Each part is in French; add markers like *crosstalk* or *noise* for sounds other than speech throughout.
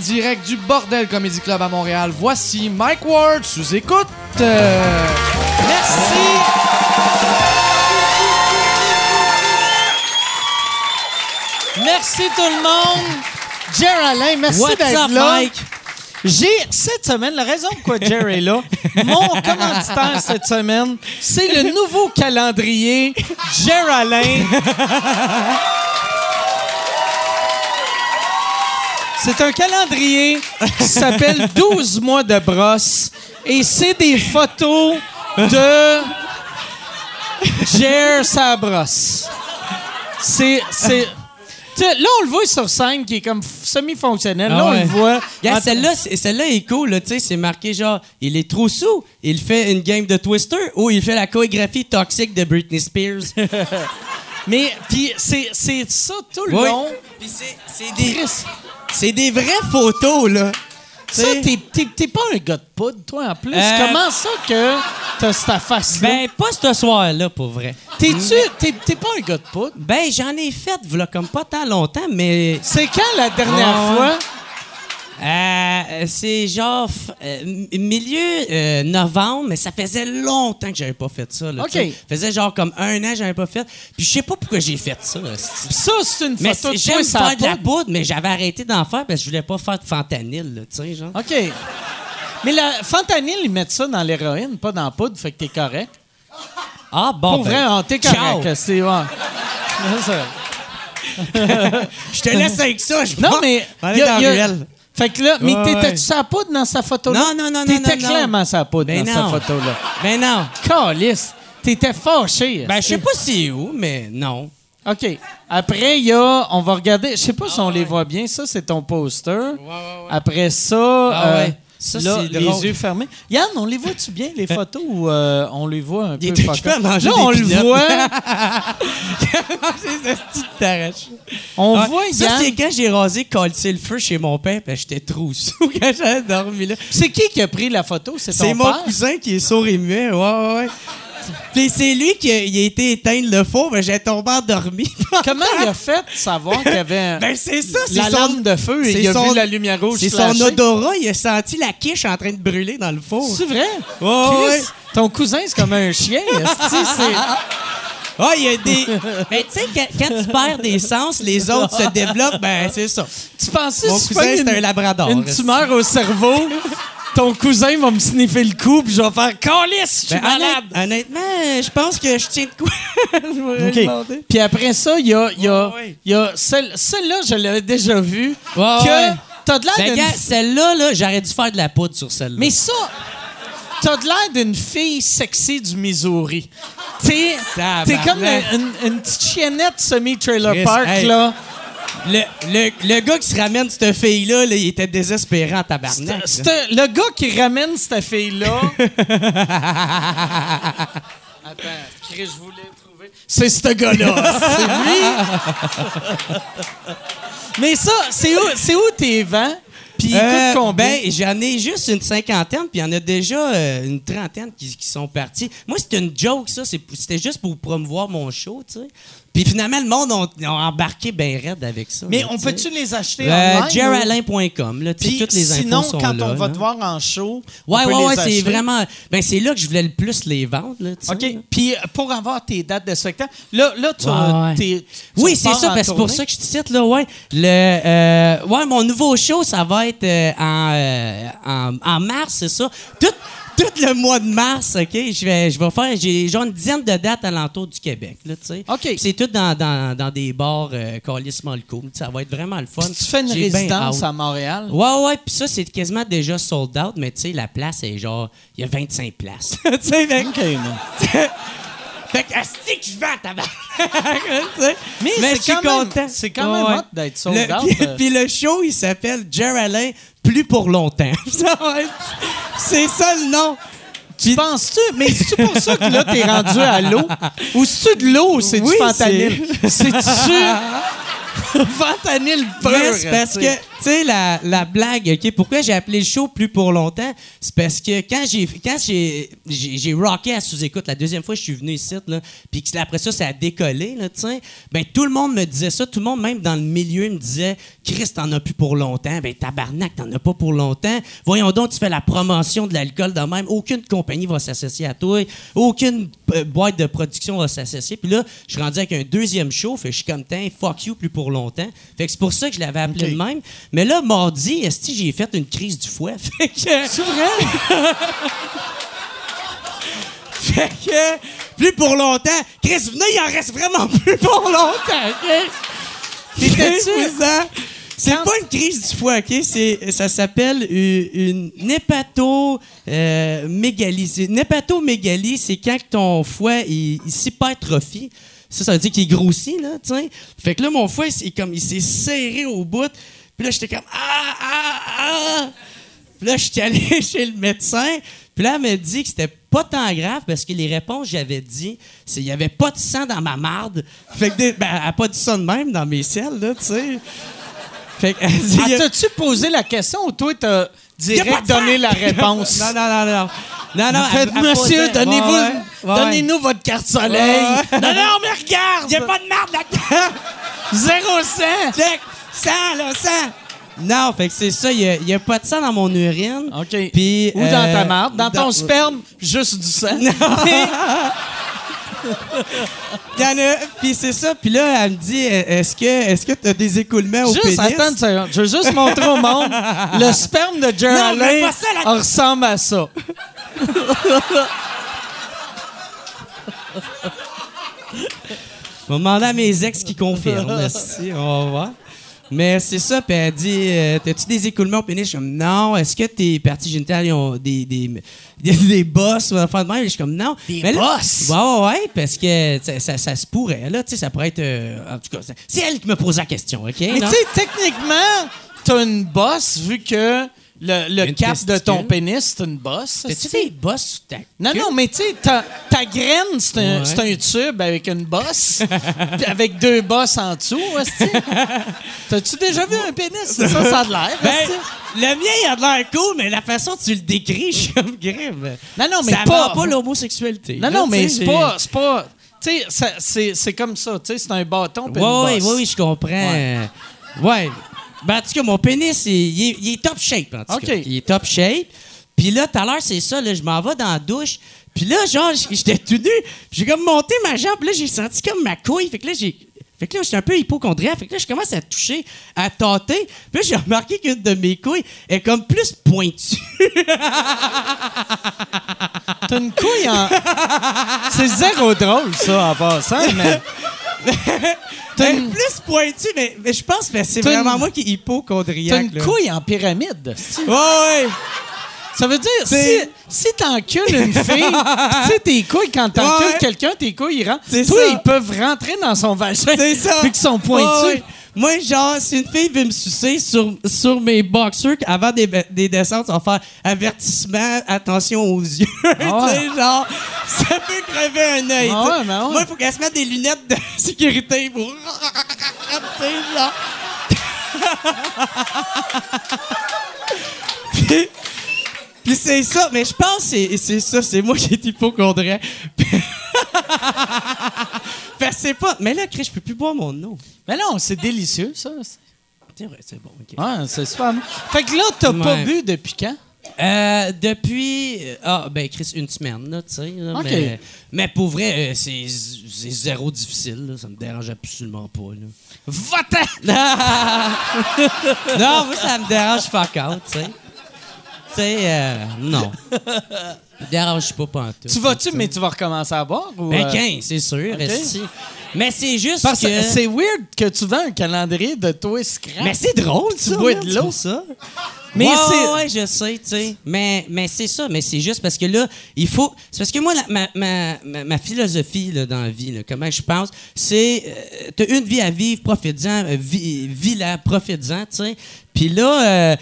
en direct du Bordel Comedy Club à Montréal. Voici Mike Ward sous écoute. Euh, Merci. Merci tout le monde. Jerry Alain, merci d'être là. Mike? J'ai, cette semaine, la raison pourquoi Jerry est là, *laughs* mon commanditaire cette semaine, c'est le nouveau calendrier Jerry *laughs* Alain. C'est un calendrier qui s'appelle *laughs* 12 mois de brosse et c'est des photos de Jer sa brosse. C'est. c'est là, on le voit sur scène qui est comme semi-fonctionnel. là, Ah on le voit. Regarde, celle-là, c'est- celle-là est cool, là, tu sais, c'est marqué genre, il est trop sous, il fait une game de Twister ou il fait la chorégraphie toxique de Britney Spears. *laughs* Mais, puis, c'est, c'est ça tout le Oui. long. Puis c'est- c'est des, Chris, c'est des vraies photos, là. ça, t'es, pas un gars de poudre, toi, en plus. Euh, Comment ça que t'as cette face-là? Ben, pas ce soir-là, pour vrai. T'es-tu, t'es, t'es pas un gars de poudre? Ben, j'en ai fait, voilà, comme pas tant longtemps, mais C'est quand la dernière fois? Euh, c'est genre euh, milieu euh, novembre, mais ça faisait longtemps que j'avais pas fait ça. Là, OK. faisait genre comme un an que j'avais pas fait. Puis je sais pas pourquoi j'ai fait ça. Pis ça, c'est une Mais photo de toi j'aime ça faire de la poudre, mais j'avais arrêté d'en faire parce que je voulais pas faire de fentanyl, là, tu sais, genre. OK. Mais la fentanyl, ils mettent ça dans l'héroïne, pas dans la poudre, fait que t'es correct. Ah bon, Pour ben, vrai, on- t'es ciao. correct. C'est, ouais. *laughs* C'est ça. Je te laisse avec ça. Je Non, mais. On y est a- dans y a- la ruelle. Fait que là, mais t'étais-tu sa poudre dans sa photo-là? Non, non, non, non, T'étais clairement sa poudre Ben dans sa photo-là. Ben non. Calice, t'étais fâché. Ben, je sais pas c'est où, mais non. OK. Après, il y a. On va regarder. Je sais pas si on les voit bien. Ça, c'est ton poster. Après ça. Ça, là, c'est les drôle. yeux fermés. Yann, on les voit-tu bien, les *laughs* photos, ou euh, on les voit un Il peu est à up? manger Là, on le voit. *laughs* On voit Ça, Yann. c'est quand j'ai rasé colser le feu chez mon père, puis j'étais trop *laughs* sous quand j'avais dormi là. C'est qui qui a pris la photo? C'est ton C'est mon cousin qui est sourd et muet, ouais, ouais, ouais. Puis c'est lui qui a, il a été éteindre le four, mais j'ai tombé endormi. *laughs* Comment il a fait savoir qu'il y avait Ben c'est ça, c'est la son... de feu et il a son- vu la lumière rouge C'est son odorat, il a senti la quiche en train de brûler dans le four. C'est vrai? Chris, ouais. Ton cousin, c'est comme un chien. c'est- *laughs* Ah, il y a des... Ben, tu sais, quand, quand tu perds des sens, les autres se développent, ben, c'est ça. Tu pensais Mon cousin, c'est une- un labrador. Une tumeur au cerveau, ton cousin va me sniffer le cou puis je vais faire « Calice, je suis Ben, malade! honnête- honnêtement, je pense que je tiens de quoi? *laughs* je vais OK. demander. Puis après ça, il y a, y a, il y a celle, celle-là, je l'avais déjà vue, Ouais, que t'as de l'air Ben, d'une... celle-là, là, j'aurais dû faire de la poudre sur celle-là. Mais ça, t'as de l'air d'une fille sexy du Missouri. T'es, t'es comme une, une- une petite chiennette semi-trailer park, hey. là. Le, le, le gars qui se ramène cette fille-là, là, il était désespéré en tabarnak. C'est le gars qui ramène cette fille-là. *laughs* Attends, je voulais trouver. C'est ce gars-là. *laughs* c'est lui. Mais ça, c'est où, c'est où tes vents? Puis Euh, combien? Ben, j'en ai juste une cinquantaine, puis il y en a déjà euh, une trentaine qui, qui sont partis. Moi, c'était une joke, ça. C'est- C'était juste pour promouvoir mon show, tu sais. Puis finalement, le monde ont, ont embarqué bien raide avec ça. Mais là, on peut-tu les acheter Euh, online? jeralin.com, là, Puis toutes les infos sinon, sont quand là, on va là. te voir en show, on Ouais, peut ouais, les ouais, c'est vraiment. Ben, c'est là que je voulais le plus les vendre, là, OK. Puis euh, pour avoir tes dates de spectacle, là, là tu, Ouais, t'es- tu Oui, c'est ça, parce que c'est pour ça que je te cite, là, ouais. Le, euh, ouais, mon nouveau show, ça va être euh, en, euh, en, en mars, c'est ça. Tout, tout le mois de mars, OK? Je vais, je vais faire, j'ai genre une dizaine de dates alentour du Québec, là, tu sais. OK. C'est tout dans, dans, dans des bars euh, cool. Ça va être vraiment le fun. Puis tu fais une ben résidence à Montréal? Ouais, ouais, puis ça, c'est quasiment déjà sold out, mais tu sais, la place est genre, il y a 25 places. *laughs* tu sais, OK. *laughs* fait que, asti que je vends, *laughs* sais? Mais, Mais c'est je suis quand même- content. C'est quand même hot d'être sold out. *laughs* puis, euh. puis le show, il s'appelle Geraldin Plus pour longtemps. *laughs* C'est ça le nom. Tu penses-tu? Mais c'est pour ça que là, t'es rendu à l'eau? Ou c'est-tu de l'eau ou c'est Oui, du fentanyl? C'est-tu fentanyl pur? C'est parce que, sais, la, la blague, OK, pourquoi j'ai appelé le show plus pour longtemps? C'est parce que quand j'ai quand j'ai, rocké à sous-écoute, la deuxième fois que je suis venu ici, puis après ça, ça a décollé, là, tu sais, ben tout le monde me disait ça, tout le monde, même dans le milieu, me disait « Chris, t'en as plus pour longtemps. » Ben tabarnak, t'en as pas pour longtemps. Voyons donc, tu fais la promotion de l'alcool de même. Aucune compagnie va s'associer à toi. Aucune euh, boîte de production va s'associer. Puis là, je suis rendu avec un deuxième show, fait je suis comme « Tiens, fuck you, plus pour longtemps. » Fait que c'est pour ça que je l'avais appelé Ok. de même. Mais là, mardi, esti, j'ai fait une crise du fouet. *laughs* Fait que... C'est vrai? *laughs* Fait que, plus pour longtemps. Chris, venez, il en reste vraiment plus pour longtemps, OK? T'étais-tu- *laughs* C'est pas une crise du foie, OK? C'est, ça s'appelle une, une hépatomégalie. C'est- Une hépatomégalie, c'est quand que ton foie, il, il s'hypertrophie. Ça, ça veut dire qu'il grossit, là, sais. Fait que là, mon foie, comme, il s'est serré au bout. Puis là, j'étais comme, ah, ah, ah! Puis là, je suis allé *laughs* chez le médecin. Puis là, elle m'a dit que c'était pas tant grave parce que les réponses que j'avais dit, c'est il y avait pas de sang dans ma marde. Fait que, des- ben, elle a pas dit ça de même dans mes selles, là, tu sais. Fait que, Ah, T'as-tu posé la question ou toi, t'as direct donné la réponse? *laughs* non, non, non, non. Non, non, Faites, elle- elle monsieur, Ouais, ouais, donnez-nous votre carte soleil. Ouais. Non, non, mais regarde! Il y a pas de marde là-dedans! *laughs* Zéro sang! Check! Sang, là, sang! Non, fait que c'est ça, il y a, pas de sang dans mon urine. OK. Puis, Ou dans euh, ta marde. Dans, ton sperme, juste du sang. *laughs* A, puis c'est ça. Puis là, elle me dit, est-ce que est-ce que t'as des écoulements au Juste, pénis? attends une seconde. Je veux juste montrer au monde. Le sperme de Non, ça, la- ressemble à ça. Je vais demander à mes ex qui confirment. si, on va voir. Mais c'est ça, puis elle dit euh, T'as-tu des écoulements au pénis? Je suis comme Non. Est-ce que tes parties génitales ont des, des, des, *laughs* des bosses ou affaires de même? Je suis comme Non. Des Mais là- bosses? Ouais, ouais, ouais, parce que ça, ça, ça se pourrait. Là, tu sais, ça pourrait être. euh, en tout cas, c'est elle qui me pose la question, OK? Mais tu sais, techniquement, t'as une bosse vu que le, le cap de ton pénis, c'est une bosse. T'as-tu des bosses sur ta Non, queue? non, mais tu sais, ta, ta graine, c'est un, Ouais. un tube avec une bosse, *laughs* avec deux bosses en dessous. T'as-tu déjà vu un pénis? Ça, ça a de l'air, Ben, le mien, il a de l'air cool, mais la façon dont tu le décris, *laughs* je suis comme grave. Non, non, mais ça pas- pas l'homosexualité. Non, non, mais c'est pas... C'est pas... Tu sais, ça- c'est comme ça, c'est un bâton Oui, une oui, bosse. oui, oui, je comprends. Ouais. Ben, en tout cas, mon pénis, il, il est, il est top shape, en tout cas. Il est top shape. Puis là, tout à l'heure, c'est ça, là, je m'en vais dans la douche. Puis là, genre, j'étais tout nu. J'ai comme monté ma jambe. Puis là, j'ai senti comme ma couille. Fait que là, j'ai... Fait que là, j'étais un peu hypochondriaque. Fait que là, je commence à toucher, à tâter. Puis là, j'ai remarqué qu'une de mes couilles est comme plus pointue. T'as une couille en... c'est zéro drôle, ça, en passant, mais... Elle est plus pointue, mais, mais je pense que c'est T'as vraiment une- moi qui est T'as hypochondriaque. une là. couille en pyramide. Ouais, ouais. Ça veut dire, si, si t'encules une *laughs* fille, tu sais, tes couilles, quand t'encules Ouais. quelqu'un, tes couilles, ils rentrent. Toi, ça. ils peuvent rentrer dans son vagin. C'est ça. *laughs* Vu qu'ils sont pointus. Ouais, ouais. Moi, genre, si une fille veut me sucer sur, sur mes boxers, avant des, des descentes, on va faire avertissement, attention aux yeux. *laughs* Ah tu ouais. sais, genre, ça peut crever un œil. Ah ouais, ben ouais. Moi, il faut qu'elle se mette des lunettes de *laughs* sécurité pour. *laughs* tu sais, genre. puis, puis c'est ça, mais je pense que c'est- c'est ça, c'est moi qui est hypochondriaque. Fait c'est pas. Mais là, Chris, je peux plus boire mon eau. Mais non, c'est délicieux, ça. C'est vrai, c'est bon, ok. Ouais, c'est super bon. Fait que là, t'as pas Ouais. bu depuis quand? Euh, depuis. euh, Ah, ben, Chris, une semaine, là, tu sais. là, Ok. Mais, mais pour vrai, euh, c'est c'est zéro difficile, là. Ça me dérange absolument pas, là. Va-t'en! *laughs* non, moi, ça me dérange fuck out, tu sais. Tu sais, euh, non. *laughs* Dérange pas pantoute. Tu vas-tu, tu sais. mais tu vas recommencer à boire? Ou, Ben, euh, 15, c'est sûr, ok. esti. Mais c'est juste Parce que que... c'est weird que tu vends un calendrier de toi scrap. Mais c'est drôle, ça. bois man, de tu l'eau. ça. Mais Mais c'est- c'est. Ouais, je sais, tu sais. Mais, mais c'est ça. Mais c'est juste parce que là, il faut. C'est parce que moi, la- ma, ma, ma, ma philosophie là, dans la vie, là, comment je pense, c'est. euh, t'as une vie à vivre, profites-en. euh, vis- Vis-la, profites-en, tu sais. Puis là. euh,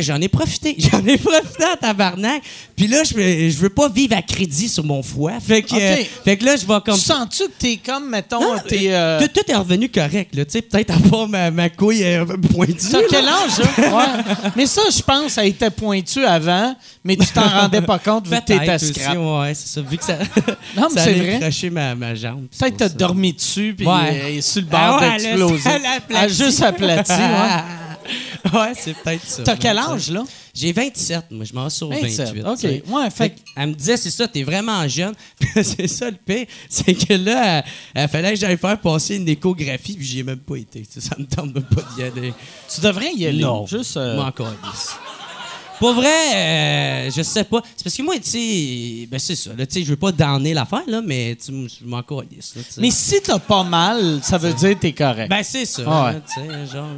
j'en ai profité. *laughs* J'en ai profité en tabarnak. Puis là, je veux, je veux pas vivre à crédit sur mon foie. Fait que, euh, fait que là, je vais comme. Tu sens-tu que t'es comme, mettons, Non, t'es. euh, tout, tout est revenu correct, là. Tu sais, peut-être à part ma, ma couille euh, pointue. T'as quel âge, là? *laughs* Ouais. Mais ça, je pense, ça était pointu avant, mais tu t'en rendais pas compte vu que t'étais Peut-être aussi, scrap. ouais, c'est ça. Vu que ça, Non, mais *laughs* c'est vrai. cracher ma, ma jambe. Peut-être t'as dormi dessus, puis Ouais. euh, sur le bord Ah ouais, d'exploser. Elle juste aplati, ouais. Ouais, c'est peut-être ça. T'as quel âge, là? J'ai 27, moi, je m'en sur 27, 28. OK. Ouais, fait que- Elle me disait, c'est ça, t'es vraiment jeune. *laughs* C'est ça le pire, c'est que là, elle, elle fallait que j'aille faire passer une échographie, puis j'y ai même pas été. Ça me tente même pas d'y aller. Tu devrais y aller. Non. Juste. euh, Moi encore. Pour vrai, euh, je sais pas. C'est parce que moi, tu sais, ben c'est ça. Là, tu sais, je veux pas damner l'affaire, là, mais tu je m'en calisse, là, tu sais. Mais si t'as pas mal, ça veut dire que t'es correct. Ben, c'est ça. Ah ouais. là, tu sais, genre.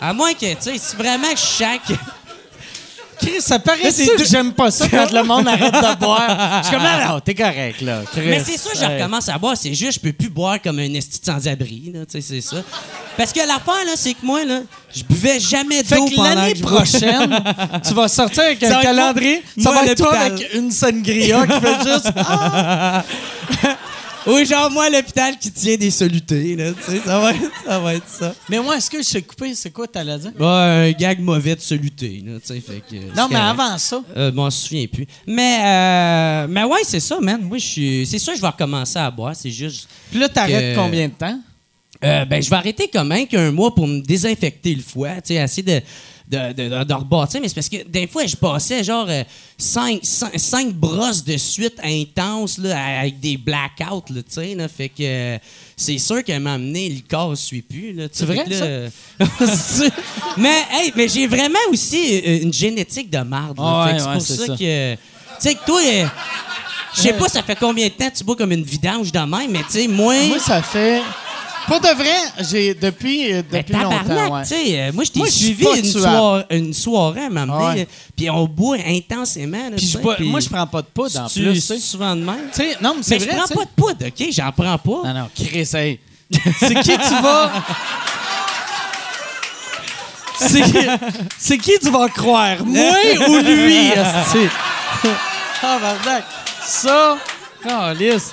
À moins que, tu sais, si vraiment chaque. Chris, ça paraît c'est que j'aime pas ça quand le monde arrête de boire. Je suis comme, non, non, t'es correct, là. Chris. Mais c'est ça, je recommence à boire. C'est juste, je peux plus boire comme un esti de sans-abri, là, tu sais, c'est ça. Parce que l'affaire, là, c'est que moi, là, je buvais jamais d'eau pendant l'année prochaine, tu vas sortir avec un calendrier. ça va être toi avec une sangria qui fait juste. *laughs* Oui, genre, moi, l'hôpital qui tient des solutés, là, tu sais, ça va être ça. Va être ça. Mais moi, est-ce que je t'ai coupé? C'est quoi t'allais dire? Bah, un gag mauvais de soluté, là, tu sais, fait que... Non, mais avant ça. Euh, m'en souviens plus. Mais, euh, mais ouais, c'est ça, man. Moi, je suis... C'est sûr que je vais recommencer à boire. C'est juste... Puis là, t'arrêtes Que- combien de temps? Euh, ben, je vais arrêter quand même qu'un mois pour me désinfecter le foie, tu sais, essayer de, de, de, de, de rebâtir. Mais c'est parce que des fois, je passais genre euh, cinq, cinq, cinq brosses de suite intenses là, avec des blackouts, tu sais. là. Fait que euh, c'est sûr qu'à m'amener, le corps ne suit plus. C'est vrai, là, ça? euh, *laughs* mais, hey, mais j'ai vraiment aussi euh, une génétique de marde. ouais, que c'est ouais, pour ça. que. Tu sais, que toi. euh, je sais pas, ça fait combien de temps tu bois comme une vidange de même, mais tu sais, moi. Moi, ça fait. Pour de vrai, j'ai depuis, euh, depuis longtemps. ouais. tu sais, euh, moi, je t'ai Moi, je suis suivi pas une, tuable. soir- une soirée à ouais. là, puis on boit intensément. là, Puis tu je sais, bois- puis moi, je prends pas de poudre en tu- plus. tu sais. souvent de même? Tu sais, non, mais c'est Mais vrai. je prends tu sais. pas de poudre, OK? J'en prends pas. Non, non, Chris, hey. *laughs* C'est qui tu vas? C'est c'est qui tu vas croire? Moi ou lui? esti? *laughs* Ah, bardac. Ça, calice.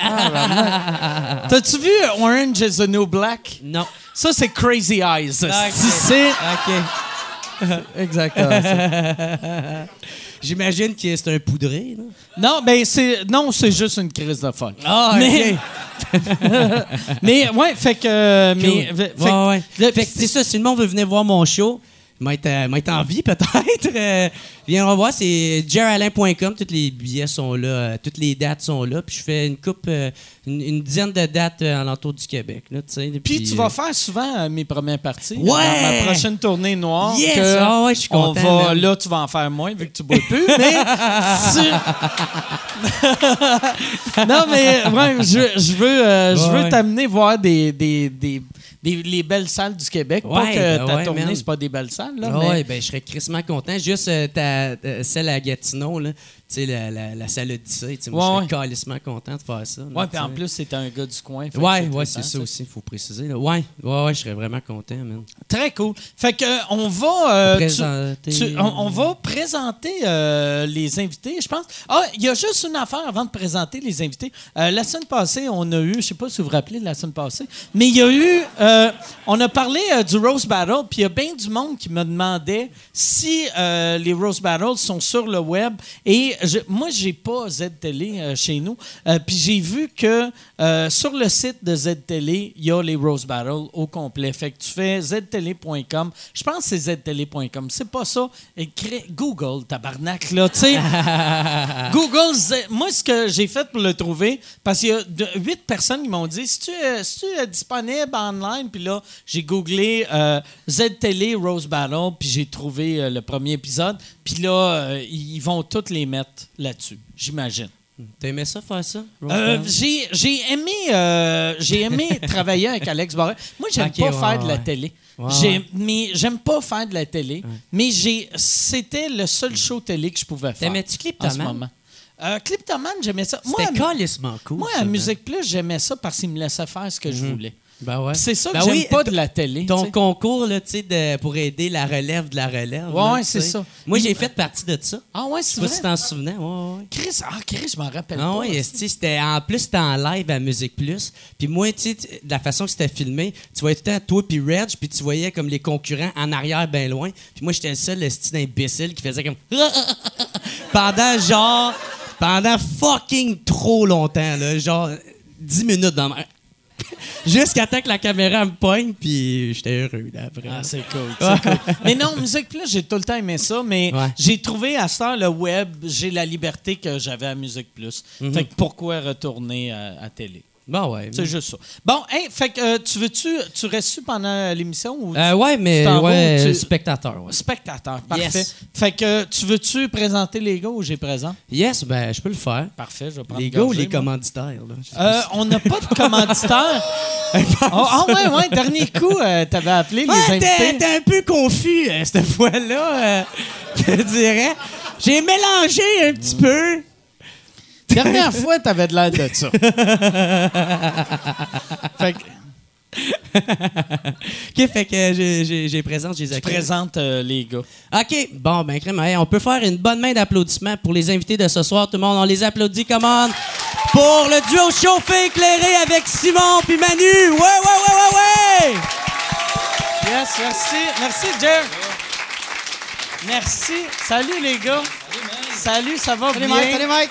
Ah. *laughs* T'as-tu vu Orange is the New Black? Non. Ça, c'est Crazy Eyes. Ok. C'est OK. *laughs* exactement. *laughs* J'imagine que c'est un poudré, là. Non, ben c'est non, c'est juste une crise de folle. Ah, mais, mais ouais, fait que euh, mais Cool. fait- fait- ouais, Fait que c'est ça, si le monde veut venir voir mon show, il être, euh, m'a été en vie *laughs* peut-être. euh, viens voir, c'est jeralain.com. Tous les billets sont là, euh, toutes les dates sont là. Puis je fais une coupe, euh, une, une dizaine de dates euh, alentour du Québec. Là. Puis tu vas faire souvent mes premières parties. Ouais! Dans ma prochaine tournée noire. Yes! que Ah ouais, je suis on content, va, là, tu vas en faire moins vu que tu bois plus. mais *laughs* tu- Non, mais ouais, je, je veux, euh, je veux ouais. t'amener voir des, des, des, les belles salles du Québec. pas Ouais, que ben ta ouais, tournée, c'est pas des belles salles. Là, Ah mais- ouais, ben, je serais crissement content. Juste euh, ta, ta- celle à Gatineau, là, sais, la, la, la salle Odyssée. Moi, Ouais, je serais calissement content de faire ça. tu puis en plus, c'est un gars du coin. que Ouais, c'est ça aussi, il faut préciser. Là. Ouais, ouais, je serais vraiment content, man. Très cool. Fait que euh, on va euh, Présenter- tu- on, on va présenter euh, les invités, je pense. Ah, il y a juste une affaire avant de présenter les invités. Euh, la semaine passée, on a eu, je sais pas si vous vous rappelez de la semaine passée, mais il y a eu, euh, on a parlé euh, du Rose Battle, puis il y a bien du monde qui me demandait si euh, les Rose Battles sont sur le web. Et je- moi, j'ai pas Z-Télé euh, chez nous, Euh, puis j'ai vu que euh, sur le site de Z-Télé, il y a les Rose Battles au complet. Fait que tu fais ztélé.com. Je pense que c'est ztélé.com. C'est pas ça. Écris Google, tabarnak, là, tu sais. *laughs* Google, Z- moi, ce que j'ai fait pour le trouver, parce qu'il y a de- huit personnes qui m'ont dit, si tu es disponible online, puis là, j'ai googlé Z-Télé Rose Battle, puis j'ai trouvé le premier épisode, puis là, ils vont tous les mettre là-dessus, j'imagine. Aimé ça, faire ça? Euh, j'ai j'ai aimé, euh, j'ai aimé *laughs* travailler avec Alex Barret. Moi, j'aime Ok, pas ouais, faire de la télé. Ouais, J'ai- ouais. Mais j'aime pas faire de la télé. Mais j'ai, c'était le seul show télé que je pouvais faire. T'aimais-tu en ce Cliptoman? moment. Euh, Cliptoman, j'aimais ça. Moi, C'était à- calissement cool. moi, ça, à man. Musique Plus, j'aimais ça parce qu'il me laissait faire ce que je Mhm. voulais. Ben ouais. C'est ça que Ben j'aime oui, pas de la télé. Ton concours, là, tu sais, de- pour aider la relève de la relève. Ouais, ouais, c'est ça. Moi, j'ai fait partie de ça. Ah ouais, Je sais c'est pas vrai. si tu t'en souvenais. Ouais, ouais, ouais. Chris, ah Chris, je m'en rappelle Ah pas. oui, esti, c'était en plus c'était en live à Musique Plus. Puis moi, tu sais, la façon que c'était filmé, tu voyais tout le temps toi puis Reg, puis tu voyais comme les concurrents en arrière bien loin. Puis moi, j'étais le seul esti d'imbécile qui faisait comme *laughs* pendant genre pendant fucking trop longtemps là, genre 10 minutes dans ma *laughs* Jusqu'à temps que la caméra me poigne, puis j'étais heureux là, après. Ah, c'est cool. *laughs* Mais non, Musique Plus, j'ai tout le temps aimé ça, mais Ouais. j'ai trouvé à heure, le web, j'ai la liberté que j'avais à Musique Plus. Mhm. Fait que pourquoi retourner à, à télé? Bon, ouais. C'est juste ça. Bon, hey, fait que euh, tu veux-tu, tu restes pendant l'émission ou Euh, ouais, mais ouais, ou tu- spectateur. Ouais. spectateur? Parfait. Yes. Fait que tu veux-tu présenter les gars ou j'ai présent? Yes, ben je peux le faire. Parfait, je vais prendre Les gars ou les moi. commanditaires là? Euh, on n'a pas de commanditaire. oh, *laughs* ah ouais, ouais, dernier coup, t'avais appelé Ouais, t'es, invités. t'es un peu confus cette fois-là, *laughs* je dirais. J'ai mélangé un petit peu. Dernière fois, t'avais de l'air de ça. *laughs* fait que OK, fait que j'ai, présente, j'ai tu présentes euh, les gars. OK, bon, ben, crème, hey, on peut faire une bonne main d'applaudissements pour les invités de ce soir. Tout le monde, on les applaudit, commande. Pour le duo chauffé éclairé avec Simon puis Manu. Ouais, ouais, ouais, ouais, ouais! Yes, merci. Merci, Jer. Merci. Salut, les gars. Salut, ça va bien? Mike.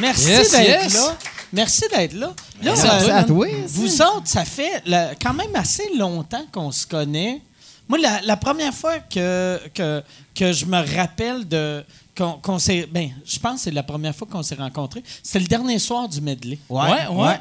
Merci Yes, d'être yes. là. Merci d'être là. Là, Merci euh, à toi. Vous autres, ça fait quand même assez longtemps qu'on se connaît. Moi, la, la première fois que, que, que je me rappelle de qu'on qu'on s'est. Ben, je pense que c'est la première fois qu'on s'est rencontrés. C'était le dernier soir du medley. Ouais, ouais.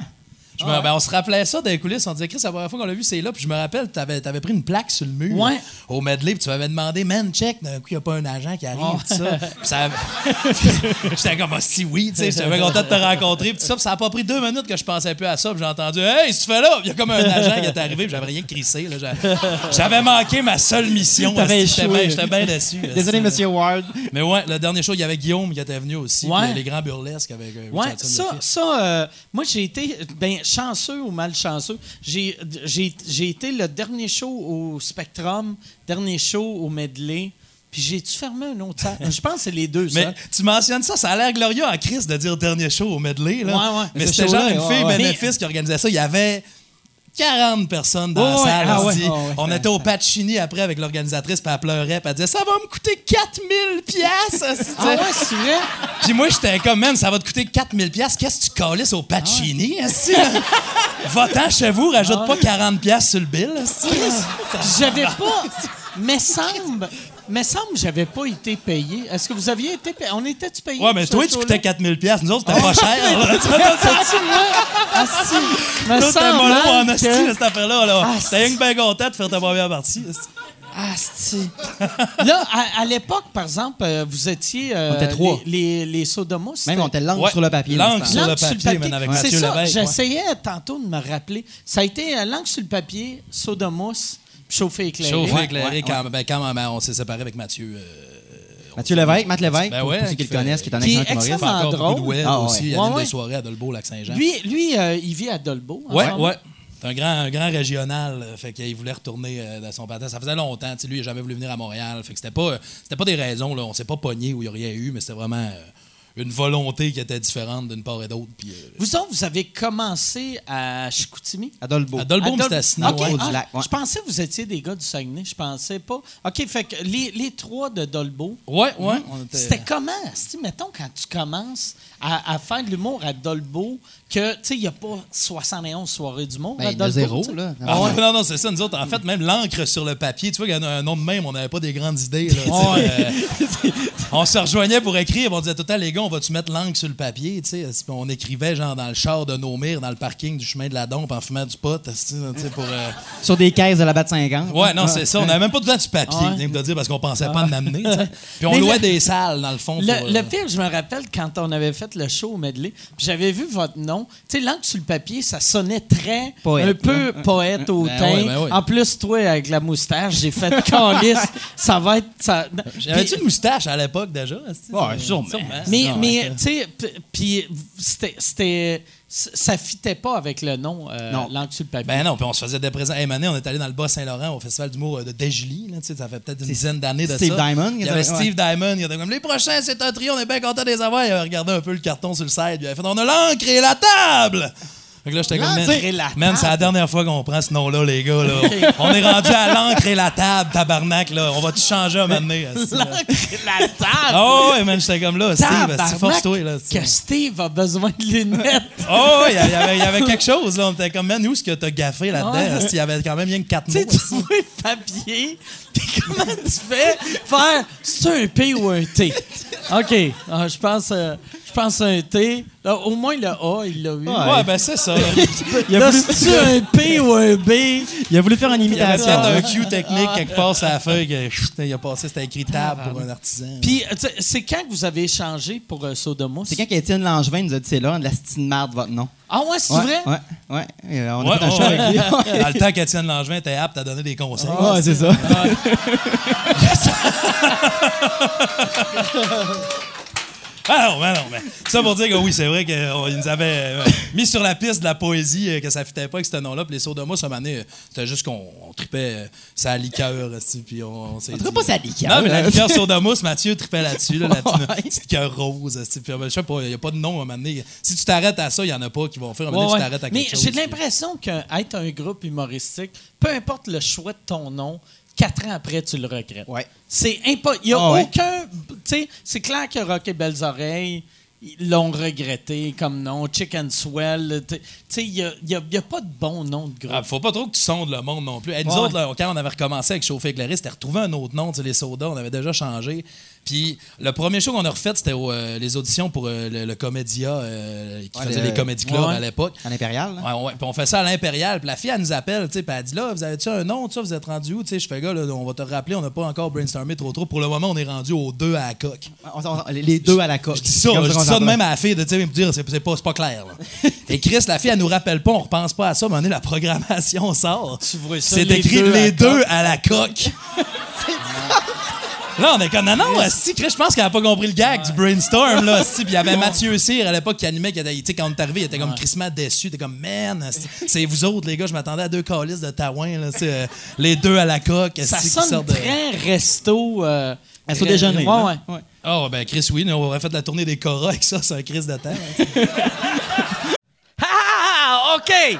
Je me- ben, on se rappelait ça dans les coulisses. On disait, Chris, la première fois qu'on l'a vu, c'est là. Puis je me rappelle, tu avais, pris une plaque sur le mur Ouais. au medley. Puis tu m'avais demandé, man, check, d'un coup, il n'y a pas un agent qui arrive. Oh. tout ça. Puis ça *laughs* J'étais comme, Ah, si oui, tu sais, j'étais content de te rencontrer. Puis tout ça, puis ça n'a pas pris deux minutes que je pensais plus à ça. Puis j'ai entendu, hey, si tu fais là, il y a comme un agent qui est arrivé. Puis j'avais rien crissé. J'avais manqué ma seule mission. J'étais bien- déçu. Désolé, Monsieur Ward. Mais ouais, le dernier show, il y avait Guillaume qui était venu aussi. Ouais. Les grands burlesques avec euh, Ouais, ça, ça euh, moi j'ai été ben, chanceux ou malchanceux. J'ai, j'ai, j'ai été le dernier show au Spectrum, dernier show au Medley. Puis j'ai-tu fermé un autre salle? Je pense que c'est les deux, Mais ça. tu mentionnes ça, ça a l'air glorieux en crise de dire dernier show au medley. Là. Ouais, ouais. Mais c'était genre une fille ouais. bénéfice qui organisait ça. Il y avait 40 personnes dans la salle. Ah, ouais. Ah, ouais. On était au Pacini après avec l'organisatrice, puis elle pleurait, puis elle disait Ça va me coûter 4000 piastres. Ah ouais, c'est vrai? Puis moi, j'étais comme, man, ça va te coûter 4000 piastres. Qu'est-ce que tu calisses au Pacini? là? Va-t'en chez vous, rajoute Ah pas 40 piastres sur le bill. j'avais pas. Mais semble. Mais semble que j'avais pas été payé. Est-ce que vous aviez été payé? On était-tu payé? Ouais, mais toi, tu coûtais 4000 piastres. Nous autres, c'était pas cher. là. C'est-tu vrai? *laughs* Ah, t'es mollo en là, cette affaire-là. Là. Ah, T'es rien que bien content de faire ta première partie. Ah, si. Là, à, à l'époque, par exemple, euh, vous étiez. euh, On était trois. Les, les, les sodomos. Même on était langue Ouais, sur le papier. langue sur le Langue sur le papier, man, avec C'est Mathieu ça, j'essayais tantôt de me rappeler. Ça a été euh, langue sur le papier, sodomos, chauffé éclairé. Chauffé, Ouais. éclairé, ouais, quand, ben, quand ben, on s'est séparés avec Mathieu. euh, Mathieu Lévesque, Matt Lévesque, Ben ouais, pour ceux qui qui le connaissent, qui est un excellent humoriste. Extrêmement de web drôle. aussi. Il y Ah a ouais. des soirées à Dolbeau, Lac-Saint-Jean. Lui, lui euh, il vit à Dolbeau. moment. ouais. C'est un grand, un grand régional. euh, Fait qu'il voulait retourner dans son patin. Ça faisait longtemps. tu sais, Lui, il n'a jamais voulu venir à Montréal. Fait que c'était pas, c'était pas des raisons. Là. On s'est pas pogné où il n'y a rien eu, mais c'était vraiment euh, une volonté qui était différente d'une part et d'autre. Puis, euh, Vous autres, vous avez commencé à Chicoutimi? À Dolbeau. à Dolbeau, Dol- c'était à ouais. du ah, lac, ouais. Je pensais que vous étiez des gars du Saguenay. Je pensais pas. OK, fait que les, les trois de Dolbeau. Ouais, ouais. était- C'était comment? Si, mettons, quand tu commences à, à faire de l'humour à Dolbeau, que, tu sais, il n'y a pas 71 soirées d'humour à Ben, de Dolbeau. zéro, là. Ah ouais, non, non, c'est ça. Nous autres, en fait, même l'encre sur le papier, tu vois, il y a un nom de même, on n'avait pas des grandes idées. Là, euh, on se rejoignait pour écrire, on disait tout les gars, on va-tu mettre l'encre sur le papier? Tu sais, on écrivait genre dans le char de Nomir, dans le parking du chemin de la Dompe, en fumant du pot, tu sais, pour. euh, Sur des caisses de la batte 50. Ouais, non, c'est ça. On n'avait même pas tout le temps du papier, Ouais. viens de dire, parce qu'on pensait pas en amener. *laughs* Puis on Mais louait le- des salles, dans le fond. Le, pour, le euh, pire, je me rappelle quand on avait fait le show au Medley, j'avais vu votre nom. Tu sais, l'encre sur le papier, ça sonnait très. Poète, un peu poète au Ben teint. ben. En plus, toi, avec la moustache, j'ai fait *laughs* calice. ça va être. Ça... J'avais-tu une moustache à l'époque déjà? Ouais, sûrement. Mais, Non, mais tu sais, puis c'était, c'était, ça fitait pas avec le nom, euh, l'encre sur le papier. Ben non, puis on se faisait des présents. Hey, Mané, on est allé dans le Bas-Saint-Laurent au festival d'humour de. Là, tu sais, ça fait peut-être une dizaine d'années de Steve ça. Diamond, Il y avait Steve Diamond. Il était comme les prochains, c'est un trio, on est bien content de les avoir. Il avait regardé un peu le carton sur le site. Il avait fait on a l'encre et la table. Fait que là, j'étais comme, man, c'est la dernière fois qu'on prend ce nom-là, les gars. Là. *laughs* On est rendu à l'encre et la table, tabarnak. Là. On va tout changer un moment donné. *laughs* L'encre et la table! Oh, ouais, man, j'étais comme là, Steve, force-toi. Là, que Steve a besoin de lunettes. Oh, il y avait- il y avait quelque chose. Là. On était comme, man, où est-ce que t'as gaffé là-dedans? Il y avait quand même bien que quatre mots. tu vois le papier, comment tu fais faire c'est un P ou un T? OK, ah, je pense, euh, je pense un T. Là, au moins le A, il l'a eu. Ouais, ben c'est ça. *laughs* Il a, Là, voulu, c'est-tu un P ou un B? il a voulu faire une Il imitation. peut-être un hein. Q technique quelque part sur la feuille. que, chut, il a passé, c'était écrit table pour un artisan. Puis, euh, tu sais, c'est quand que vous avez échangé pour euh, Sodomousse? C'est quand qu'Étienne Langevin nous a dit c'est là, de la stine marde, votre nom. Ah ouais, c'est ouais, vrai? Ouais, ouais. Euh, on a Ouais, fait un show avec lui. ouais. Dans le temps qu'Étienne Langevin était apte à donner des conseils. Ouais, c'est ça. *laughs* *laughs* Ah non, ben non, mais ça pour dire que oui, c'est vrai qu'ils nous avaient euh, mis sur la piste de la poésie, euh, que ça fitait pas avec ce nom-là. Puis les sauts de à donné, euh, c'était juste qu'on on tripait euh, sa liqueur, puis on, on s'est On dit- dirait pas sa liqueur. Non, mais la liqueur sur de mousse, Mathieu tripait là-dessus, là, la *laughs* petite- cœur rose. Puis, euh, je sais pas, il n'y a pas de nom à un moment donné. Si tu t'arrêtes à ça, il y en a pas qui vont faire. Un moment Ouais, tu t'arrêtes à Mais quelque chose. j'ai l'impression qu'être un groupe humoristique, peu importe le choix de ton nom, quatre ans après, tu le regrettes. Ouais. C'est impossible. Il n'y a ouais. aucun. Tu sais, c'est clair que Rock et Belles Oreilles ils l'ont regretté comme nom. Chicken Swell. Tu sais, il n'y a, y a- y a pas de bon nom de groupe. Ah, faut pas trop que tu sondes le monde non plus. Nous Ouais. autres, là, quand on avait recommencé avec Chauffer Éclairé, c'était retrouver un autre nom, tu sais, les sodas, on avait déjà changé. Puis le premier show qu'on a refait, c'était euh, les auditions pour euh, le, le Comédia, euh, qui Ouais, faisait le- les comédie ouais. à l'époque. À l'Impérial. Ouais, ouais, puis on fait ça à l'Impérial. Puis la fille, elle nous appelle, tu sais, puis elle dit là, vous avez-tu un nom, ça, vous êtes rendu où? Tu sais, je fais, gars, là, on va te rappeler, on n'a pas encore brainstormé trop trop. Pour le moment, on est rendu aux deux à la coque. On- on- les- deux à la coque. Je dis ça, je dis ça de même à la fille, de tu sais, me dire, c'est c'est pas, c'est pas clair. là. *laughs* Et Chris, la fille, elle nous rappelle pas, on repense pas à ça, mais on est la programmation sort. Tu vois ça, C'est les écrit deux à les la deux à la coque. *laughs* Là, on est comme, non, non, Chris, je pense qu'elle a pas compris le gag du brainstorm, là. Puis il y avait Mathieu Cyr à l'époque qui animait, qui était, quand on est arrivé, il était comme crissement déçu. T'es comme, man, c'est vous autres, les gars, je m'attendais à deux calices de taouin, là, euh, les deux à la coque, Ça sonne sortent de- très resto. Euh, Resto très- déjeuner. Ouais, là. ouais. Ouais. Oh, ben, Chris, oui, nous, on aurait fait la tournée des Cora avec ça, c'est un Chris de temps. *laughs* Ah, OK!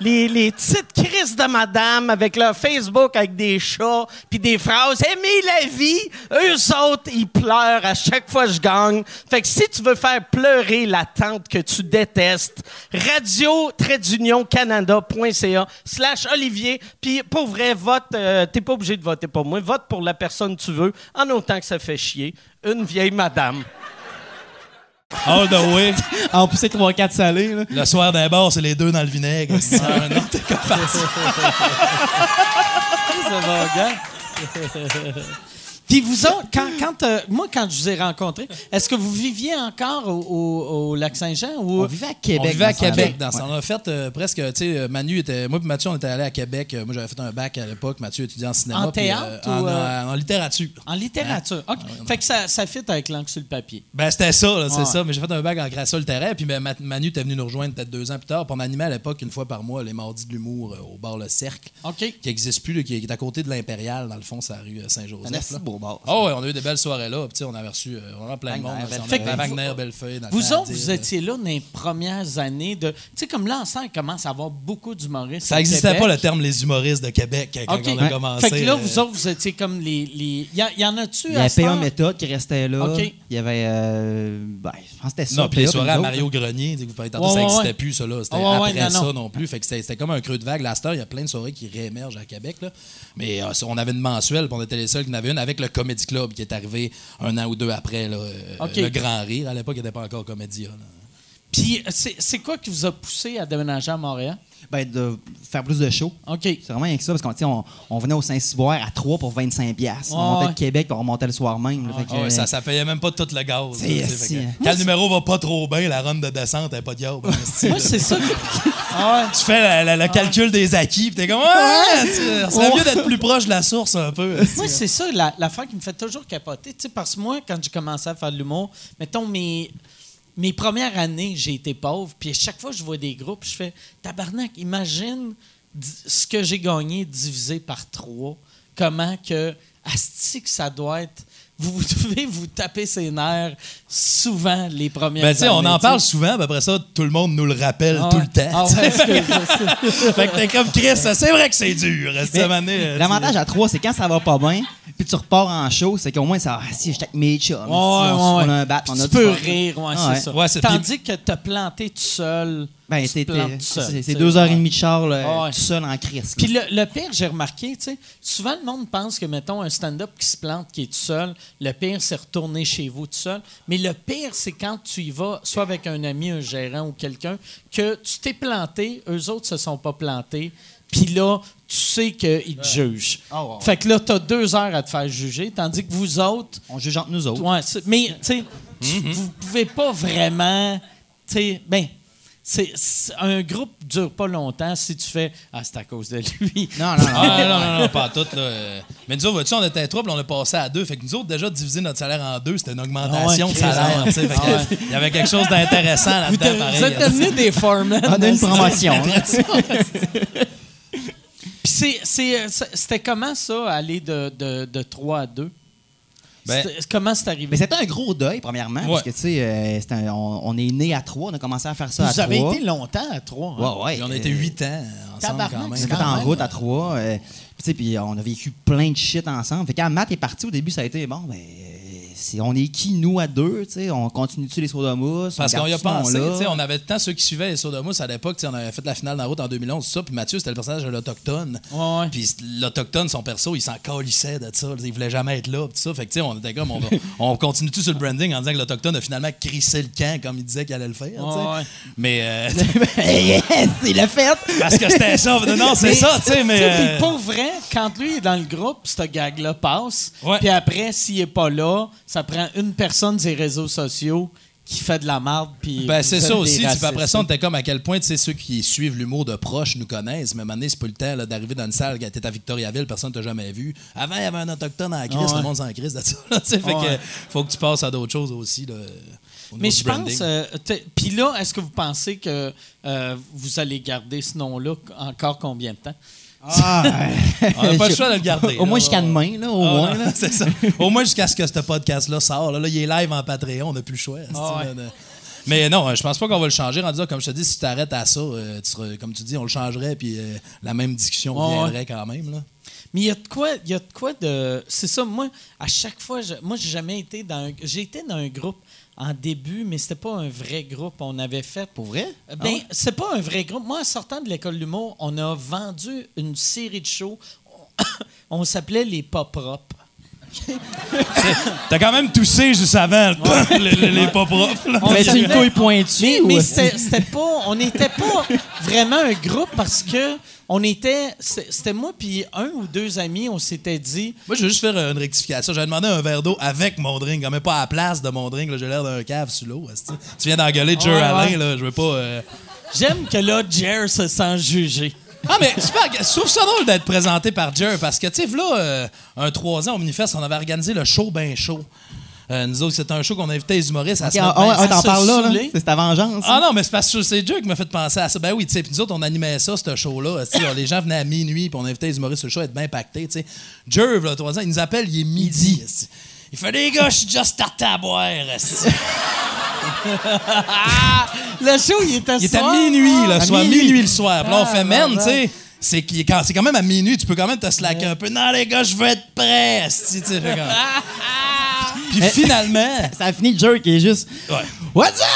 Les, petites crises de madame avec leur Facebook avec des chats puis des phrases « Aimez la vie! » Eux autres, ils pleurent à chaque fois que je gagne. Fait que si tu veux faire pleurer la tante que tu détestes, radio canada.ca slash Olivier. Puis pour vrai, vote, euh, t'es pas obligé de voter pour moi. Vote pour la personne que tu veux, en autant que ça fait chier. Une vieille madame. All the way. En plus, c'est 3-4 salés. Là. Le soir d'un bar, c'est les deux dans le vinaigre. C'est un autre t'es comme parti. *laughs* Ça va, gars. *laughs* Puis vous autres, quand, quand, euh, moi, quand je vous ai rencontré, est-ce que vous viviez encore au, au- au Lac-Saint-Jean? Ou... On vivait à Québec. On vivait à. Québec dans ce Ouais. temps-là. On a fait euh, presque, tu sais, Manu était. Moi et Mathieu, on était allés à Québec. Euh, Moi, j'avais fait un bac à l'époque. Mathieu étudiait en cinéma. En puis, théâtre en, ou, euh, en- en littérature. En littérature. Hein? OK. Fait que ça, ça fit avec l'encre sur le papier. Ben, c'était ça, là, c'est Ouais. ça. Mais j'ai fait un bac en création littéraire. Puis ben, Ma- Manu était venu nous rejoindre peut-être deux ans plus tard. Puis on animait à l'époque, une fois par mois, les mardis de l'humour euh, au bar Le Cercle, OK. qui n'existe plus, là, qui est à côté de l'Impérial, dans le fond, c'est la rue euh, Saint-Joseph. Bar. Oh, ouais, on a eu des belles soirées là. Puis, tu sais, on avait reçu euh, vraiment plein de monde. On Fait que avait vous- Wagner, Bellefeuille. dans Vous autres, vous étiez là dans les premières années de. Tu sais, comme là, il commence à avoir beaucoup d'humoristes. Ça n'existait pas le terme les humoristes de Québec quand on a Ouais. commencé. Fait que là, euh, vous autres, vous étiez comme les. les... Y, en a-tu Il y avait PA? Méthode qui restait là. Il y avait. euh, ben, je pense que c'était ça. Non, puis les soirées à Mario autres. Grenier, vous parlez tantôt, Ouais, ça n'existait ouais. plus, ça, là. C'était Ouais, ouais, après non, ça non. non, plus. Fait que c'était comme un creux de vague. La star, il y a plein de soirées qui réémergent à Québec, là. Mais euh, on avait une mensuelle, puis on était les seuls qui en avaient une avec le Comedy Club qui est arrivé un an ou deux après, là. euh. Le Grand Rire, à l'époque, il n'était pas encore Comédia. Puis c'est c'est quoi qui vous a poussé à déménager à Montréal? Ben, de faire plus de shows. OK. C'est vraiment rien que ça, parce qu'on on, on venait au Saint-Cyboire à 3 pour 25$. piastres. Ouais, on montait ouais. de Québec, puis on remontait le soir même. là. Fait que, Ah ouais, ça, ça payait même pas tout le gaz. là, fait c'est- que Moi, Quand le numéro va pas trop bien, la run de descente, elle pas de diable. esti, Moi, c'est ça. Ah ouais. tu fais la- la- le calcul des acquis, puis t'es comme, ouais, tu- ça serait mieux d'être plus proche de la source un peu. Moi, c'est ça, la- l'affaire qui me fait toujours capoter. Tu sais, parce que moi, quand j'ai commencé à faire de l'humour, mettons, mes, mes premières années, j'ai été pauvre. Puis à chaque fois que je vois des groupes, je fais Tabarnak, imagine ce que j'ai gagné divisé par trois. Comment que. Asti, que ça doit être. Vous, devez vous taper ses nerfs souvent les premières Ben, tu sais, on années, en parle souvent, puis après ça, tout le monde nous le rappelle Ah tout le temps. Ah ouais, *laughs* fait que t'es comme Chris, c'est vrai que c'est dur. Mais euh, L'avantage à 3, c'est quand ça va pas bien, puis tu repars en show, c'est qu'au moins, ça, ah, si j'étais avec mes chums, si Ouais, on, ouais, on a un bat, on a tu du peux fun. rire, ouais, Ah c'est ça. Tandis que te planter tout seul. Ben, c'est deux heures et demie de char, là, ouais. tout seul en crise. Puis le, le pire, j'ai remarqué, tu sais, souvent le monde pense que, mettons, un stand-up qui se plante, qui est tout seul, le pire, c'est retourner chez vous tout seul. Mais le pire, c'est quand tu y vas, soit avec un ami, un gérant ou quelqu'un, que tu t'es planté, eux autres se sont pas plantés, puis là, tu sais qu'ils te jugent. Ah. Fait que là, tu as deux heures à te faire juger, tandis que vous autres, On juge entre nous autres. Ouais, mais tu sais, tu- vous pouvez pas vraiment, tu sais, ben, c'est un groupe dure pas longtemps si tu fais ah c'est à cause de lui. Non, non, non. Ah, non, non, non, pas tout. Là. Mais nous autres, vois-tu, on était puis on a passé à deux. Fait que nous autres, déjà, diviser notre salaire en deux, c'était une augmentation Ah ouais, de salaire. Tu ah ouais. Il y avait quelque chose d'intéressant Vous, là-dedans, vous pareil. êtes devenus des foremen. On a une promotion. hein. *laughs* Puis c'était comment ça aller de, de, de 3 à 2 Ben- comment c'est arrivé? Mais c'était un gros deuil, premièrement, Ouais. parce que, tu sais, euh, on, on est né à 3, on a commencé à faire ça à Vous 3. avez été longtemps à 3. Ouais, ouais. Puis on a été huit ans ensemble quand On même. s'est fait Quand en même. route à trois. euh, puis tu sais, puis on a vécu plein de shit ensemble. Fait que quand Matt est parti, au début, ça a été bon, ben, c'est- on est qui, nous, à deux, tu sais? On continue-tu les sodas mousse? Parce on qu'on y a pensé, nom-là? tu sais, on avait tant ceux qui suivaient les Soda Mousse à l'époque, tu sais, on avait fait la finale dans la route en 2011, tout ça, puis Mathieu, c'était le personnage de l'Autochtone. Ouais. Puis l'Autochtone, son perso, il s'en calissait de ça, il voulait jamais être là, puis tout ça. Fait que, tu sais, on était comme, on, *laughs* continue tout sur le branding en disant que l'Autochtone a finalement crissé le camp comme il disait qu'il allait le faire. Ouais. Mais, euh, *laughs* yes, c'est le fait! parce que c'était ça, non, c'est ça, tu sais, mais. Euh, puis pour vrai, quand lui est dans le groupe, ce gag-là passe. Puis après, s'il est pas là, ça prend une personne des réseaux sociaux qui fait de la marde. Puis Ben, c'est ça aussi. après ça, on était comme à quel point, ceux qui suivent l'humour de proche nous connaissent. Mais maintenant, c'est pas le temps là, d'arriver dans une salle était à Victoriaville, personne t'a jamais vu. Avant, il y avait un autochtone en crise, ouais. le monde s'en crise là, ouais. que faut que tu passes à d'autres choses aussi. Là, Mais je pense. euh, t'es- Puis là, est-ce que vous pensez que euh, vous allez garder ce nom-là encore combien de temps? Ah, *laughs* On n'a pas le choix de le garder. Au moins jusqu'à demain, là, au Ah, moins. là. *laughs* c'est ça. Au moins jusqu'à ce que ce podcast-là sort. Là, Là, il est live en Patreon, on n'a plus le choix. Ah ouais. Mais non, je pense pas qu'on va le changer. En disant, comme je te dis, si tu t'arrêtes à ça, euh, tu seras- comme tu dis, on le changerait, puis euh, la même discussion ouais. viendrait quand même. Là. Mais il y a de quoi, il y a de quoi de. C'est ça, moi, à chaque fois, je- moi, j'ai jamais été dans un. J'ai été dans un groupe en début, mais c'était pas un vrai groupe. On avait fait. Pour vrai? Ben, Ah ouais? c'est pas un vrai groupe. Moi, en sortant de l'école de l'humour, on a vendu une série de shows. *coughs* On s'appelait les pas propres. T'as quand même toussé juste avant *laughs* les, les- les pas propres. là. On Mais une couille pointue? Mais, ou- mais c'était c'était pas. On n'était pas vraiment un groupe parce que on était. C'était moi puis un ou deux amis, on s'était dit. Moi, je veux juste faire une rectification. J'avais demandé un verre d'eau avec mon drink, quand même pas à la place de mon drink. J'ai l'air d'un cave sous l'eau. Tu viens d'engueuler Jer Ouais, Alain, ouais. là? Je veux pas. euh, J'aime que là, Jer se sent jugé. Ah, mais c'est pas- je trouve ça drôle d'être présenté par Jer parce que, tu sais, là, euh, un trois ans au Minifest, on avait organisé le show ben chaud. Euh, nous autres, c'était un show qu'on invitait les humoristes à Ok, se mettre ah, ben- ah, t'en se parles là, là. C'est ta vengeance. Ah non, mais c'est parce que c'est Dieu qui m'a fait penser à ça. Ben oui, tu sais, puis nous autres, on animait ça, ce show-là. Les gens venaient à minuit, puis on invitait les humoristes sur le show à être bien pactés, tu sais. Jerv, là, trois ans, il nous appelle, il est midi. Il fait, les gars, je suis juste starté à boire. *laughs* Le show, il était Il est à soir. minuit, le À soir, minuit. minuit le soir. Puis là, on Ah, fait, man, ouais, tu sais, c'est qu'il est quand, c'est quand même à minuit, tu peux quand même te slacker un peu. Non, les gars, je veux être prêt. *laughs* Puis finalement. *laughs* Ça a fini le jerk qui est juste. Ouais. What's up?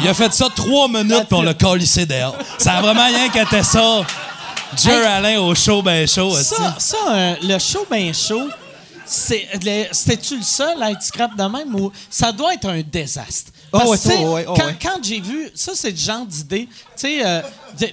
Il a fait ça trois minutes on l'a collissé dehors. Ça a vraiment rien qu'était ça. Jer Hey. Alain au show ben chaud. Ça, ça euh, le show ben chaud, c'est le- c'était-tu le seul à être scrap de même ou ça doit être un désastre? Oh, ouais, oh, ouais, oh, quand, ouais. quand j'ai vu, ça, c'est le genre d'idée. Tu sais, euh,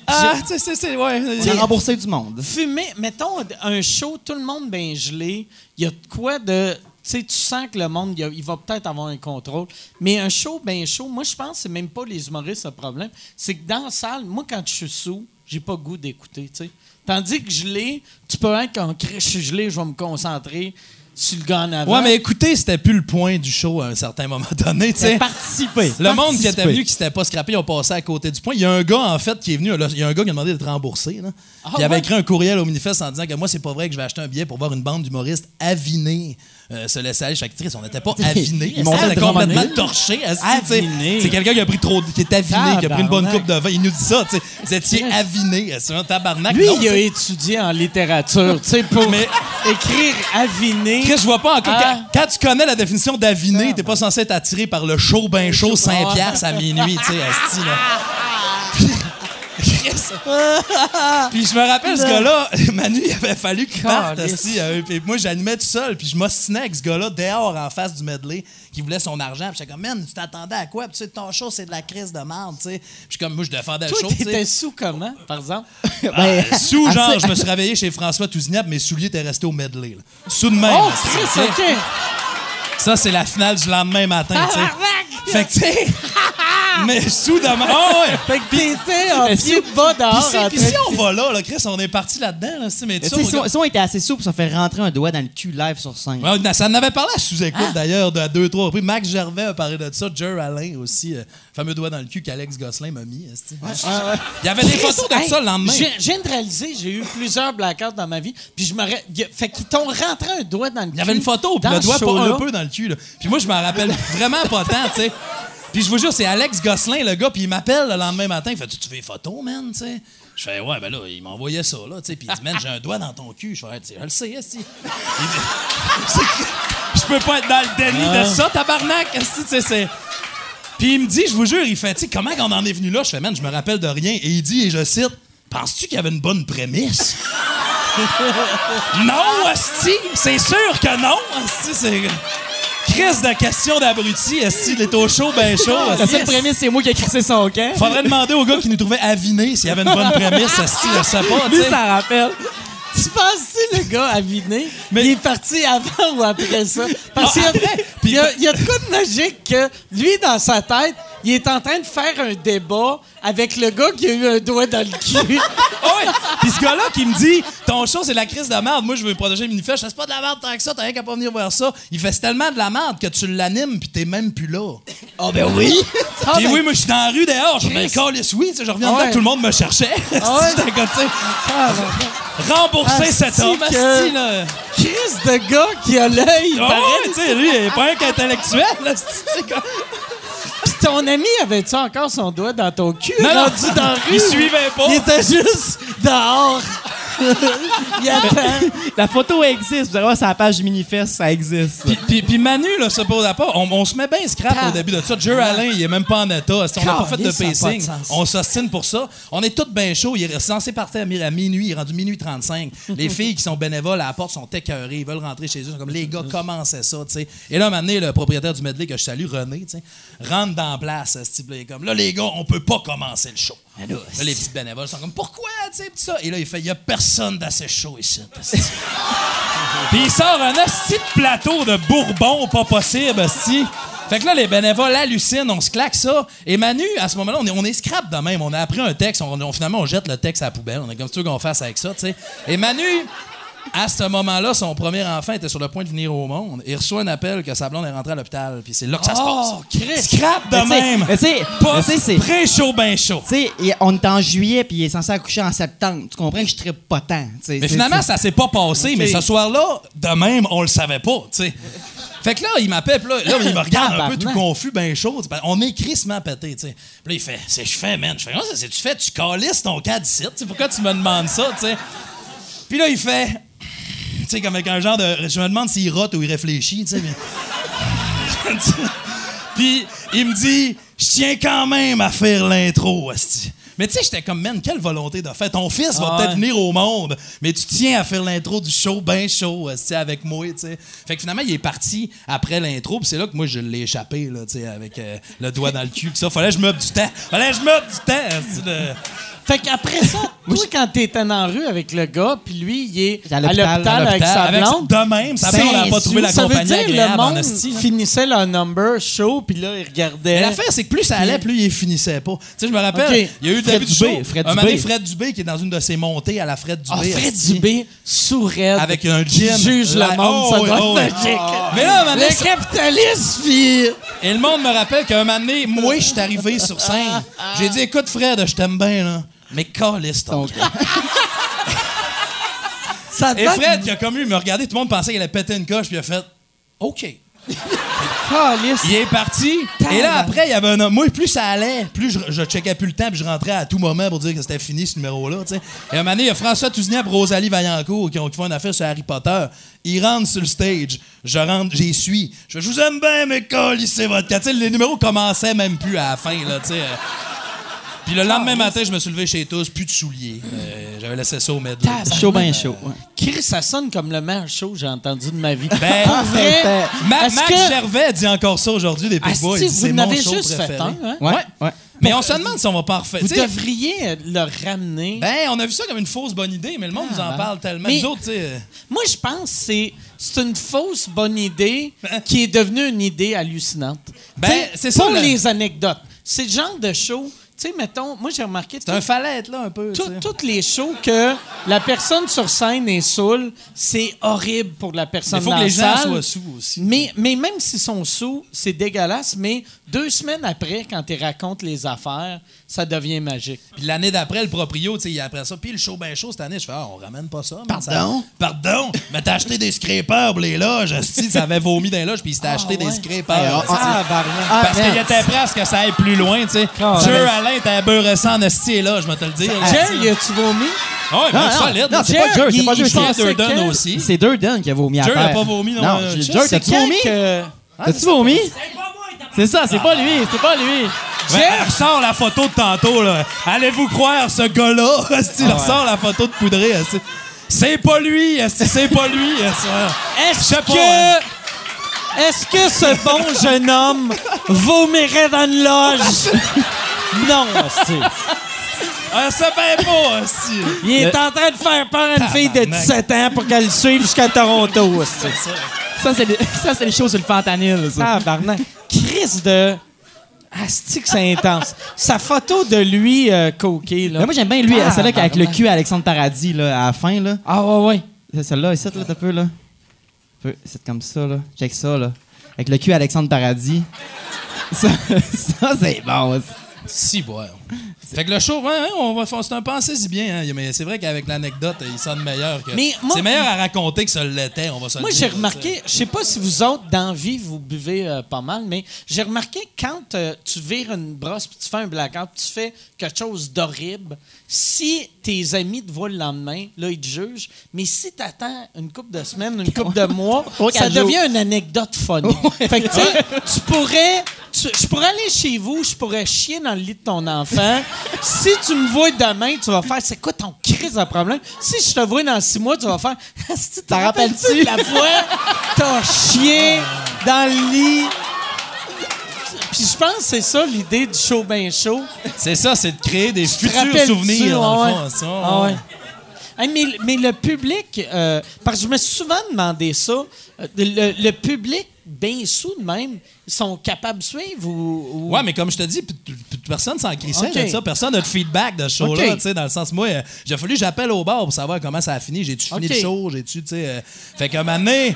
Ah, tu sais, c'est- c'est. Ouais. On a remboursé du monde. fumer, mettons un show, tout le monde bien gelé, il y a de quoi de. Tu sais, tu sens que le monde, il, va peut-être avoir un contrôle. Mais un show bien chaud, moi, je pense que c'est même pas les humoristes le problème. C'est que dans la salle, moi, quand je suis sous, j'ai pas le goût d'écouter, tu sais. Tandis que gelé, tu peux être quand je suis gelé, je vais me concentrer sur le gars en avant. Ouais, mais écoutez, c'était plus le point du show à un certain moment donné, tu sais. Participer. Le monde qui était venu, qui s'était pas scrappé, ils ont passé à côté du point. Il y a un gars, en fait, qui est venu. Il y a un gars qui a demandé d'être remboursé. Là. Puis il avait écrit un courriel au Minifest en disant que moi, c'est pas vrai que je vais acheter un billet pour voir une bande d'humoristes avinés euh, se laisser aller. Chaque actrice, on n'était pas *laughs* avinés. Ils on montaient était le complètement. Avinés. C'est quelqu'un qui a pris trop, qui est aviné, qui a pris une bonne coupe de vin. Il nous dit ça, tu sais. Vous étiez avinés. C'est un tabarnak. Lui, Non, il a étudié en littérature, tu sais, pour Mais- écrire aviné. Chris, je vois pas encore. Ah. Quand, tu connais la définition d'aviné, t'es pas censé être attiré par le chaud, ben chaud, 5 piastres à minuit, tu sais, asti, là. Chris. *laughs* puis je me rappelle, ce gars-là, *laughs* Manu, il avait fallu qu'il parte, asti, euh, puis moi, j'animais tout seul, puis je m'ostinais avec ce gars-là dehors en face du medley, qui voulait son argent, puis j'étais comme, man, tu t'attendais à quoi? Puis tu sais, ton show, c'est de la crise de merde, tu sais. Puis comme, moi, je défendais le show, t'étais sous comment, par exemple? Ah, sous, genre, assez- je me suis réveillé chez François Tousignan, puis mes souliers étaient restés au medley. là. Sous de même. Oh, Chris. OK. Ça, c'est la finale du lendemain matin, tu sais. Fait que, tu sais. *laughs* mais soudainement. Oh, ouais. Fait que t'étais en pied bas Puis dehors. si- puis si on va là, là, Chris, on est parti là-dedans, là, c'est- mais tu sais, on si si était assez souple, ça fait rentrer un doigt dans le cul live sur scène. Ça en avait parlé à sous-écoute, Ah. d'ailleurs, de, deux, trois reprises. Max Gervais a parlé de ça. Jer Alain aussi, euh, fameux doigt dans le cul qu'Alex Gosselin m'a mis. Il y avait des photos de ça le lendemain. De réaliser, j'ai eu plusieurs blackouts dans ma vie, puis je me... Fait qu'ils t'ont rentré un doigt dans le cul. Il y avait une photo, le doigt pas un peu dans le cul. Puis moi, je m'en rappelle *laughs* vraiment pas tant, tu sais. Puis je vous jure, c'est Alex Gosselin, le gars, puis il m'appelle le lendemain matin. Il fait Tu fais des photos, man, tu sais? Je fais Ouais, ben là, il m'envoyait ça, là, tu sais. Puis il dit Man, j'ai un doigt dans ton cul. Je fais je le sais, *laughs* C'est- Je peux pas être dans le déni de ça, tabarnak, esti, tu sais, c'est. Puis il me dit, je vous jure, il fait, tu sais, comment on en est venu là? Je fais, man, je me rappelle de rien. Et il dit, et je cite, penses-tu qu'il y avait une bonne prémisse? *laughs* non, Asti! C'est sûr que non! Asti, c'est. Crise de question d'abruti, Asti, il est au chaud, ben chaud. La seule prémisse, c'est moi qui ai crissé son camp. Faudrait demander au gars qui nous trouvait avinés s'il y avait une bonne prémisse, *laughs* Asti, je sais pas, tu Lui, ça rappelle. Tu penses-tu le gars aviné, Mais- il est parti avant ou après ça? Parce qu'il y a de quoi de magique que lui, dans sa tête, il est en train de faire un débat avec le gars qui a eu un doigt dans le cul. *laughs* Ah ouais. Puis ce gars-là qui me dit Ton show, c'est de la crise de merde. Moi, je veux protéger le minifest. Je fais C'est pas de la merde tant que ça. T'as rien qu'à pas venir voir ça. Il fait tellement de la merde que tu l'animes puis t'es même plus là. Oh, ben oui. *laughs* Ah, Puis ben, oui, moi, je suis dans la rue dehors. Je me oui. Je reviens Ah dedans ouais. que tout le monde me cherchait. *laughs* ouais. Ah, ben, Rembourser Asti cet homme. que- là. Chris de gars qui a l'œil, Ah pareil. ouais, tu sais, lui, il est pas un qu'intellectuel. Ton ami avait-tu encore son doigt dans ton cul? Non, non. rendu dans la rue? Il suivait pas. Il était juste dehors. *laughs* il attend. La photo existe. Vous allez voir sur la page du Minifest, ça existe. Puis, puis, puis Manu, là, ça pose à pas. On, on se met bien scrap au début de ça. Joe Alain, il est même pas en état. Si On n'a pas fait de ça pacing? On s'ostine pour ça. On est tous bien chauds. Il est censé partir à, mi- à minuit. Il est rendu minuit 35. Les *laughs* filles qui sont bénévoles à la porte sont écœurées. Ils veulent rentrer chez eux. Ils sont comme les gars, commencez ça, tu sais. Et là, maintenant, le propriétaire du medley que je salue, René, rentre dans la place, ce type-là. Il est comme là, les gars, on peut pas commencer le show. Ah, Là, les petits bénévoles sont comme pourquoi, tu sais, ça? Et là, il fait, il y a personne d'assez chaud ici. *laughs* Puis il sort un asti de plateau de bourbon, pas possible, asti. Fait que là, les bénévoles hallucinent, on se claque ça. Et Manu, à ce moment-là, on est, on est scrap de même. On a appris un texte, on, on- finalement, on jette le texte à la poubelle. On est comme tu veux qu'on fasse avec ça, tu sais. Et Manu, à ce moment-là, son premier enfant était sur le point de venir au monde. Il reçoit un appel que sa blonde est rentrée à l'hôpital. Puis c'est là que ça se Oh, passe. Chris! Scrap de Mais même. mais c'est- très chaud, ben chaud. Tu sais, il- on est en juillet, puis il est censé accoucher en septembre. Tu comprends que je ne pas tant. Mais finalement, ça s'est pas passé. Mais ce soir-là, de même, on le savait pas, tu sais. Fait que là, il m'appelle, là, là, il me regarde un peu tout confus, ben chaud. On est crissement pété, tu sais. Puis là, il fait, c'est je fais, man. Je fais, Ah, c'est tu fais, tu calisses ton cas d'ici. Pourquoi tu me demandes ça, tu sais? Puis là, il fait, tu sais, comme avec un genre de. Je me demande s'il rote ou il réfléchit, tu sais. mais- *laughs* Puis il me dit, je tiens quand même à faire l'intro. Mais tu sais, j'étais comme, man, quelle volonté de faire. Ton fils va Ah peut-être venir au monde, mais tu tiens à faire l'intro du show bien chaud, avec moi, tu sais. Fait que finalement, il est parti après l'intro, puis c'est là que moi, je l'ai échappé, là, tu sais, avec euh, le doigt dans le cul, puis ça. Fallait que je meuble du temps. Fallait que je meuble du temps, Fait qu'après ça, *laughs* toi, quand t'étais dans la rue avec le gars, puis lui, il est À l'hôpital, avec sa avec- blonde. de même, sa blonde, elle a pas trouvé la ça veut compagnie dire agréable le monde finissait leur number show, puis là, il regardait. Mais l'affaire, c'est que plus ça allait, plus il finissait pas. Tu sais, je me rappelle, il y a eu Fred début du Dubé, show. Fred un Dubé. Fred Dubé qui est dans une de ses montées à la Fred Ah, Dubé. Fred esti. Dubé, sourd-raide, Avec un gin. juge La- le monde, ça oh, doit oh, être ouais. magique. Mais là, un moment donné, Le capitaliste, puis... Et le monde me rappelle qu'un moment donné, moi, je suis arrivé sur scène. J'ai dit, écoute, Fred, je t'aime bien, là. Mais calisse ton camp. *laughs* Ça Et Fred, qui a comme lui, me regardé, tout le monde pensait qu'il allait péter une coche, puis il a fait, OK. Il est parti. Et là, après, il y avait un homme. Moi, plus ça allait, plus je, je checkais plus le temps, puis je rentrais à tout moment pour dire que c'était fini, ce numéro-là. tu sais. Et à un moment donné, il y a François Tousignan et Rosalie Vaillancourt qui ont font une affaire sur Harry Potter. Ils rentrent sur le stage. Je rentre, j'y suis. Je fais, je vous aime bien, mais colissez votre cas. Les numéros commençaient même plus à la fin, là, tu sais. Puis le lendemain matin, je me suis levé chez tous, plus de souliers. Euh, J'avais laissé ça au medley. Chaud, bien chaud. ouais. Chris, ça sonne comme le meilleur show que j'ai entendu de ma vie. Ben, Pour vrai, Ma- est-ce Max que- Gervais dit encore ça aujourd'hui des Big Asti, Boys. Il dit, vous C'est en mon avez show juste fait un, hein? Ouais, Ouais. ouais. Mais on se demande si on va pas en refaire. Vous Tu sais, devriez euh, le ramener. Ben, on a vu ça comme une fausse bonne idée, mais le monde nous en ben. parle tellement. Mais- Nous autres, tu sais. Moi, je pense que c'est c'est une fausse bonne idée qui est devenue une idée hallucinante. Ben, T'sais, c'est ça, Pour le- les anecdotes. C'est le genre de show, sais, mettons, moi, j'ai remarqué C'est un fallette, là, un peu. tu tout- toutes les shows que la personne sur scène est saoule, c'est horrible pour la personne Il faut dans que les gens soient sous aussi. Mais, mais même s'ils sont sous, c'est dégueulasse. Mais deux semaines après, quand ils racontent les affaires, ça devient magique. Puis l'année d'après, le proprio, tu sais, il après ça. Puis le show ben chaud cette année, je fais, ah, on ramène pas ça. man, ça- Pardon? Pardon? Mais t'as acheté des scrapers pour les loges. esti, ça avait vomi dans les loges, puis il s'était acheté ouais. des scrapers. esti. Ah, Ah, Parce qu'il était prêt à ce que ça aille plus loin, tu sais. Ah, Dieu. Alain, t'as beurré ça en esti, là, je vais te le dire. Jerry, as-tu vomi? Non, ben, non, solide. non, c'est pas Jer, Jer, c'est pas il Jer, Je fait- pense c'est c'est Durden aussi. c'est Durden qui a vomi à terre. a pas vomi, non, Non, euh, Jer, Jer, t'as-tu vomi? que- T'as-tu vomi? C'est ça, c'est pas lui, c'est pas lui. Elle ressort la photo de tantôt, là. Allez-vous croire ce gars-là? *laughs* il ressort la photo de poudré. C'est pas lui, c'est pas lui. Est-ce que. Est-ce que ce bon jeune homme vomirait dans une loge? *laughs* Non, c'est. Ah, ça bien pas, esti. Il est en train de faire peur à une fille de Tabarnak. 17 ans pour qu'elle le suive jusqu'à Toronto. c'est Ça, c'est les, ça, c'est les choses sur le fentanyl, ça. Tabarnak. Chris de. Asti que c'est intense? Sa photo de lui euh, coqué, là. Mais moi, j'aime bien lui, Ah, celle-là avec le cul à Alexandre Paradis, là, à la fin, là. Ah, ouais, ouais. C'est Celle-là, ici, là, t'as peu, là. C'est comme ça, là. Check ça, là. Avec le cul à Alexandre Paradis. Ça, *laughs* ça c'est bon. Si, ouais. Fait que le show, ouais, ouais, on va faire- c'est un pensée-y bien, hein, mais c'est vrai qu'avec l'anecdote, il sonne meilleur que. Mais moi- c'est meilleur à raconter que ça l'était, on va se Moi, j'ai remarqué, je sais pas si vous autres, dans vie, vous buvez euh, pas mal, mais j'ai remarqué quand euh, tu vires une brosse puis tu fais un blackout, tu fais quelque chose d'horrible, si tes amis te voient le lendemain, là, ils te jugent, mais si tu attends une couple de semaines, une couple de *laughs* mois, ça devient une anecdote funny. *laughs* fait que, tu pourrais... je pourrais aller chez vous, je pourrais chier dans le lit de ton enfant. *laughs* si tu me vois demain, tu vas faire c'est quoi ton crise de problème? Si je te vois dans six mois, tu vas faire *laughs* Asti, T'en rappelles-tu la fois t'as chié dans le lit? Puis je pense que c'est ça l'idée du show bien chaud. C'est ça, c'est de créer des Tu futurs souvenirs, Ouais, fond. ouais. ça, Ah ouais. ouais. Hey, mais, mais le public, euh, parce que je me suis souvent demandé ça, euh, le, le public, bien sous de même, sont capables de suivre ou. ou- Ouais, mais comme je te dis, personne s'en crissait ça. Personne n'a de feedback de ce show-là, tu sais, dans le sens, moi, euh, j'ai fallu que j'appelle au bar pour savoir comment ça a fini. J'ai-tu fini le show? J'ai-tu, tu sais... euh, fait qu'à un moment donné,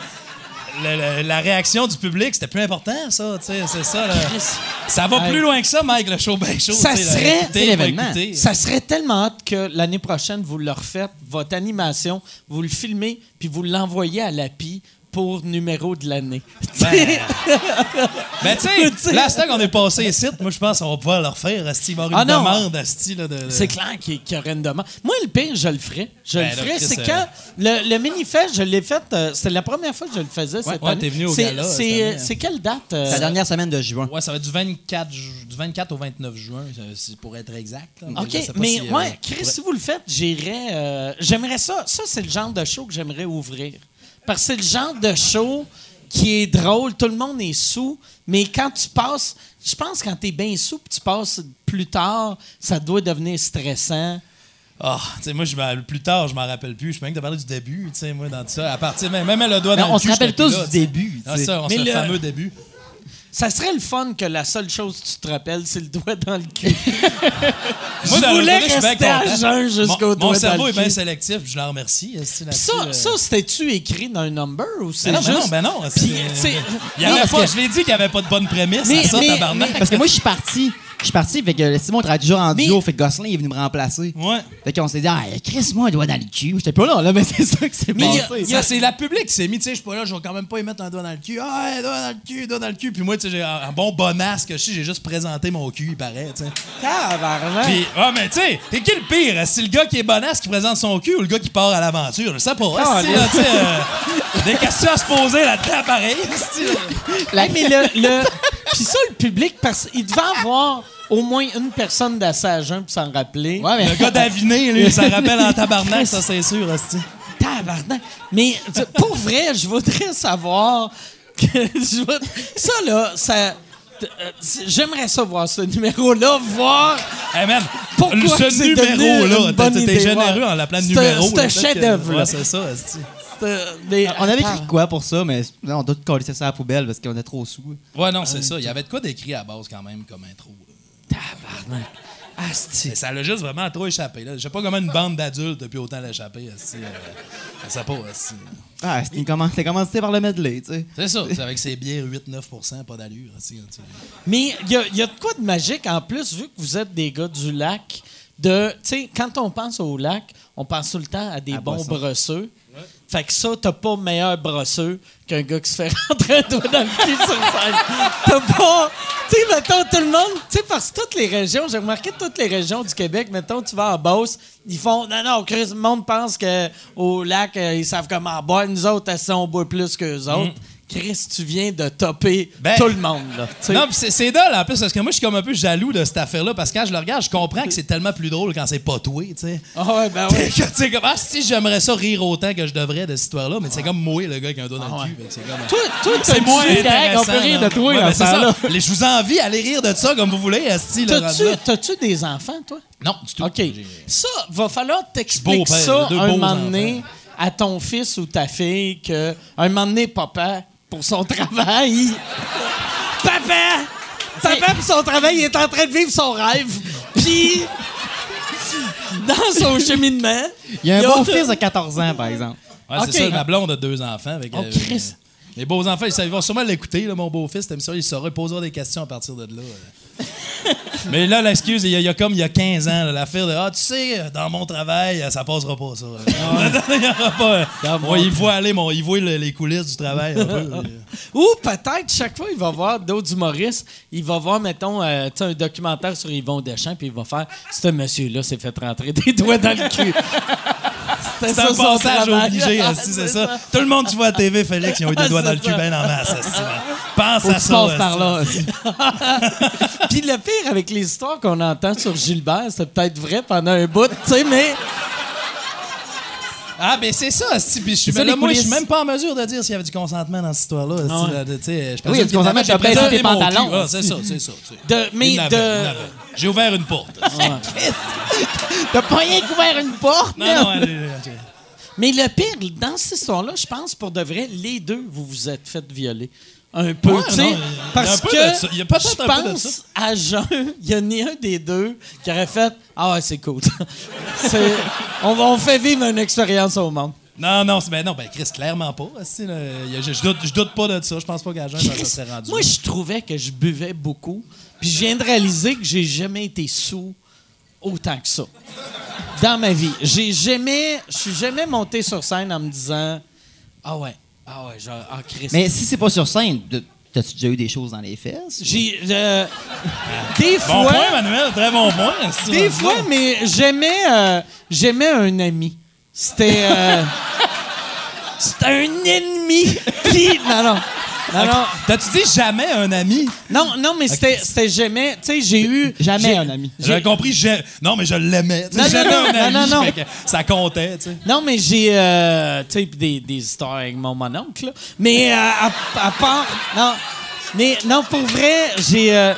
le- le- la réaction du public, c'était plus important, ça, c'est ça, là. Ça va plus loin que ça, Mike, le show. Ça serait- l'événement. va écouter. Ça serait tellement hâte que l'année prochaine, vous le refaites, votre animation, vous le filmez, puis vous l'envoyez à l'API pour numéro de l'année. Ben, *laughs* ben tu sais, l'instant qu'on est passé ici, moi, je pense qu'on va pouvoir le refaire. Asti, il va y avoir une Ah non. demande, Asti, là, de... de- C'est clair qu'il y aurait une demande. Moi, le pire, je le ferais. Je Ben le là, ferais. C'est euh, quand. Le, le mini-fest, je l'ai fait. euh, c'est la première fois que je le faisais cette ouais, année. t'es venu au C'est- gala, C'est année, hein. quelle date? euh, C'est la dernière semaine de juin. Ouais, ça va être du 24, ju- du 24 au 29 juin, pour être exact. là. OK, pas mais si, euh, ouais, Chris, si vous le faites, j'irais. euh, j'aimerais ça. Ça, c'est le genre de show que j'aimerais ouvrir. Parce que c'est le genre de show qui est drôle. Tout le monde est sous. Mais quand tu passes. Je pense que quand tu es bien sous puis tu passes plus tard, ça doit devenir stressant. Ah, tu sais, moi, je plus tard, je m'en rappelle plus. Je suis même de parler du début, tu sais, moi, dans tout ça. À partir, même, même le doigt Mais dans on le se cul, rappelle tous là, du début, Ah, ça, on Mais se le le- fameux début. Ça serait le fun que la seule chose que tu te rappelles, c'est le doigt dans le cul. *laughs* Moi, je dans voulais je rester à jeun jusqu'au Mon- doigt Mon cerveau dans est bien sélectif, je l'en remercie. là-dessus, ça, euh. ça c'était-tu écrit dans un number ou c'est Ben non, ben non, ben non. Il y avait parce pas, que- je l'ai dit qu'il n'y avait pas de bonne prémisse Mais- à ça, mais- tabarnak. Parce que moi, je suis parti. Je suis parti, fait que Simon travaille toujours en duo, fait que Gosselin est venu me remplacer. Ouais. Fait qu'on s'est dit, ah, Chris, moi, un doigt dans le cul. J'étais pas là, là, mais c'est ça que c'est passé. Ça, c'est la public qui s'est mis, tu sais, je suis pas là, je vais quand même pas y mettre un doigt dans le cul. Ah, ouais, doigt dans le cul, doigt dans le cul. Puis moi, tu sais, j'ai un, un bon bonasse que je sais, j'ai juste présenté mon cul, il paraît, tu sais. Puis, ah, mais tu sais, c'est qui le pire? C'est le gars qui est bonasse qui présente son cul ou le gars qui part à l'aventure? Je sais pas. Esti, là, tu sais, euh, des questions à se poser là-dedans, pareil. là. Mais le... le... *laughs* Puis ça, le public, parce il devait avoir au moins une personne d'assez à jeun pour s'en rappeler. Ouais, mais Le gars d'Aviné, lui, ça rappelle en tabarnak, ça, c'est sûr, esti. Tabarnak. Mais pour vrai, je voudrais savoir que *laughs* je voud- ça là, ça euh, j'aimerais ça voir ce numéro-là, voir Hey man, Pourquoi ce numéro-là, une bonne t'es généreux en l'appelant numéro. c'est un chef-d'œuvre, là. Ouais, c'est ça, on avait écrit quoi pour ça, mais là, on doit coller ça à la poubelle parce qu'on est trop sous. Ouais, non, c'est ça. Il y avait de quoi d'écrit à la base quand même comme intro. là. Tabarnak. Asti. Mais ça l'a juste vraiment trop échappé. Là. Je sais pas comment une bande d'adultes a pu autant l'échapper. esti, euh, Je sais pas. esti. Ah, c'était comment- c'était commencé par le medley, tu sais. C'est ça. c'est avec ses bières 8-9% pas d'allure. Mais il y, y a de quoi de magique en plus, vu que vous êtes des gars du lac, de, tu sais, quand on pense au lac, on pense tout le temps à des À bons brosseux. Fait que ça, t'as pas meilleur brosseux qu'un gars qui se fait *laughs* rentrer un doigt dans le cul sur scène. T'as pas. Tu sais, mettons, tout le monde. Tu sais, parce que toutes les régions, j'ai remarqué toutes les régions du Québec, mettons, tu vas en Beauce, ils font. Non, non, le monde pense qu'au lac, euh, ils savent comment boire. Nous autres, assis, on boit plus qu'eux autres. Chris, tu viens de topper Ben, tout le monde, là. Non, pis c'est dole en plus, parce que moi, je suis comme un peu jaloux de cette affaire-là, parce que quand je le regarde, je comprends que c'est tellement plus drôle quand c'est pas toi, tu sais. Ah ouais, ben ouais. *laughs* Tu sais, comme, ah, si j'aimerais ça rire autant que je devrais de cette histoire-là, mais c'est comme moi, le gars qui a un doigt dans Ah le cul. fait que c'est comme- Toi, toi, C'est correct, on peut rire là. de toi, Ouais, dans ben, ce c'est ça. temps-là. Les- Je vous envie, allez rire de ça comme vous voulez, esti. le T'as-tu, là. des enfants, toi? Non, du tout. OK. Ça, va falloir t'expliquer ça un moment donné à ton fils ou ta fille que un moment donné, papa, pour son travail, papa, papa pour son travail, il est en train de vivre son rêve. Puis, dans son cheminement, Il y a un beau fils de 14 ans, par exemple. Ouais, Ok. c'est ça, ma blonde a deux enfants. Avec, Oh, Christ. les beaux enfants, ils, savent- ils vont sûrement l'écouter, là, mon beau-fils. T'aimes ça, il saura, il posera des questions à partir de là. euh. *laughs* Mais là, l'excuse, il y, a, il y a comme il y a 15 ans, l'affaire de Ah, tu sais, dans mon travail, ça passera pas, ça. *laughs* il y aura pas. euh, Dans il voit aller, mon, il voit le- les coulisses du travail un peu. *laughs* Ou peut-être, chaque fois, il va voir d'autres humoristes, il va voir, mettons, euh, un documentaire sur Yvon Deschamps, puis il va faire Ce monsieur-là s'est fait rentrer des doigts dans le cul. C'est un passage obligé, Ah, c'est ça. Tout le monde, tu vois à TV, Félix, ils ont eu des doigts dans le cul ça. bien en masse. Pense Faut à ça. esti. par là. Puis le pire avec les histoires qu'on entend sur Gilbert, c'est peut-être vrai pendant un bout, tu sais, mais. Ah, ben c'est ça, puis je suis là, moi, je suis même pas en mesure de dire s'il y avait du consentement dans cette histoire-là. Ah ouais. tu sais, Oui, il y a du consentement, baissé présenté tes pantalons, Ah, c'est ça, c'est ça. De, mais de. J'ai ouvert une porte. T'as pas rien couvert une porte, Non, non, allez, allez, allez. Mais le pire, dans cette histoire-là, je pense pour de vrai, les deux, vous vous êtes fait violer. Un peu, Ouais, tu sais. Parce que je pense à Jean, il y a ni un des deux qui aurait fait Ah ouais, c'est cool. *laughs* On, fait vivre une expérience au monde. Non, non, c'est- ben non, ben Chris, clairement pas. Je, je doute, je doute pas de ça. Je pense pas qu'à jeun, ça se serait rendu. Moi, je trouvais que je buvais beaucoup. Puis je viens de réaliser que j'ai jamais été sous autant que ça. Dans ma vie. J'ai jamais. Je suis jamais monté sur scène en me disant Ah ouais, Ah ouais, genre, ah, Chris. Mais si c'est pas sur scène, de- t'as-tu déjà eu des choses dans les fesses? J'ai. euh, *laughs* des Bon fois. point, Manuel, très bon point. Des fois, mais j'aimais euh, j'aimais un ami. C'était euh, *laughs* c'était un ennemi qui non non non non T'as-tu dit jamais un ami? non non mais c'était c'était jamais tu sais j'ai eu Jamais un ami. J'avais compris, j'ai- non, mais je l'aimais. Jamais non, un ami. non, non, non. ça comptait, tu sais. Non, mais j'ai euh, tu sais, des, des histoires avec mon mononcle. là. Mais euh, à, à part. Non. Mais non, pour vrai, j'ai. euh,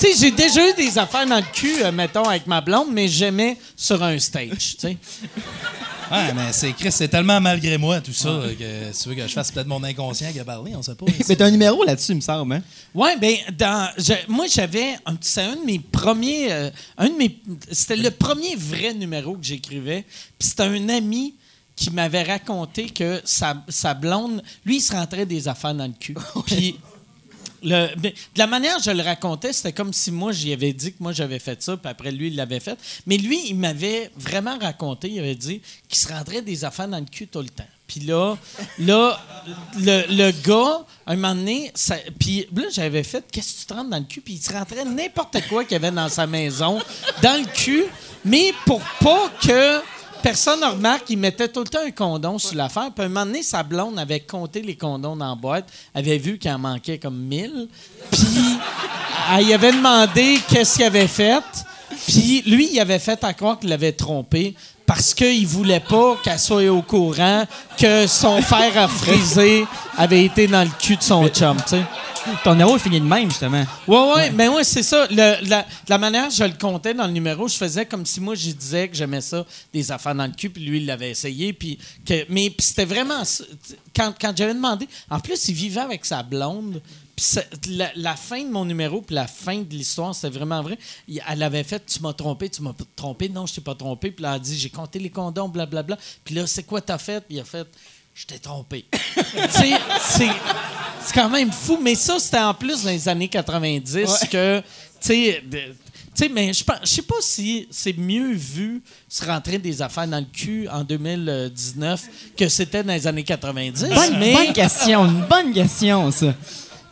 tu sais, j'ai déjà eu des affaires dans le cul, euh, mettons, avec ma blonde, mais jamais sur un stage, tu sais. Ouais, mais c'est Chris, c'est tellement malgré moi tout ça que si tu veux que je fasse peut-être mon inconscient qui a parlé, on sait pas. Mais t'as un numéro là-dessus, il me semble, hein? Ouais, ben dans je- moi j'avais un c'est un de mes premiers euh, un de mes c'était le premier vrai numéro que j'écrivais. Puis c'était un ami qui m'avait raconté que sa, sa blonde lui il se rentrait des affaires dans le cul. *laughs* Puis de la manière dont je le racontais, c'était comme si moi, j'y avais dit que moi, j'avais fait ça, puis après, lui, il l'avait fait. Mais lui, il m'avait vraiment raconté, il avait dit qu'il se rendrait des affaires dans le cul tout le temps. Puis là, là le, le gars, un moment donné, puis là, j'avais fait Qu'est-ce que tu te rentres dans le cul? Puis il se rentrait n'importe quoi qu'il y avait dans sa maison, dans le cul, mais pour pas que personne ne remarque, il mettait tout le temps un condom sur l'affaire. Puis à un moment donné, sa blonde avait compté les condoms dans la boîte, avait vu qu'il en manquait comme 1000. Puis *laughs* elle avait demandé qu'est-ce qu'il avait fait. Puis lui, il avait fait à croire qu'il l'avait trompé parce qu'il voulait pas qu'elle soit au courant que son fer à friser avait été dans le cul de son chum, tu sais. Ton numéro est fini de même, justement. Ouais, ouais, mais ouais, c'est ça. Le- la, la manière je le comptais dans le numéro, je faisais comme si moi, je disais que j'aimais ça, des affaires dans le cul, puis lui, il l'avait essayé. Puis que, mais c'était vraiment. ça. Quand, quand j'avais demandé. En plus, il vivait avec sa blonde. Puis la, la fin de mon numéro, puis la fin de l'histoire, c'était vraiment vrai. Elle avait fait Tu m'as trompé, tu m'as trompé. Non, je t'ai pas trompé. Puis là, elle a dit J'ai compté les condoms, blablabla. Puis là, c'est quoi t'as fait? Puis il a fait Je t'ai trompé. *laughs* c'est. C'est quand même fou, mais ça, c'était en plus dans les années 90 que, tu sais, mais je sais pas si c'est mieux vu se rentrer des affaires dans le cul en 2019 que c'était dans les années 90. Bonne, mais, bonne question, une bonne question, ça.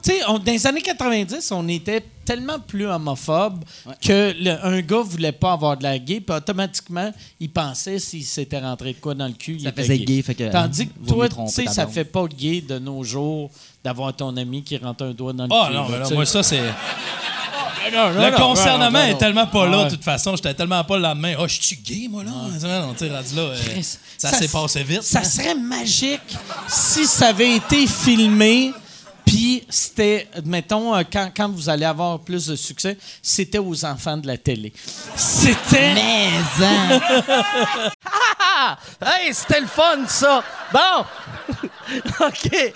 Tu sais, on- dans les années 90, on était tellement plus homophobe que le- un gars voulait pas avoir de la gay, puis automatiquement, il pensait s'il s'était rentré de quoi dans le cul, il Ça était faisait gay, fait que, Tandis que vaut mieux toi, tu sais, ça fait pas gay de nos jours d'avoir ton ami qui rentre un doigt dans le Ah cul. non, là, moi, ça, c'est. Non, non, Le non, concernement non, non, est non. tellement pas là, Ouais. de toute façon. J'étais tellement pas le lendemain. Oh, je suis gay, moi, là? Non, tu sais, rendu là, euh, ça, s'est passé vite. Ça hein? serait magique si ça avait été filmé. Puis c'était, mettons, euh, quand, quand vous allez avoir plus de succès, c'était aux enfants de la télé. C'était. Mais, hein? *laughs* Ah! Hey, c'était le fun, ça! Bon! *laughs* OK.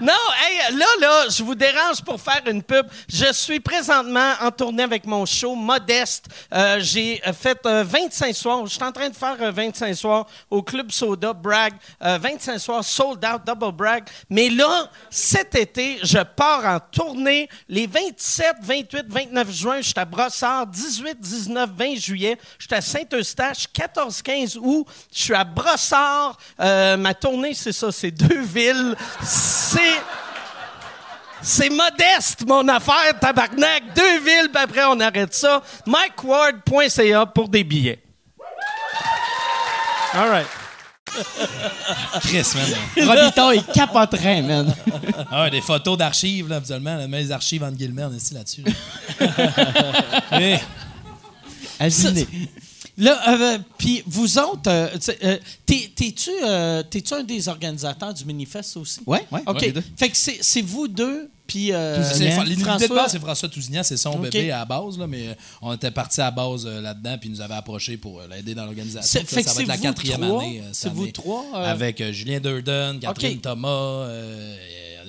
non, hey, là, là, je vous dérange pour faire une pub. Je suis présentement en tournée avec mon show Modeste. Euh, J'ai euh, fait euh, 25 soirs. Je suis en train de faire euh, 25 soirs au Club Soda, Bragg. Euh, 25 soirs, sold out, double brag. Mais là, cet été, je pars en tournée les 27, 28, 29 juin. Je suis à Brossard, 18, 19, 20 juillet. Je suis à Saint-Eustache, 14, 15 août. Je suis à Brossard. Euh, ma tournée, c'est ça, c'est deux villes. C'est... C'est modeste, mon affaire, tabarnak. Deux villes, puis après, on arrête ça. MikeWard.ca pour des billets. All right. *laughs* Chris, man. Robita, il capoterait, man. Ah, ouais, des photos d'archives, là, habituellement. Là, mais les archives entre guillemets, on est ici là-dessus. là. *laughs* Halluciné. Là, euh, puis vous autres, euh, euh, t'es-tu euh, t'es-tu un des organisateurs du Minifest aussi? Ouais, ouais. OK. ouais, fait que c'est vous deux, puis euh. L'idée de François. base, c'est François Tousignan, c'est son bébé à la base, là, mais on était parti à la base euh, là-dedans, puis il nous avait approché pour euh, l'aider dans l'organisation. Ça que va être la c'est vous quatrième trois? année. C'est vous trois, euh, Avec euh, Julien Durden, Catherine. Thomas, euh,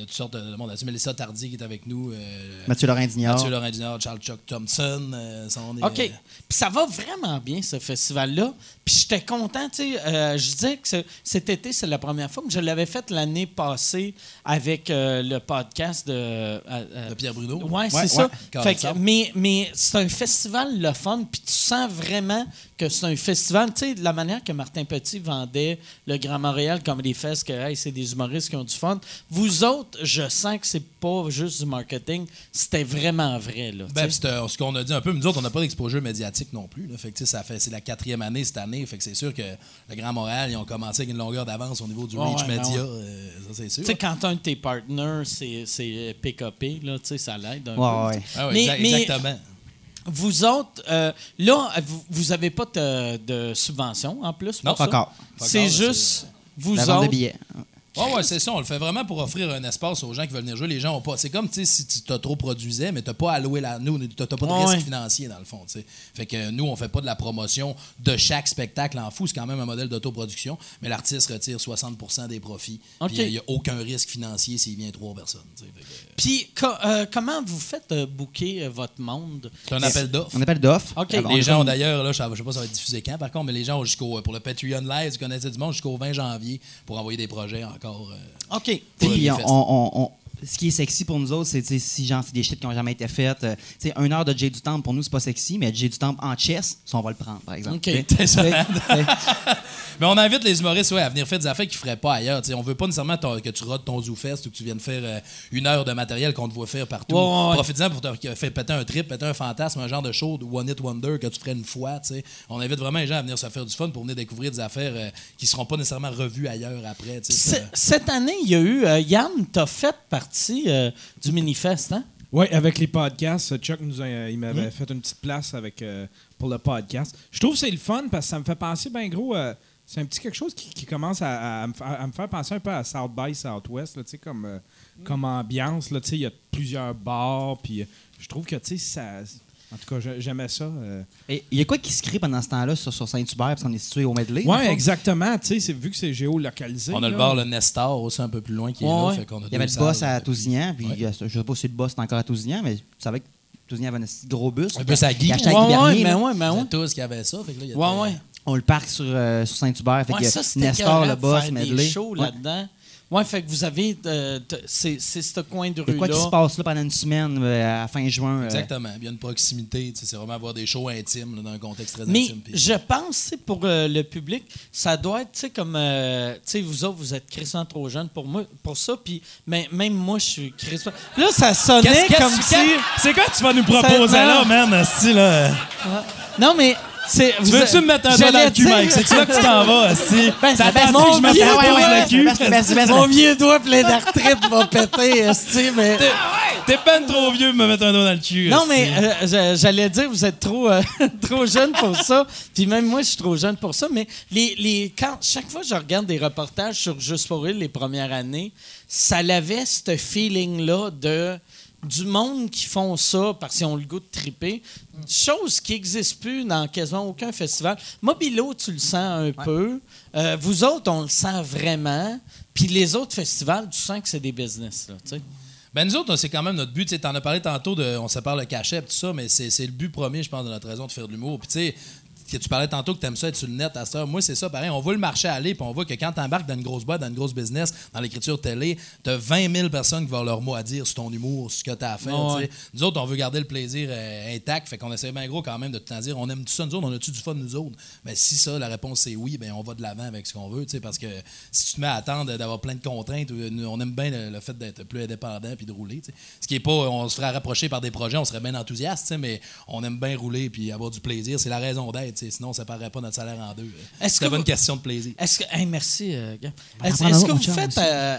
il y a toutes sortes de monde. là-dessus. Mélissa Tardy qui est avec nous. euh, Mathieu Laurent Dignard. Mathieu Laurent Junior, Charles Chuck Thompson. euh, OK. euh, Puis ça va vraiment bien, ce festival-là. Puis j'étais content, tu sais. euh, je disais que ce- cet été, c'est la première fois, mais je l'avais fait l'année passée avec euh, le podcast de... euh, de Pierre Bruno. Ouais, c'est Ouais, ça. ouais. Fait que- Carré de mais mais c'est un festival le fun, puis tu sens vraiment que c'est un festival. Tu sais, de la manière que Martin Petit vendait le Grand Montréal comme des fesses, que hey, c'est des humoristes qui ont du fun. Vous autres, je sens que c'est pas juste du marketing, c'était vraiment vrai. Là, Ben, ce qu'on a dit un peu, nous autres, on n'a pas d'exposure médiatique non plus. Là. Fait que, ça fait, c'est la quatrième année cette année. Fait que c'est sûr que le Grand Montréal, ils ont commencé avec une longueur d'avance au niveau du reach ouais, ben média. ouais. euh, ça, c'est sûr. Tu sais, quand un de tes partners, c'est, PKP, là, tu sais, ça l'aide un Ouais, peu. ouais. Ah oui, Mais- exa- mais- exactement. Vous autres, euh, là, vous- n'avez pas de, de subvention en plus? Non, ça? encore. C'est juste vous La vente de autres. billets. Oui, ouais, c'est ça. On le fait vraiment pour offrir un espace aux gens qui veulent venir jouer. Les gens ont pas. C'est comme si tu t'as trop produisais, mais t'as pas alloué la. Nous, t'as pas de Ouais, risque ouais. financier dans le fond. tu sais. Fait que nous, on fait pas de la promotion de chaque spectacle en fou. C'est quand même un modèle d'autoproduction. Mais l'artiste retire 60% des profits. Il n'y a aucun risque financier s'il vient trois personnes. Fait que, Puis, co- euh, comment vous faites euh, booker euh, votre monde? C'est un appel d'offres. On appelle d'offre. OK. Ah, on Les gens ont d'ailleurs, là, je sais pas si ça va être diffusé quand par contre, mais les gens ont jusqu'au pour le Patreon Live, vous connaissez du monde, jusqu'au 20 janvier pour envoyer des projets encore. euh, OK. Puis on, Fest. on- on- ce qui est sexy pour nous autres, c'est si genre c'est des shit qui n'ont jamais été faites. euh, tu sais, une heure de Jay du Temple pour nous, c'est pas sexy, mais Jay du Temple en chess, ça, on va le prendre, par exemple. OK. *laughs* Mais on invite les humoristes ouais, à venir faire des affaires qu'ils ne feraient pas ailleurs. T'sais, on veut pas nécessairement que tu rodes ton ZooFest ou que tu viennes faire euh, une heure de matériel qu'on te voit faire partout. Ouais, ouais. Profites-en pour te faire péter un trip, péter un fantasme, un genre de show de One Hit Wonder que tu ferais une fois. t'sais. On invite vraiment les gens à venir se faire du fun pour venir découvrir des affaires euh, qui seront pas nécessairement revues ailleurs après. Cette année, il y a eu. euh, Yann, t'as fait partie euh, du Minifest, hein? Oui, avec les podcasts, Chuck nous a- il m'avait Hmm. fait une petite place avec, euh, pour le podcast. Je trouve que c'est le fun parce que ça me fait penser, ben gros, euh, c'est un petit quelque chose qui, qui commence à, à me faire, à me faire penser un peu à South by Southwest, là, tu sais, comme, euh, comme ambiance. là, tu sais, Il y a plusieurs bars, puis euh, je trouve que tu sais, ça. En tout cas, j'ai- j'aimais ça. euh. Et Il y a quoi qui se crée pendant ce temps-là sur, sur Saint-Hubert, parce qu'on est situé au Medley? Fond? exactement. Tu sais, c'est- vu que c'est géolocalisé. on a le bar, le Nestor aussi un peu plus loin qui est Ouais, là. ouais. fait qu'on a Il y avait le boss à Tousignan, puis Ouais. euh, je sais pas si le boss est encore à Tousignan, mais tu savais que Tousignan avait un gros bus. Un bus à Guy. Bernier, mais ouais, mais a tous qui avaient ça. Fait que là, il y a Ouais, des- ouais. On le parque sur, euh, sur Saint-Hubert. Fait que ça, Nestor, le boss, Medley. des shows Ouais. là-dedans. Ouais, fait que vous avez. euh, c'est ce coin de a quoi qui se rue-là. passe là pendant une semaine, euh, à fin juin? euh, Exactement. Il y a une proximité. tu sais, C'est vraiment avoir des shows intimes là, dans un contexte très Mais intime. puis- je pense, pour euh, le public, ça doit être, tu sais, comme, euh, tu sais, vous autres, vous êtes crissement trop jeunes pour moi, pour ça, puis mais, même moi, je suis crissement... Là, ça sonnait comme si... C'est quoi que tu vas nous proposer là, man? Asti, là? Non, mais c'est... Tu veux-tu me mettre un doigt dans le cul, Mike? C'est là que tu t'en vas, *laughs* Asti? Ben, T'attends ben, que je me pose doigt, le cul? Mon vieux doigt plein d'arthrite va péter, esti, mais... T'es- ben trop vieux pour me mettre un doigt dans le cul. Non, mais euh, j'allais dire, vous êtes trop, euh, *laughs* trop jeune pour ça. Puis même moi, je suis trop jeune pour ça. Mais les, les, quand, chaque fois que je regarde des reportages sur Juste pour rire les premières années, ça avait ce feeling-là de du monde qui font ça parce qu'ils ont le goût de triper. Chose qui n'existe plus dans quasiment aucun festival. Mobilo, tu le sens un peu. Euh, vous autres, on le sent vraiment. Puis les autres festivals, tu sens que c'est des business. Là. Ben nous autres, c'est quand même notre but. Tu en as parlé tantôt, de, on sépare le cachet et tout ça, mais c'est c'est le but premier, je pense, de notre raison de faire de l'humour. Puis tu sais, que tu parlais tantôt que tu aimes ça être sur le net à heure. Moi, c'est ça, pareil. On voit le marché aller, puis on voit que quand tu embarques dans une grosse boîte, dans une grosse business, dans l'écriture télé, tu as 20 000 personnes qui vont avoir leur mot à dire sur ton humour, sur ce que tu as à faire. Ouais. Nous autres, on veut garder le plaisir euh, intact, fait qu'on essaie bien gros quand même de tout dire on aime tout ça, nous autres, on a-tu du fun, nous autres? Ben, si ça, la réponse c'est oui, ben on va de l'avant avec ce qu'on veut, tu sais, parce que si tu te mets à attendre d'avoir plein de contraintes, euh, on aime bien le, le fait d'être plus indépendant puis de rouler. Ce qui est pas, on se ferait rapprocher par des projets, on serait bien enthousiaste, mais on aime bien rouler puis avoir du plaisir, c'est la raison d'être, sinon on séparerait pas notre salaire en deux. Est-ce C'est que pas une vous- question de plaisir. Est-ce que. hey, merci, euh, Est-ce que vous faites. euh,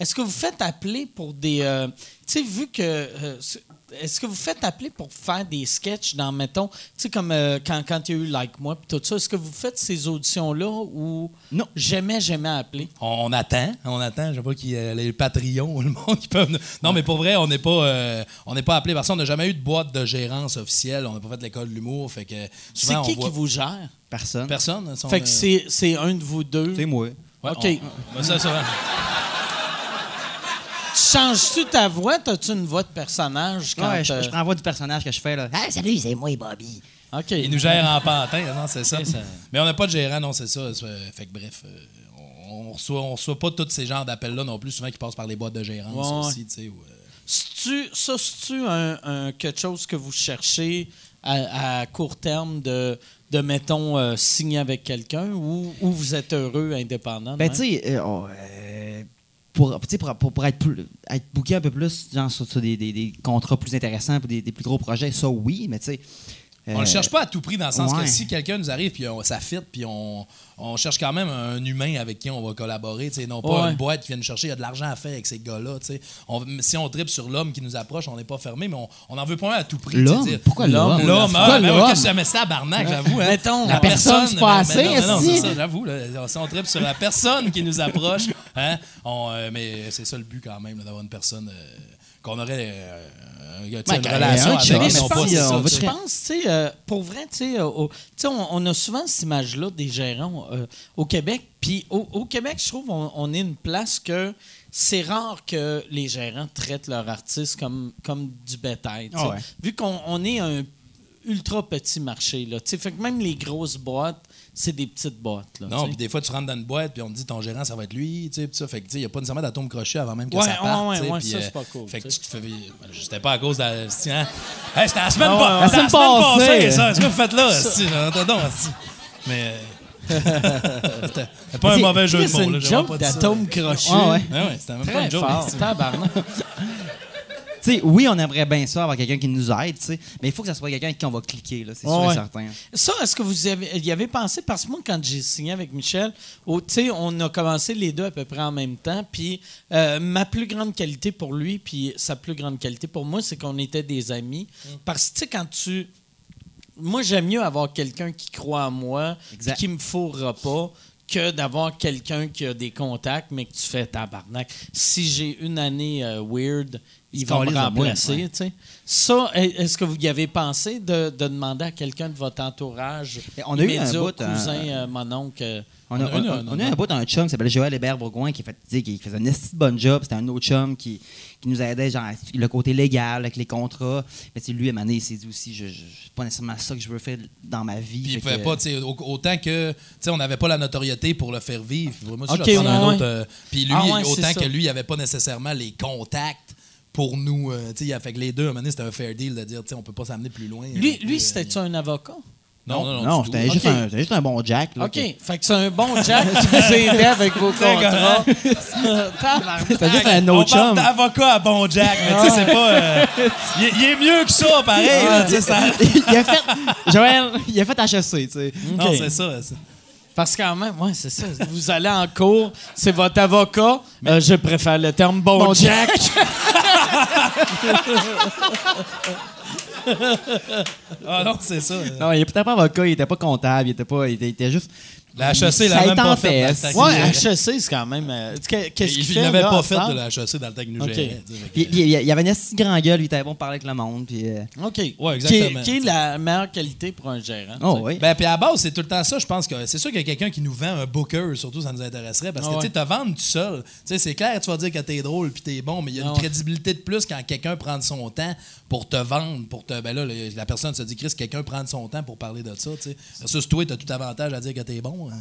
est-ce que vous faites appeler pour des. euh, tu sais, vu que. Est-ce que vous faites appeler pour faire des sketchs dans, mettons, tu sais, comme euh, quand, quand il y a eu Like Moi puis tout ça, est-ce que vous faites ces auditions-là ou. Non. Jamais, jamais appeler? On, on attend, on attend. Je sais pas qui euh, les Patreons, *laughs* le monde qui peuvent. Non, mais pour vrai, on n'est pas, euh, on n'est pas appelé parce qu'on n'a jamais eu de boîte de gérance officielle. On n'a pas fait l'école de l'humour, fait que C'est qui on voit qui vous gère? Personne. personne. Fait que euh, c'est c'est un de vous deux. C'est moi. ouais, OK. on- ben, ça, ça, changes-tu ta voix? T'as-tu une voix de personnage quand. Ouais, je, euh, je prends la voix du personnage que je fais là. Ah, salut, c'est moi, Bobby. OK. Il nous gère en pantin, non, c'est ça. Mais on n'a pas de gérant, non, c'est ça. C'est- Fait que bref, euh, on, on reçoit, on reçoit pas tous ces genres d'appels-là non plus, souvent qui passent par les boîtes de gérance Ouais, aussi, tu sais. euh, C'est-tu- Ça, c'est-tu un, un- quelque chose que vous cherchez à, à court terme de, de mettons, euh, signer avec quelqu'un ou, ou vous êtes heureux indépendant? Ben, même? tu sais, euh, oh, euh, pour, pour, pour, être, plus, être booké un peu plus, genre sur, sur des, des, des contrats plus intéressants, pour des, des plus gros projets, ça, oui, mais tu sais. On euh, le cherche pas à tout prix dans le sens ouais. que si quelqu'un nous arrive puis on- ça fit puis on, on cherche quand même un humain avec qui on va collaborer, non pas Ouais. une boîte qui vient nous chercher, il y a de l'argent à faire avec ces gars-là, Si on tripe sur l'homme qui nous approche, on n'est pas fermé, mais on, on en veut pas un à tout prix. L'homme? Pourquoi l'homme? L'homme, ah, ben ouais, jamais ça, barnac, j'avoue. Hein? Mettons, La personne, c'est pas mais- mais assez, non, mais non, ça, j'avoue. là, Si on tripe sur la personne qui nous approche, hein, on, euh, mais c'est ça le but quand même, d'avoir une personne euh, qu'on aurait euh, euh, Ouais, une relation avec. Mais non je pas, pense, c'est ça, on veut tu sais. je pense, euh, pour vrai, tu sais, euh, on, on a souvent cette image-là des gérants euh, au Québec. Puis au, au Québec, je trouve, on, on est une place que c'est rare que les gérants traitent leurs artistes comme, comme du bétail. Ah ouais. Vu qu'on on est un ultra petit marché, là, tu sais, fait que même les grosses boîtes, c'est des petites boîtes. Là, Non, puis des fois, tu rentres dans une boîte, puis on te dit ton gérant, ça va être lui, tu sais, puis ça. Fait que, tu sais, il n'y a pas nécessairement d'atome crochet avant même que Ouais, ça parte. ouais, tu sais, ouais, puis, ça, euh, c'est pas cool, Fait que tu te fais. C'était pas à cause de la. hein? Hey, c'était la semaine, Ah ouais, pas- ouais. c'était la semaine passée, passée. ça. Qu'est-ce que vous faites là? si, si. Mais. euh, C'était pas un c'est- mauvais jeu de C'est mots, une là. j'ai vraiment joke d'atome crochet. Ouais, ouais. Ouais, ouais, c'était même pas une joke. tabarnak. Sais, oui, on aimerait bien ça avoir quelqu'un qui nous aide, tu sais, mais il faut que ça soit quelqu'un avec qui on va cliquer, là, c'est sûr Ouais. et certain. Ça, est-ce que vous y avez, y avez pensé? Parce que moi, quand j'ai signé avec Michel, on a commencé les deux à peu près en même temps. Puis euh, ma plus grande qualité pour lui, puis sa plus grande qualité pour moi, c'est qu'on était des amis. Parce que, tu sais, quand tu. Moi, j'aime mieux avoir quelqu'un qui croit en moi, qui me fourra pas, que d'avoir quelqu'un qui a des contacts, mais que tu fais tabarnak. Si j'ai une année euh, weird, il se va me remplacer. ouais. Ça, est-ce que vous y avez pensé de, de demander à quelqu'un de votre entourage, on a eu un bout, euh, cousin, euh, mon oncle, euh, On a, On a on- un- on a eu un bout d'un chum qui s'appelait Joël Hébert Bourgoin qui, fait, qui faisait un de bon job. C'était un autre chum qui, qui nous aidait, genre, le côté légal avec les contrats. Mais lui, à un moment donné, il s'est dit aussi, je, je, c'est pas nécessairement ça que je veux faire dans ma vie. Puis il pouvait que- pas, tu sais, au- autant que, tu sais, on n'avait pas la notoriété pour le faire vivre. Moi aussi, Ok, je vais prendre un autre. euh, puis lui, Ah ouais, autant que lui, il avait pas nécessairement les contacts pour nous. euh, tu sais, il a fait que les deux, à un moment donné, c'était un fair deal de dire, tu sais, on peut pas s'amener plus loin. lui, Puis, lui euh, c'était-tu un avocat? Non, non, non. Non, c'était juste, juste un bon Jack. Là, OK. Fait que c'est un bon Jack qui vous aidait avec vos contrats. *laughs* C'était juste un On autre parle chum. d'avocat à bon Jack, mais tu sais, c'est pas. euh, il, est- il est mieux que ça, pareil. là, tu sais, ça- *laughs* il a fait, Joël, il a fait HEC, tu sais. Non, c'est ça. Parce que quand même, ouais, c'est ça. Vous allez en cours, c'est votre avocat. Euh, je préfère le terme bon, Bon Jack. *laughs* *laughs* Ah non, c'est ça. Non, il était pas avocat, il était pas comptable, il était pas. Il il était juste. La HEC, il même pas fait. Ouais. HEC, c'est quand même. euh, qu'est- Qu'est-ce qu'il Il fait? là, pas fait de la HEC dans le temps que nous Ok. gérait, tu sais, fait que- Puis, puis, il y avait un esti grand gueule, il était bon parler avec le monde. Puis, euh, OK. Ouais, Qui est, exactement. qui est la meilleure qualité pour un gérant? Oh, oui. Ben, puis à la base, c'est tout le temps ça. Je pense que c'est sûr qu'il y a quelqu'un qui nous vend un booker, surtout, ça nous intéresserait. Parce que, ouais. tu sais, te vendre tout seul, tu sais, c'est clair, tu vas dire que t'es drôle puis t'es bon, mais il y a une Ah ouais. crédibilité de plus quand quelqu'un prend de son temps pour te vendre, pour te. Ben là, la personne se dit, Chris, quelqu'un prend de son temps pour parler de ça, tu sais. Versus toi, t'as tout avantage à dire que t'es bon. Euh,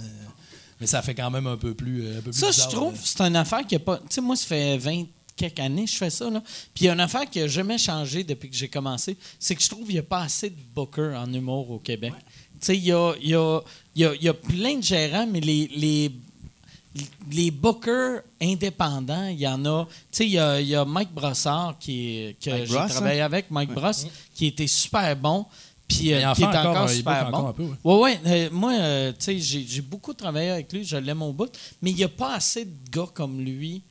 mais ça fait quand même un peu plus. un peu plus Ça, je trouve, c'est une affaire qui a pas. Tu sais, moi, ça fait 20 quelques années que je fais ça. Là. Puis il y a une affaire qui n'a jamais changé depuis que j'ai commencé. C'est que je trouve qu'il n'y a pas assez de bookers en humour au Québec. Tu sais, il y a, y, a, y, a, y a plein de gérants, mais les. les les bookers indépendants, il y en a. Tu sais, il y a, il y a Mike Brossard qui, que j'ai Bross, travaillé avec, Mike Bross, qui était super bon. Puis, euh, qui est encore, super bon. encore un peu, ouais. Oui, oui. euh, moi, euh, tu sais, j'ai j'ai beaucoup travaillé avec lui, je l'aime au bout, mais il n'y a pas assez de gars comme lui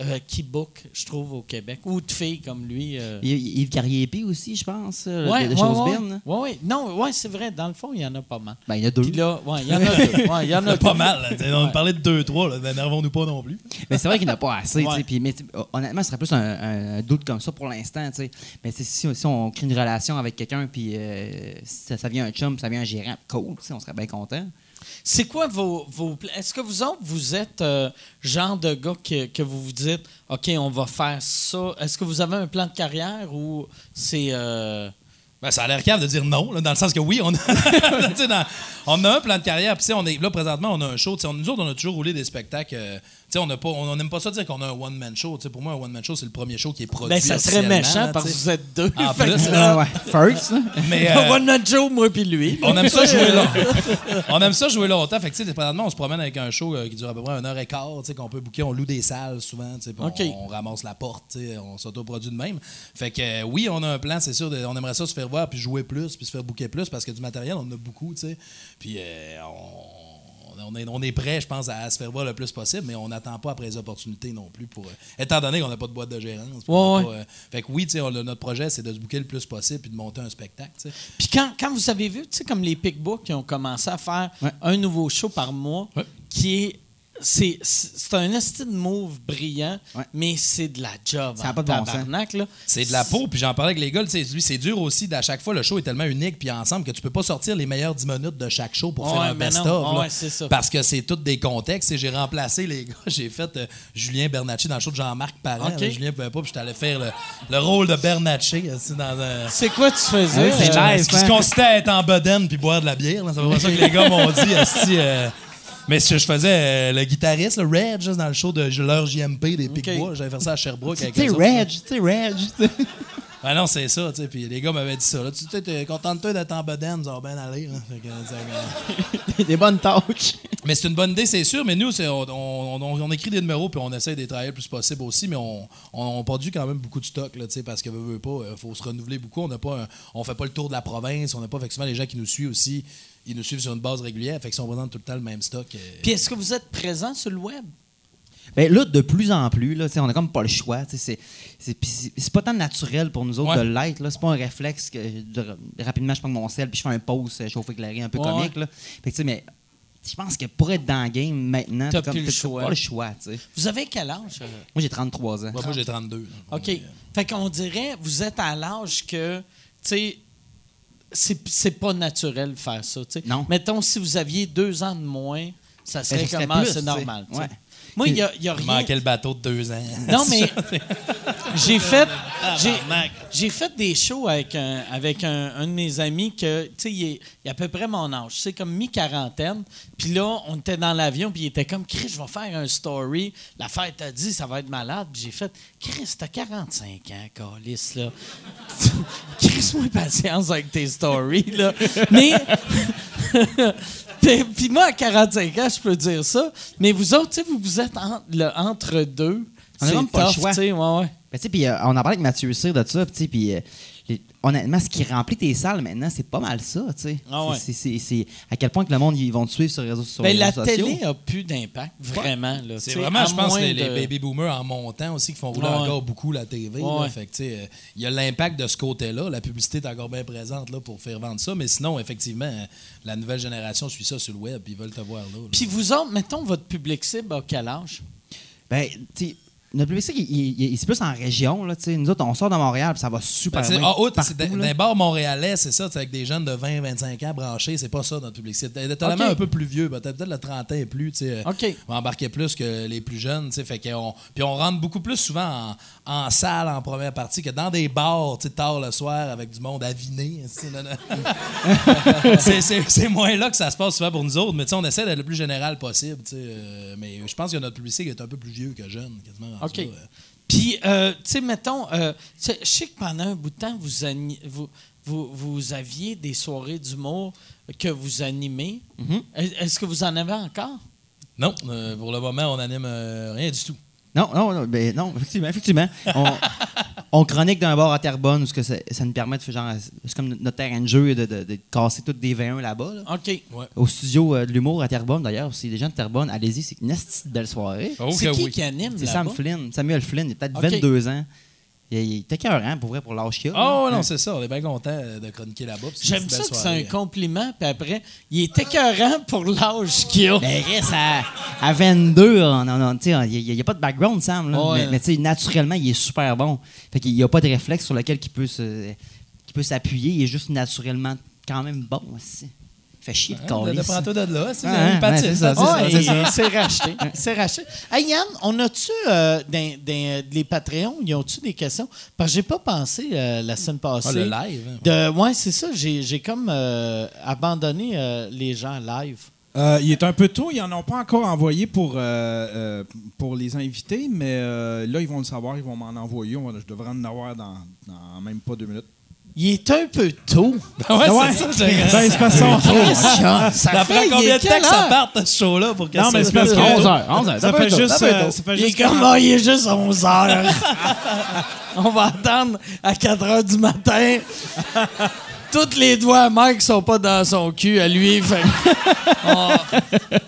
euh, qui book, je trouve, au Québec, ou de filles comme lui. euh. Yves Carrier-Épée aussi, je pense, euh, Ouais, de, de ouais, Chose ouais. Bin, là. Ouais, ouais. Non, ouais, c'est vrai. Dans le fond, il y en a pas mal. Ben, il y en a deux. Là, il y en a deux. Ouais, il y en a pas deux. mal. là, On parlait de 2-3, là, ben, n'énervons-nous pas non plus. Mais c'est vrai qu'il n'y en a pas assez. mais, honnêtement, ce serait plus un, un doute comme ça pour l'instant. Mais si, si on crée une relation avec quelqu'un, puis euh, si ça, ça vient un chum, ça vient un gérant, cool, on serait bien content. C'est quoi vos. vos Est-ce que vous autres, vous êtes euh, genre de gars que, vous vous dites, OK, on va faire ça? Est-ce que vous avez un plan de carrière ou c'est. euh, Ben, ça a l'air cave de dire non, dans le sens que oui, on a, *laughs* on a un plan de carrière. Puis, on est, là, présentement, on a un show. on- Nous autres, on a toujours roulé des spectacles. euh, sais, on n'a pas- on n'aime pas ça dire qu'on a un one-man show. Tu sais, Pour moi, un one-man show, c'est le premier show qui est produit. Ben, ça serait méchant là, parce que vous êtes deux. En *laughs* plus, ouais. First, mais, *laughs* euh, One Man Joe, moi puis lui. on aime ça jouer longtemps. *laughs* on aime ça jouer longtemps. Fait que, tu sais, présentement, on se promène avec un show euh, qui dure à peu près une heure et quart, tu sais, qu'on peut booker. On loue des salles souvent, tu sais, puis on- on, ramasse la porte, tu sais, on s'autoproduit de même. Fait que, euh, oui, on a un plan, c'est sûr. de- on aimerait ça se faire voir, puis jouer plus, puis se faire booker plus, parce que du matériel, on en a beaucoup, tu sais. Puis, euh, on, on est, on est prêt, je pense, à se faire voir le plus possible, mais on n'attend pas après les opportunités non plus. pour euh, Étant donné qu'on n'a pas de boîte de gérance. Ouais, pas, euh, fait que oui, tu sais, on a- notre projet, c'est de se booker le plus possible puis de monter un spectacle. Puis quand, quand vous avez vu, tu sais, comme les Pickbooks qui ont commencé à faire Ouais. un nouveau show par mois, Ouais. qui est. C'est c'est un esti de move brillant, Ouais. mais c'est de la job. Ça en pas de bon sens. tabarnak, là. C'est de la peau, puis j'en parlais avec les gars, tu sais, lui, c'est dur aussi, d'à chaque fois, le show est tellement unique, puis ensemble, que tu peux pas sortir les meilleures 10 minutes de chaque show pour Ouais, faire un best-of. là. Ouais, c'est ça. Parce que c'est tous des contextes, et j'ai remplacé les *laughs* gars, j'ai fait euh, Julien Bernacci dans le show de Jean-Marc Parent. Ok. là, Julien pouvait pas, puis j'étais allé faire le, le rôle de Bernacci, aussi, dans un... C'est quoi tu faisais? Ah oui, c'est euh, nice. Ce qui consistait à être en bedaine puis boire de la bière. C'est vraiment ça que les gars m'ont dit. esti, euh, Mais ce que je faisais, euh, le guitariste, le Reg, juste dans le show de leur JMP des Pic-Bois, j'avais fait ça à Sherbrooke avec Tu sais. Reg, tu sais, Reg. Ah non, c'est ça, tu sais. Puis les gars m'avaient dit ça. Là, tu sais, t'es contente-toi d'être en bedaine, ça va bien aller. là. Fait que, ça- *laughs* Des bonnes tâches. mais c'est une bonne idée, c'est sûr. Mais nous, on, on- on- on écrit des numéros puis on essaie de les travailler le plus possible aussi. Mais on, produit quand même beaucoup de stock, là, tu sais, parce que veut, veut pas, il faut se renouveler beaucoup. On n'a pas, un- on fait pas le tour de la province. On n'a pas effectivement les gens qui nous suivent aussi. Ils nous suivent sur une base régulière. Fait que si on présente tout le temps le même stock. euh, Puis est-ce que vous êtes présent sur le web? Ben là, de plus en plus, là, tu sais, on a comme pas le choix. tu sais, C'est, c'est, puis c'est, c'est pas tant naturel pour nous autres Ouais. de l'être. Là. C'est pas un réflexe que de- rapidement je prends mon sel puis je fais un pause euh, chauffe éclairé un peu Ouais. comique. Là. Fait que, tu sais, mais je pense que pour être dans le game maintenant, T'as comme, plus le choix. pas le choix. tu sais. Vous avez quel âge? euh? Moi, j'ai 33 ans. moi, moi, j'ai 32. là. OK. Fait qu'on dirait, vous êtes à l'âge que, tu sais, c'est c'est pas naturel de faire ça. tu sais. Non. Mettons, si vous aviez deux ans de moins, ça serait Ben, ça serait comment? plus, C'est normal. Ouais. Moi, il n'y a, il y a Il rien. manquait le bateau de deux ans. Non, mais *laughs* j'ai fait, j'ai fait des shows avec un, avec un, un de mes amis que, tu sais, il est, il est à peu près mon âge. C'est comme mi-quarantaine. Puis là, on était dans l'avion, puis il était comme, Chris, je vais faire un story. La fête a dit, ça va être malade. Puis j'ai fait, Chris, t'as 45 ans, Calis, là. *laughs* Chris, moi, patience avec tes stories, là. Mais. *laughs* Puis, moi, à 45 ans, je peux dire ça. Mais vous autres, vous, vous êtes en- le entre deux. On a C'est comme pas le choix. ouais, ouais. Ben, puis euh, on en parlait avec Mathieu Cyr de ça, puis euh, les- honnêtement, ce qui remplit tes salles maintenant, c'est pas mal ça, tu sais. Ah ouais. C'est- c'est- C'est à quel point que le monde, ils vont te suivre sur les réseaux, sur Ben, les la réseaux sociaux. télé a plus d'impact, vraiment. là, C'est vraiment, je pense, les, les baby boomers en montant aussi qui font rouler Ouais. encore beaucoup la TV. là. Ouais. Euh, il y a l'impact de ce côté-là. La publicité est encore bien présente là, pour faire vendre ça. Mais sinon, effectivement, la nouvelle génération suit ça sur le web. Ils veulent te voir là. là. Puis vous autres, mettons, votre public cible à quel âge? Ben, tu notre public, il, il, il- il- c'est plus en région, là. Nous autres, on sort de Montréal, puis ça va super Ben, bien. ah, outre, partout, c'est d'un- bord montréalais, c'est ça, avec des jeunes de 20-25 ans branchés, c'est pas ça notre public. C'est étonnamment Ok. un peu plus vieux, peut-être peut-être le 30 ans et plus, tu sais. euh, OK. on embarquait plus que les plus jeunes, fait puis on rentre beaucoup plus souvent en, en salle en première partie que dans des bars, tard le soir avec du monde aviné. *laughs* c'est, moins là que ça se passe souvent pour nous autres, mais on essaie d'être le plus général possible, euh, mais je pense que notre public est un peu plus vieux que jeune, quasiment. OK. Puis, euh, tu sais, mettons, euh, je sais que pendant un bout de temps, vous, vous, vous, vous aviez des soirées d'humour que vous animez. Est- Est-ce que vous en avez encore? Non, euh, pour le moment, on anime euh, rien du tout. Non, non, non, ben, non, effectivement, effectivement. On, on chronique d'un bar à Terrebonne où ce que ça, ça nous permet de faire genre. C'est comme notre terrain de jeu de, de, de casser toutes des 21 là-bas. là. OK. Au studio euh, de l'humour à Terrebonne, d'ailleurs, si les gens de Terrebonne, allez-y, c'est une belle soirée. Oh, C'est qui oui. qui anime C'est? Sam Flynn, Samuel Flynn, il a peut-être OK. 22 ans. Il, était écœurant, pour vrai, pour l'âge qu'il a. Oh non, c'est ça. On est bien content euh, de chroniquer là-bas. J'aime ça que c'est un compliment, puis après, il est écœurant pour l'âge qu'il a. Ben, reste à, à 22, on, on- on- tu sais, il n'y a, pas de background, Sam. là. Mais, mais tu sais, naturellement, il est super bon. Fait qu'il n'y a pas de réflexe sur lequel il peut s'appuyer. Il est juste naturellement quand même bon aussi. Fait chier de De- coller. de- Prends-toi de là. c'est une ouais, c'est ça, c'est racheté. *laughs* C'est racheté. Hey, Yann, on a-tu euh, dans, dans les Patreons, ils ont-tu des questions? Parce que j'ai pas pensé euh, la semaine passée. Ah, le live. hein. De, ouais, c'est ça. J'ai, j'ai comme euh, abandonné euh, les gens live. Euh, il est un peu tôt, ils n'en ont pas encore envoyé pour, euh, euh, pour les invités, mais euh, là, ils vont le savoir, ils vont m'en envoyer. On va- je devrais en avoir dans, dans même pas deux minutes. Il est un peu tôt. Ouais, Ouais. c'est ça. j'ai- Ben, c'est sont trop. *laughs* ça Ça fait combien est de temps que ça parte, ce show-là, pour que Non, mais c'est parce que. 11 heures, 11 heures. Ça peut fait être tôt, juste. ça peut être tôt. ça fait Il est juste comme, 40 il est juste 11 heures. *laughs* On va attendre à 4 heures du matin. Tous les doigts à Mike sont pas dans son cul à lui. Fait *laughs* On-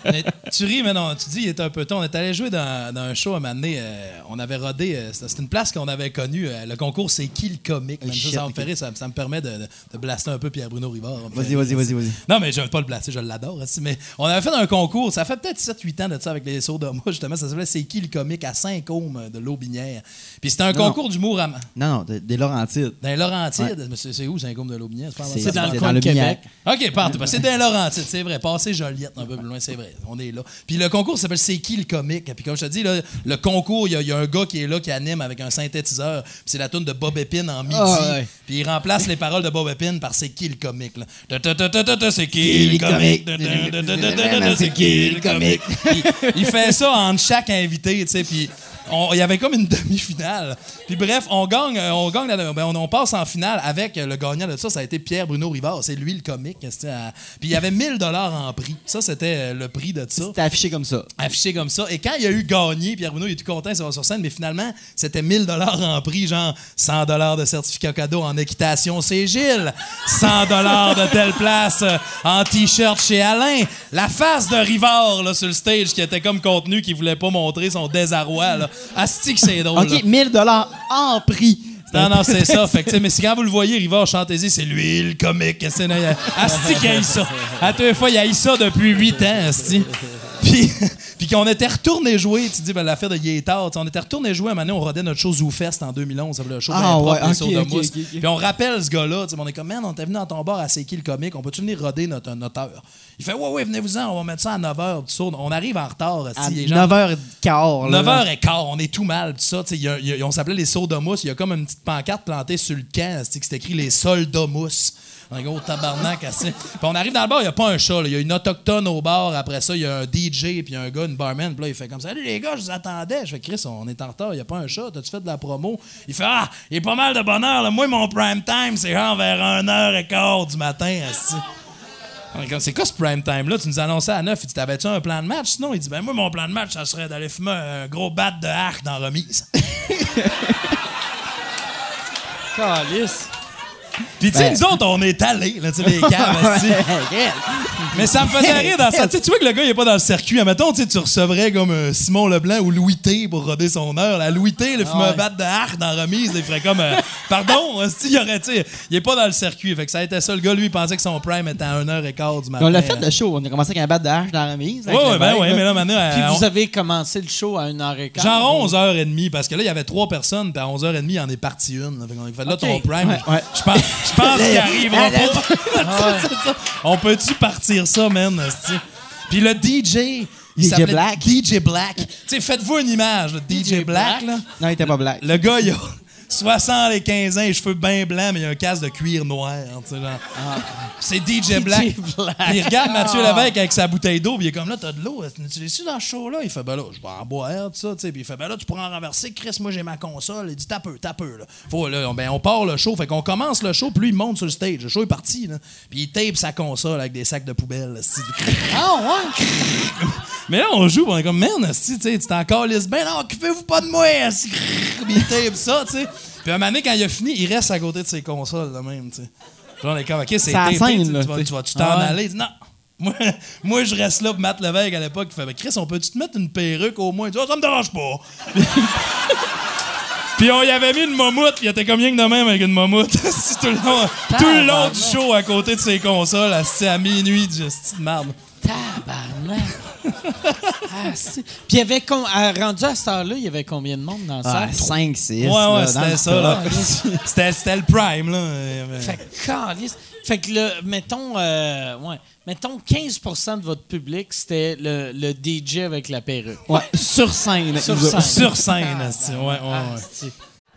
Mais tu ris, mais non, tu dis, il était un peu tôt. On est allé jouer dans, dans un show à un moment donné. euh, on avait rodé. euh, c'était c'était une place qu'on avait connue. euh, le concours, c'est qui le comique? Même ça, me ok. fait rire, ça, ça me permet de, de, de blaster un peu Pierre-Bruno Rivard. Vas-y, vas-y, vas-y, vas-y. Non, mais je veux pas le blaster, je l'adore. aussi, Mais on avait fait un concours, ça fait peut-être 7-8 ans de ça avec les sauts de moi, justement. Ça s'appelait C'est qui le comique à Saint-Côme de l'Aubinière. Puis c'était un Non, concours d'humour à. Dans Non, non, des- des Laurentides. les Laurentides. Mais C'est c'est où Saint-Côme de pas C'est dans le coin de. Québec. OK, partout. Ben, C'est dans Laurentides, c'est vrai. Passez Joliette un peu plus loin, c'est vrai. On est là. Puis le concours s'appelle C'est qui le comique? Puis comme je te dis, là, le concours, il y, y a un gars qui est là, qui anime avec un synthétiseur. Puis c'est la tune de Bob Epine en midi. Ah, ouais. Puis il remplace les paroles de Bob Epine par C'est qui le comique? C'est qui le comique? C'est qui le comique? Il fait ça entre chaque invité, tu sais. Puis il y avait comme une demi-finale. Puis bref, on gagne, euh, on gagne, la- ben, on, on passe en finale avec euh, le gagnant de ça. Ça a été Pierre Bruno Rivard. C'est lui le comique. à- Puis il y avait 1000 dollars en prix. Ça, c'était euh, le prix de ça. C'était affiché comme ça. Affiché comme ça. Et quand il a eu gagné, Pierre Bruno, il était content, il va sur scène, mais finalement, c'était 1000 dollars en prix, genre 100 dollars de certificat cadeau en équitation, c'est Gilles. 100 dollars de telle place euh, en t-shirt chez Alain. La face de Rivard là, sur le stage qui était comme contenu, qui voulait pas montrer son désarroi. Là. Asti que c'est drôle. OK, 1000 dollars en prix. Non, non, c'est ça. *laughs* Fait que, mais si quand vous le voyez, Rivard, chantez-y, c'est lui le comique. C'est Asti qu'il a eu ça? À deux fois, il a eu ça depuis huit ans, Asti. Puis, puis qu'on était retourné jouer, tu dis, ben, l'affaire de Yétard, on était retourné jouer à un moment donné, on rodait notre show ZooFest en 2011, ça s'appelait le show Ah, ouais, les ok, sauts de ok, mousse. Puis on rappelle ce gars-là, on est comme, man, on était venu dans ton bar à C'est qui le comique, on peut-tu venir roder notre, notre heure? Il fait, ouais, ouais, venez-vous-en, on va mettre ça à 9h, tout ça. On arrive en retard, À les gens- 9h15. là. 9h15, on est tout mal, tout ça. y a- y a- on s'appelait les sauts de mousse. Il y a comme une petite pancarte plantée sur le camp, c'est c'est écrit les soldats mousse. Un gros tabarnak assez. Puis on arrive dans le bar, il n'y a pas un chat. Il y a une autochtone au bar. Après ça, il y a un DJ, puis un gars, une barman. Puis là, il fait comme ça. Salut les gars, je vous attendais. Je fais Chris, on est en retard, il n'y a pas un chat. T'as-tu fait de la promo? Il fait Ah, il est pas mal de bonheur. Moi, mon prime time, c'est genre vers 1h15 du matin. comme, C'est quoi ce prime time-là? Tu nous annonçais à 9. Il dit T'avais-tu un plan de match? Sinon, il dit Ben, moi, mon plan de match, ça serait d'aller fumer un gros bat de arc dans remise. *laughs* Calice. Puis, tu sais, nous autres, on est allés, là, tu sais, les *laughs* caves. Mais ça me faisait rire dans ça. Tu vois que le gars, il est pas dans le circuit. Mettons, tu recevrais comme euh, Simon Leblanc ou Louis T pour roder son heure. La Louis T, le fume un bat de arc dans remise, il ferait comme. euh, pardon, il aurait, tu il est pas dans le circuit. Fait que ça a été ça. Le gars, lui, il pensait que son prime était à 1h15 du matin. On l'a fait le show. On a commencé avec un bat de hache dans la remise. Ouais, ouais, ben ouais, mais là, maintenant. Puis euh, vous on- avez commencé le show à 1h15. Genre 11h30, parce que là, il y avait trois personnes, puis à 11h30, il en est parti une. là. Fait fait là, ton prime. Ouais, ouais. Je pense, je pense qu'il arrivera pas. *laughs* On peut-tu partir ça, man? Puis le DJ. il DJ Black. DJ Black. Tu sais, faites-vous une image, le DJ, Black, là. Non, il était pas black. Le gars, il a 75 ans, les cheveux bien blancs, mais il a un casque de cuir noir. genre. C'est DJ *laughs* Black. Il regarde Mathieu Lévesque avec sa bouteille d'eau, puis il est comme là, t'as de l'eau, tu su dans ce show-là? Il fait, ben là, je vais en boire, tout ça, tu sais. Puis il fait, ben là, tu pourras en renverser. Chris, moi, j'ai ma console. Il dit, t'as peu, t'as peu, là. Faut, là, on- ben, on part le show, fait qu'on commence le show, puis lui, il monte sur le stage. Le show est parti, là. Puis il tape sa console avec des sacs de poubelle, esti. *laughs* Ah, ouais? *laughs* Mais là, on joue, on est comme, man, tu sais, tu t'en calisses bien, non, occupez-vous pas de moi. Puis il tape ça, tu sais. Puis un moment donné, quand il a fini, il reste à côté de ses consoles, là même, tu sais. Puis là, on est comme, OK, c'est tapé, scène, tu- là, tu vas- tu t'en Ah ouais. aller? Il dit, non. Moi, *laughs* moi, je reste là pour Matt Lévesque à l'époque. Il fait, Ben, Chris, on peut-tu te mettre une perruque au moins? Il dit, Ah, ça me dérange pas. *laughs* Puis on y avait mis une mammouth, puis il était comme rien que de même avec une mammouth. *laughs* Tout le long, tout le long du show à côté de ses consoles, asti, à minuit, du de marde. Tabarnak. Ah, c'est- Puis il y avait rendu à cette heure-là, il y avait combien de monde dans la Ah, salle? 5, 6. Ouais, ouais, c'était ça, là. *laughs* C'était c'était le prime, là. Fait que, calisse. Fait que le, mettons, euh, ouais, mettons 15% de votre public, c'était le, le DJ avec la perruque. Ouais, sur scène. Sur scène. Sur scène, esti. ouais, ouais, Ah, ouais.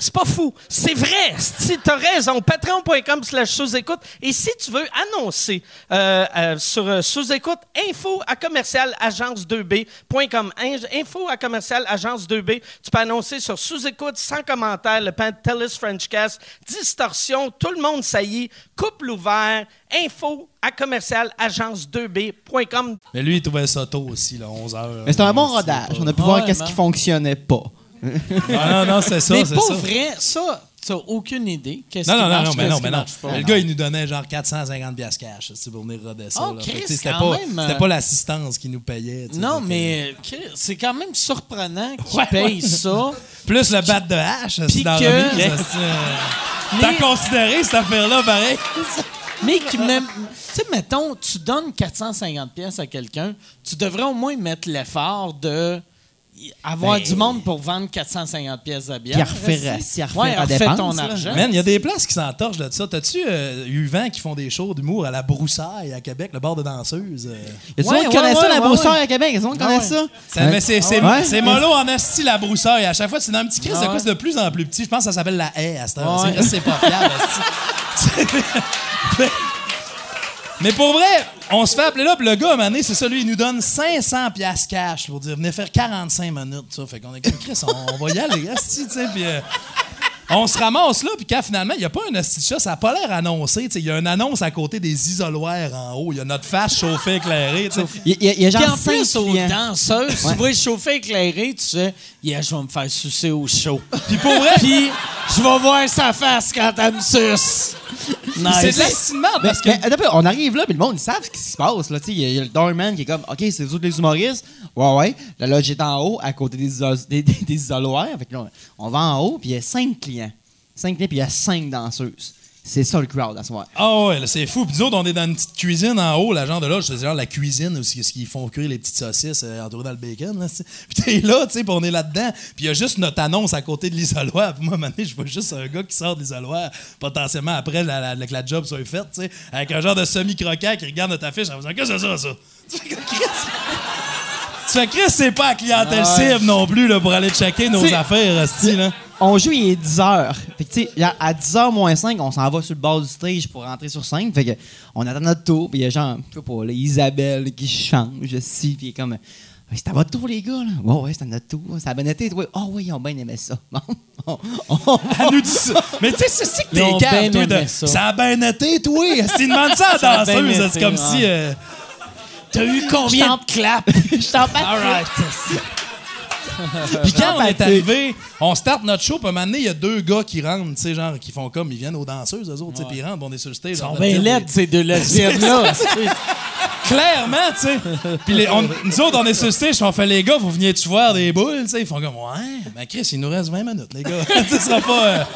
C'est pas fou. C'est vrai. Si t'as raison, patreon.com slash sous-écoute. Et si tu veux annoncer euh, euh, sur euh, sous-écoute, info à commercial agence2b.com. In- Info à commercial agence2b. Tu peux annoncer sur sous-écoute, sans commentaire, le Pantelis Frenchcast, distorsion, tout le monde saillit, couple ouvert, info à commercial agence2b.com. Mais lui, il trouvait ça tôt aussi, là, 11 heures. Mais c'était un bon rodage. On a pu voir qu'est-ce qui fonctionnait pas. Ah, non, non, c'est ça, mais c'est pour ça. vrai, ça, t'as aucune idée. Non, non, non, marche, non, mais non, mais non. pas. Le gars, il nous donnait genre 450 piastres cash c'est pour venir ça. Oh, tu c'était pas, même, euh, pas l'assistance qui nous payait. tu Non, mais Chris, c'est quand même surprenant qu'ils payent ça. *laughs* Plus le bat de hache, c'est dans que- euh, T'as considéré cette affaire-là, pareil? *laughs* Mais qui même. Tu sais, mettons, tu donnes 450 pièces à quelqu'un, tu devrais au moins mettre l'effort de avoir Ben- du monde pour vendre 450 pièces de bière. S'y à refaire ouais, à dépense, ton là. argent. Man, il y a des places qui s'entorchent de ça. T'as-tu euh, eu vent qui font des shows d'humour à la broussaille à Québec, le bar de danseuse? euh? Y a-tu Ouais, qui connaît ça, la ouais, broussaille ouais. à Québec? Est-ce qu'on connaît ouais. ça? Ça- mais c'est, c'est, mollo en esti la broussaille. À chaque fois, c'est dans un petit crise Ah de quoi de plus en plus petit. Je pense que ça s'appelle la haie à cette heure. C'est pas fiable. *laughs* mais, pour vrai, on se fait appeler là, puis le gars, à un moment donné, c'est ça, lui, il nous donne 500 piastres cash pour dire venez faire 45 minutes. Ça. Fait qu'on est comme Chris, on, on va y aller, tu sais, puis. euh, on se ramasse là, puis quand finalement, il n'y a pas un chat, ça n'a pas l'air annoncé. tu sais. Il y a une annonce à côté des isoloirs en haut. Il y a notre face chauffée, éclairée. tu sais. Il y, a- y a Puis genre en plus, aux danseuses, Ouais. tu vois le chauffeur éclairé, tu sais, yeah, je vais me faire sucer au show. *laughs* Puis pour vrai, Puis je vais voir sa face quand elle me suce. c'est Nice. de l'astinement Mais, parce que. mais, on arrive là, puis le monde, ils savent ce qui se passe. là, tu sais. Il y, a- il y a le doorman qui est comme, OK, c'est vous autres les humoristes? Ouais, ouais. La loge est en haut, à côté des, des, *laughs* des- des isoloirs. Fait que là, on va en haut, puis il y a cinq clients. Cinq clients, puis il y a cinq danseuses. C'est ça le crowd à ce moment. Ah ouais, là, c'est fou. Puis nous autres, on est dans une petite cuisine en haut, la genre de là, c'est genre la cuisine où ce qu'ils font cuire les petites saucisses euh, entourées dans le bacon. Là, *laughs* puis t'es là, tu sais, puis on est là-dedans. Puis il y a juste notre annonce à côté de l'isoloir. Puis moi, à je vois juste un gars qui sort de l'isoloir, potentiellement après la, la- que la job soit faite, tu sais, avec un genre de semi-croquant qui regarde notre affiche en faisant Qu'est-ce que c'est ça, ça? *laughs* Tu fais Chris. C'est pas la clientèle cible non plus là, pour aller checker nos affaires, hostie, là. On joue, il est 10h. Fait que, tu sais, à- à 10h moins 5, on s'en va sur le bord du stage pour rentrer sur scène. Fait que, on attend notre tour, puis il y a genre, je sais pas, là, Isabelle qui change, si, puis il est comme, c'est à votre tour, les gars, là. Ouais, ouais, c'est à notre tour. Ça a bien été. Ouais. Oh, oui, ils ont bien aimé ça. *laughs* Bon, on- on- *laughs* Elle nous dit ça. Mais tu sais, c'est c'est que t'es bien toi. de- ça. Ça a bien été, toi. Si tu demandes ça à *laughs* Ça la danseuse, c'est comme ouais. si. euh, T'as eu combien de claps? Je t'en passe. All right. Puis quand on est arrivé, on start notre show, puis à un moment donné, il y a deux gars qui rentrent, tu sais, genre, qui font comme, ils viennent aux danseuses, eux autres, tu sais, puis ils rentrent, on est sur le stage. Ils sont bien laides, des- ces deux lesbiennes-là. *laughs* Clairement, tu sais. Puis les- on- nous autres, on est sur le stage, on fait, les gars, vous veniez-tu voir des boules, tu sais? Ils font comme, ouais, ben Chris, il nous reste 20 minutes, les gars. Tu sais, *laughs* ce sera pas.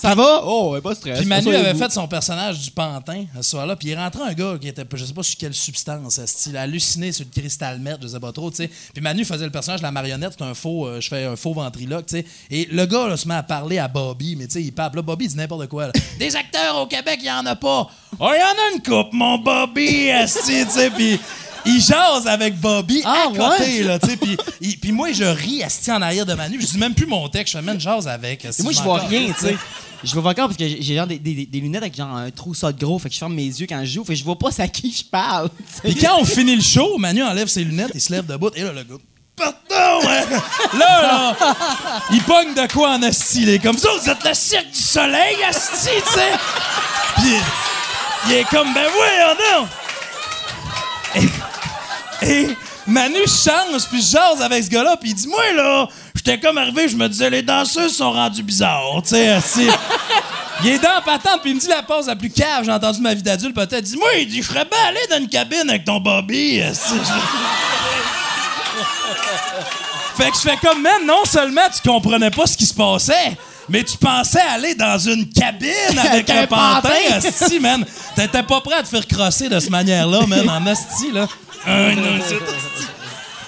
Ça va? Oh, ouais, pas stress. Puis Manu avait fait son personnage du pantin ce soir-là, puis il est rentré un gars qui était, je sais pas sur quelle substance, style halluciné sur le cristal mètre, je sais pas trop, tu sais. Puis Manu faisait le personnage de la marionnette, c'est un faux, euh, je fais un faux ventriloque, tu sais. Et le gars là, se met à parler à Bobby, mais tu sais, il parle, là, Bobby il dit n'importe quoi. là. *laughs* Des acteurs au Québec, il y en a pas. Oh, il y en a une coupe, mon Bobby, esti, tu sais, puis il jase avec Bobby Ah, à côté, là, tu sais. Puis moi, je ris esti en arrière de Manu, je dis même plus mon texte, je fais même jase avec. Et moi, je vois rien, tu sais. Je vois encore parce que j'ai genre des, des- des lunettes avec genre un trou ça de gros, fait que je ferme mes yeux quand je joue, fait que je vois pas c'est à qui je parle. *laughs* Puis quand on finit le show, Manu enlève ses lunettes, il se lève debout, et là, le gars. Pardon! hein? *laughs* Là, là, il pogne de quoi en asti? Il est comme ça, vous êtes le cirque du soleil, asti, tu sais! Puis il est comme, ben voyons donc! Et, et Manu change, puis jase avec ce gars-là, puis il dit, moi, là, j'étais comme arrivé, je me disais, les danseuses sont rendues bizarres, tu sais, assis. *laughs* Il est dans patente, puis il me dit la pause la plus cave, j'ai entendu de ma vie d'adulte, peut-être. Dit, moi, il dit, je ferais bien aller dans une cabine avec ton Bobby, assis. *laughs* Fait que je fais comme, man, non seulement tu comprenais pas ce qui se passait, mais tu pensais aller dans une cabine avec un pantin, asti, man. T'étais pas prêt à te faire crosser de cette manière-là, man, en asti, là. Un, un.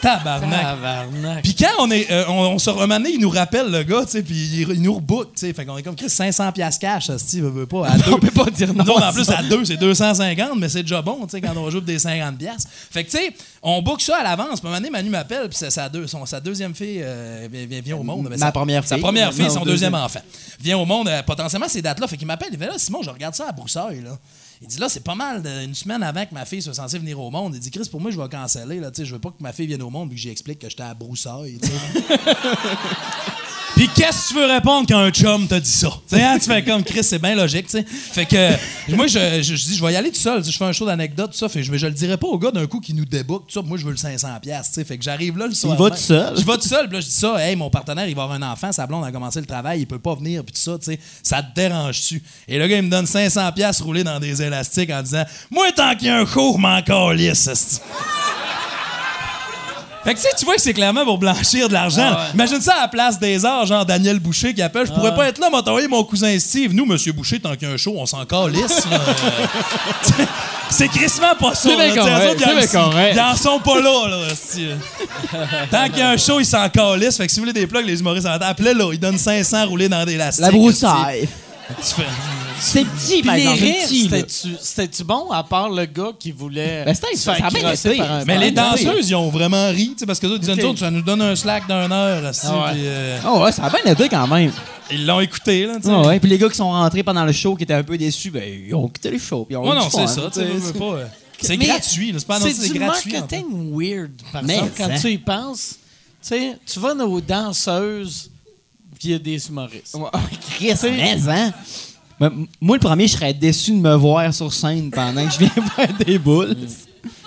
Tabarnak. Tabarnak. Puis quand on est, euh, on, on se remanait, il nous rappelle le gars, tu sais, puis il, il nous rebook, tu sais. Fait qu'on est comme Chris, 500 pièces cash, asti, veut, veut pas. À *laughs* deux. On peut pas dire non à en plus, à deux, c'est 250, mais c'est déjà bon, tu sais, quand on joue des 50 pièces. Fait que, tu sais, on book ça à l'avance. Puis un moment donné, Manu m'appelle, puis sa, deux- son- sa deuxième fille euh, vient, au monde. Mais Ma sa- première Sa fille. première fille, Non, son deuxième. deuxième enfant. Vient au monde, euh, potentiellement, ces dates-là. Fait qu'il m'appelle, il fait là, Simon, je regarde ça à Broussailles, là. Il dit là, c'est pas mal, de- une semaine avant que ma fille soit censée venir au monde. Il dit, Chris, pour moi, je vais canceller, là, je veux pas que ma fille vienne au monde, vu que j'explique que j'étais à sais. *laughs* Puis qu'est-ce que tu veux répondre quand un chum t'a dit ça? Hein, tu fais comme Chris, c'est bien logique, tu sais. Fait que moi, je, je, je dis, je vais y aller tout seul. Je fais un show d'anecdotes, tout ça. Fait que je, je le dirai pas au gars d'un coup qui nous débook, tout ça. Moi, je veux le 500$, tu sais. Fait que j'arrive là le soir. va tout seul? Je vais tout seul. Puis là, je dis ça, hey, mon partenaire, il va avoir un enfant, sa blonde a commencé le travail, il peut pas venir, puis tout ça, tu sais. Ça te dérange-tu? Et le gars, il me donne 500$ roulés dans des élastiques en disant, moi, tant qu'il y a un cours, je m'en calisse. Fait que tu sais, tu vois que c'est clairement pour blanchir de l'argent. Imagine ça à la place des arts, genre Daniel Boucher qui appelle. Je pourrais pas être là, m'a envoyé mon cousin Steve. Nous, Monsieur Boucher, tant qu'il y a un show, on s'en calisse. *laughs* c'est crissement pas ça. C'est ils bien en- correct. Ils en sont pas là, là. Tant qu'il y a un show, ils s'en calissent. Fait que si vous voulez des plugs, les humoristes en appelez là. Ils donnent 500 roulés dans des lastiques. La broussaille. C'est petit, par les exemple. c'était-tu- bon, à part le gars qui voulait Ben, c'était- ça a bien été. Mais les danseuses, ils ont vraiment ri, tu sais, parce que nous autres, ça nous donne un slack d'une heure. Ah euh, Oh ouais, ça a bien été quand même. ils l'ont écouté, là, tu sais. Ah ouais, puis les gars qui sont rentrés pendant le show qui étaient un peu déçus, ben ils ont quitté le show. Non, du c'est ça, tu sais, euh, C'est gratuit, c'est pas annoncé, C'est c'est du gratuit. en marketing weird, par exemple, quand tu y penses. Tu sais, tu vas aux danseuses, puis il y a des humoristes. Ouais, Chris, mais hein? Moi, le premier, je serais déçu de me voir sur scène pendant que je viens *laughs* faire des boules.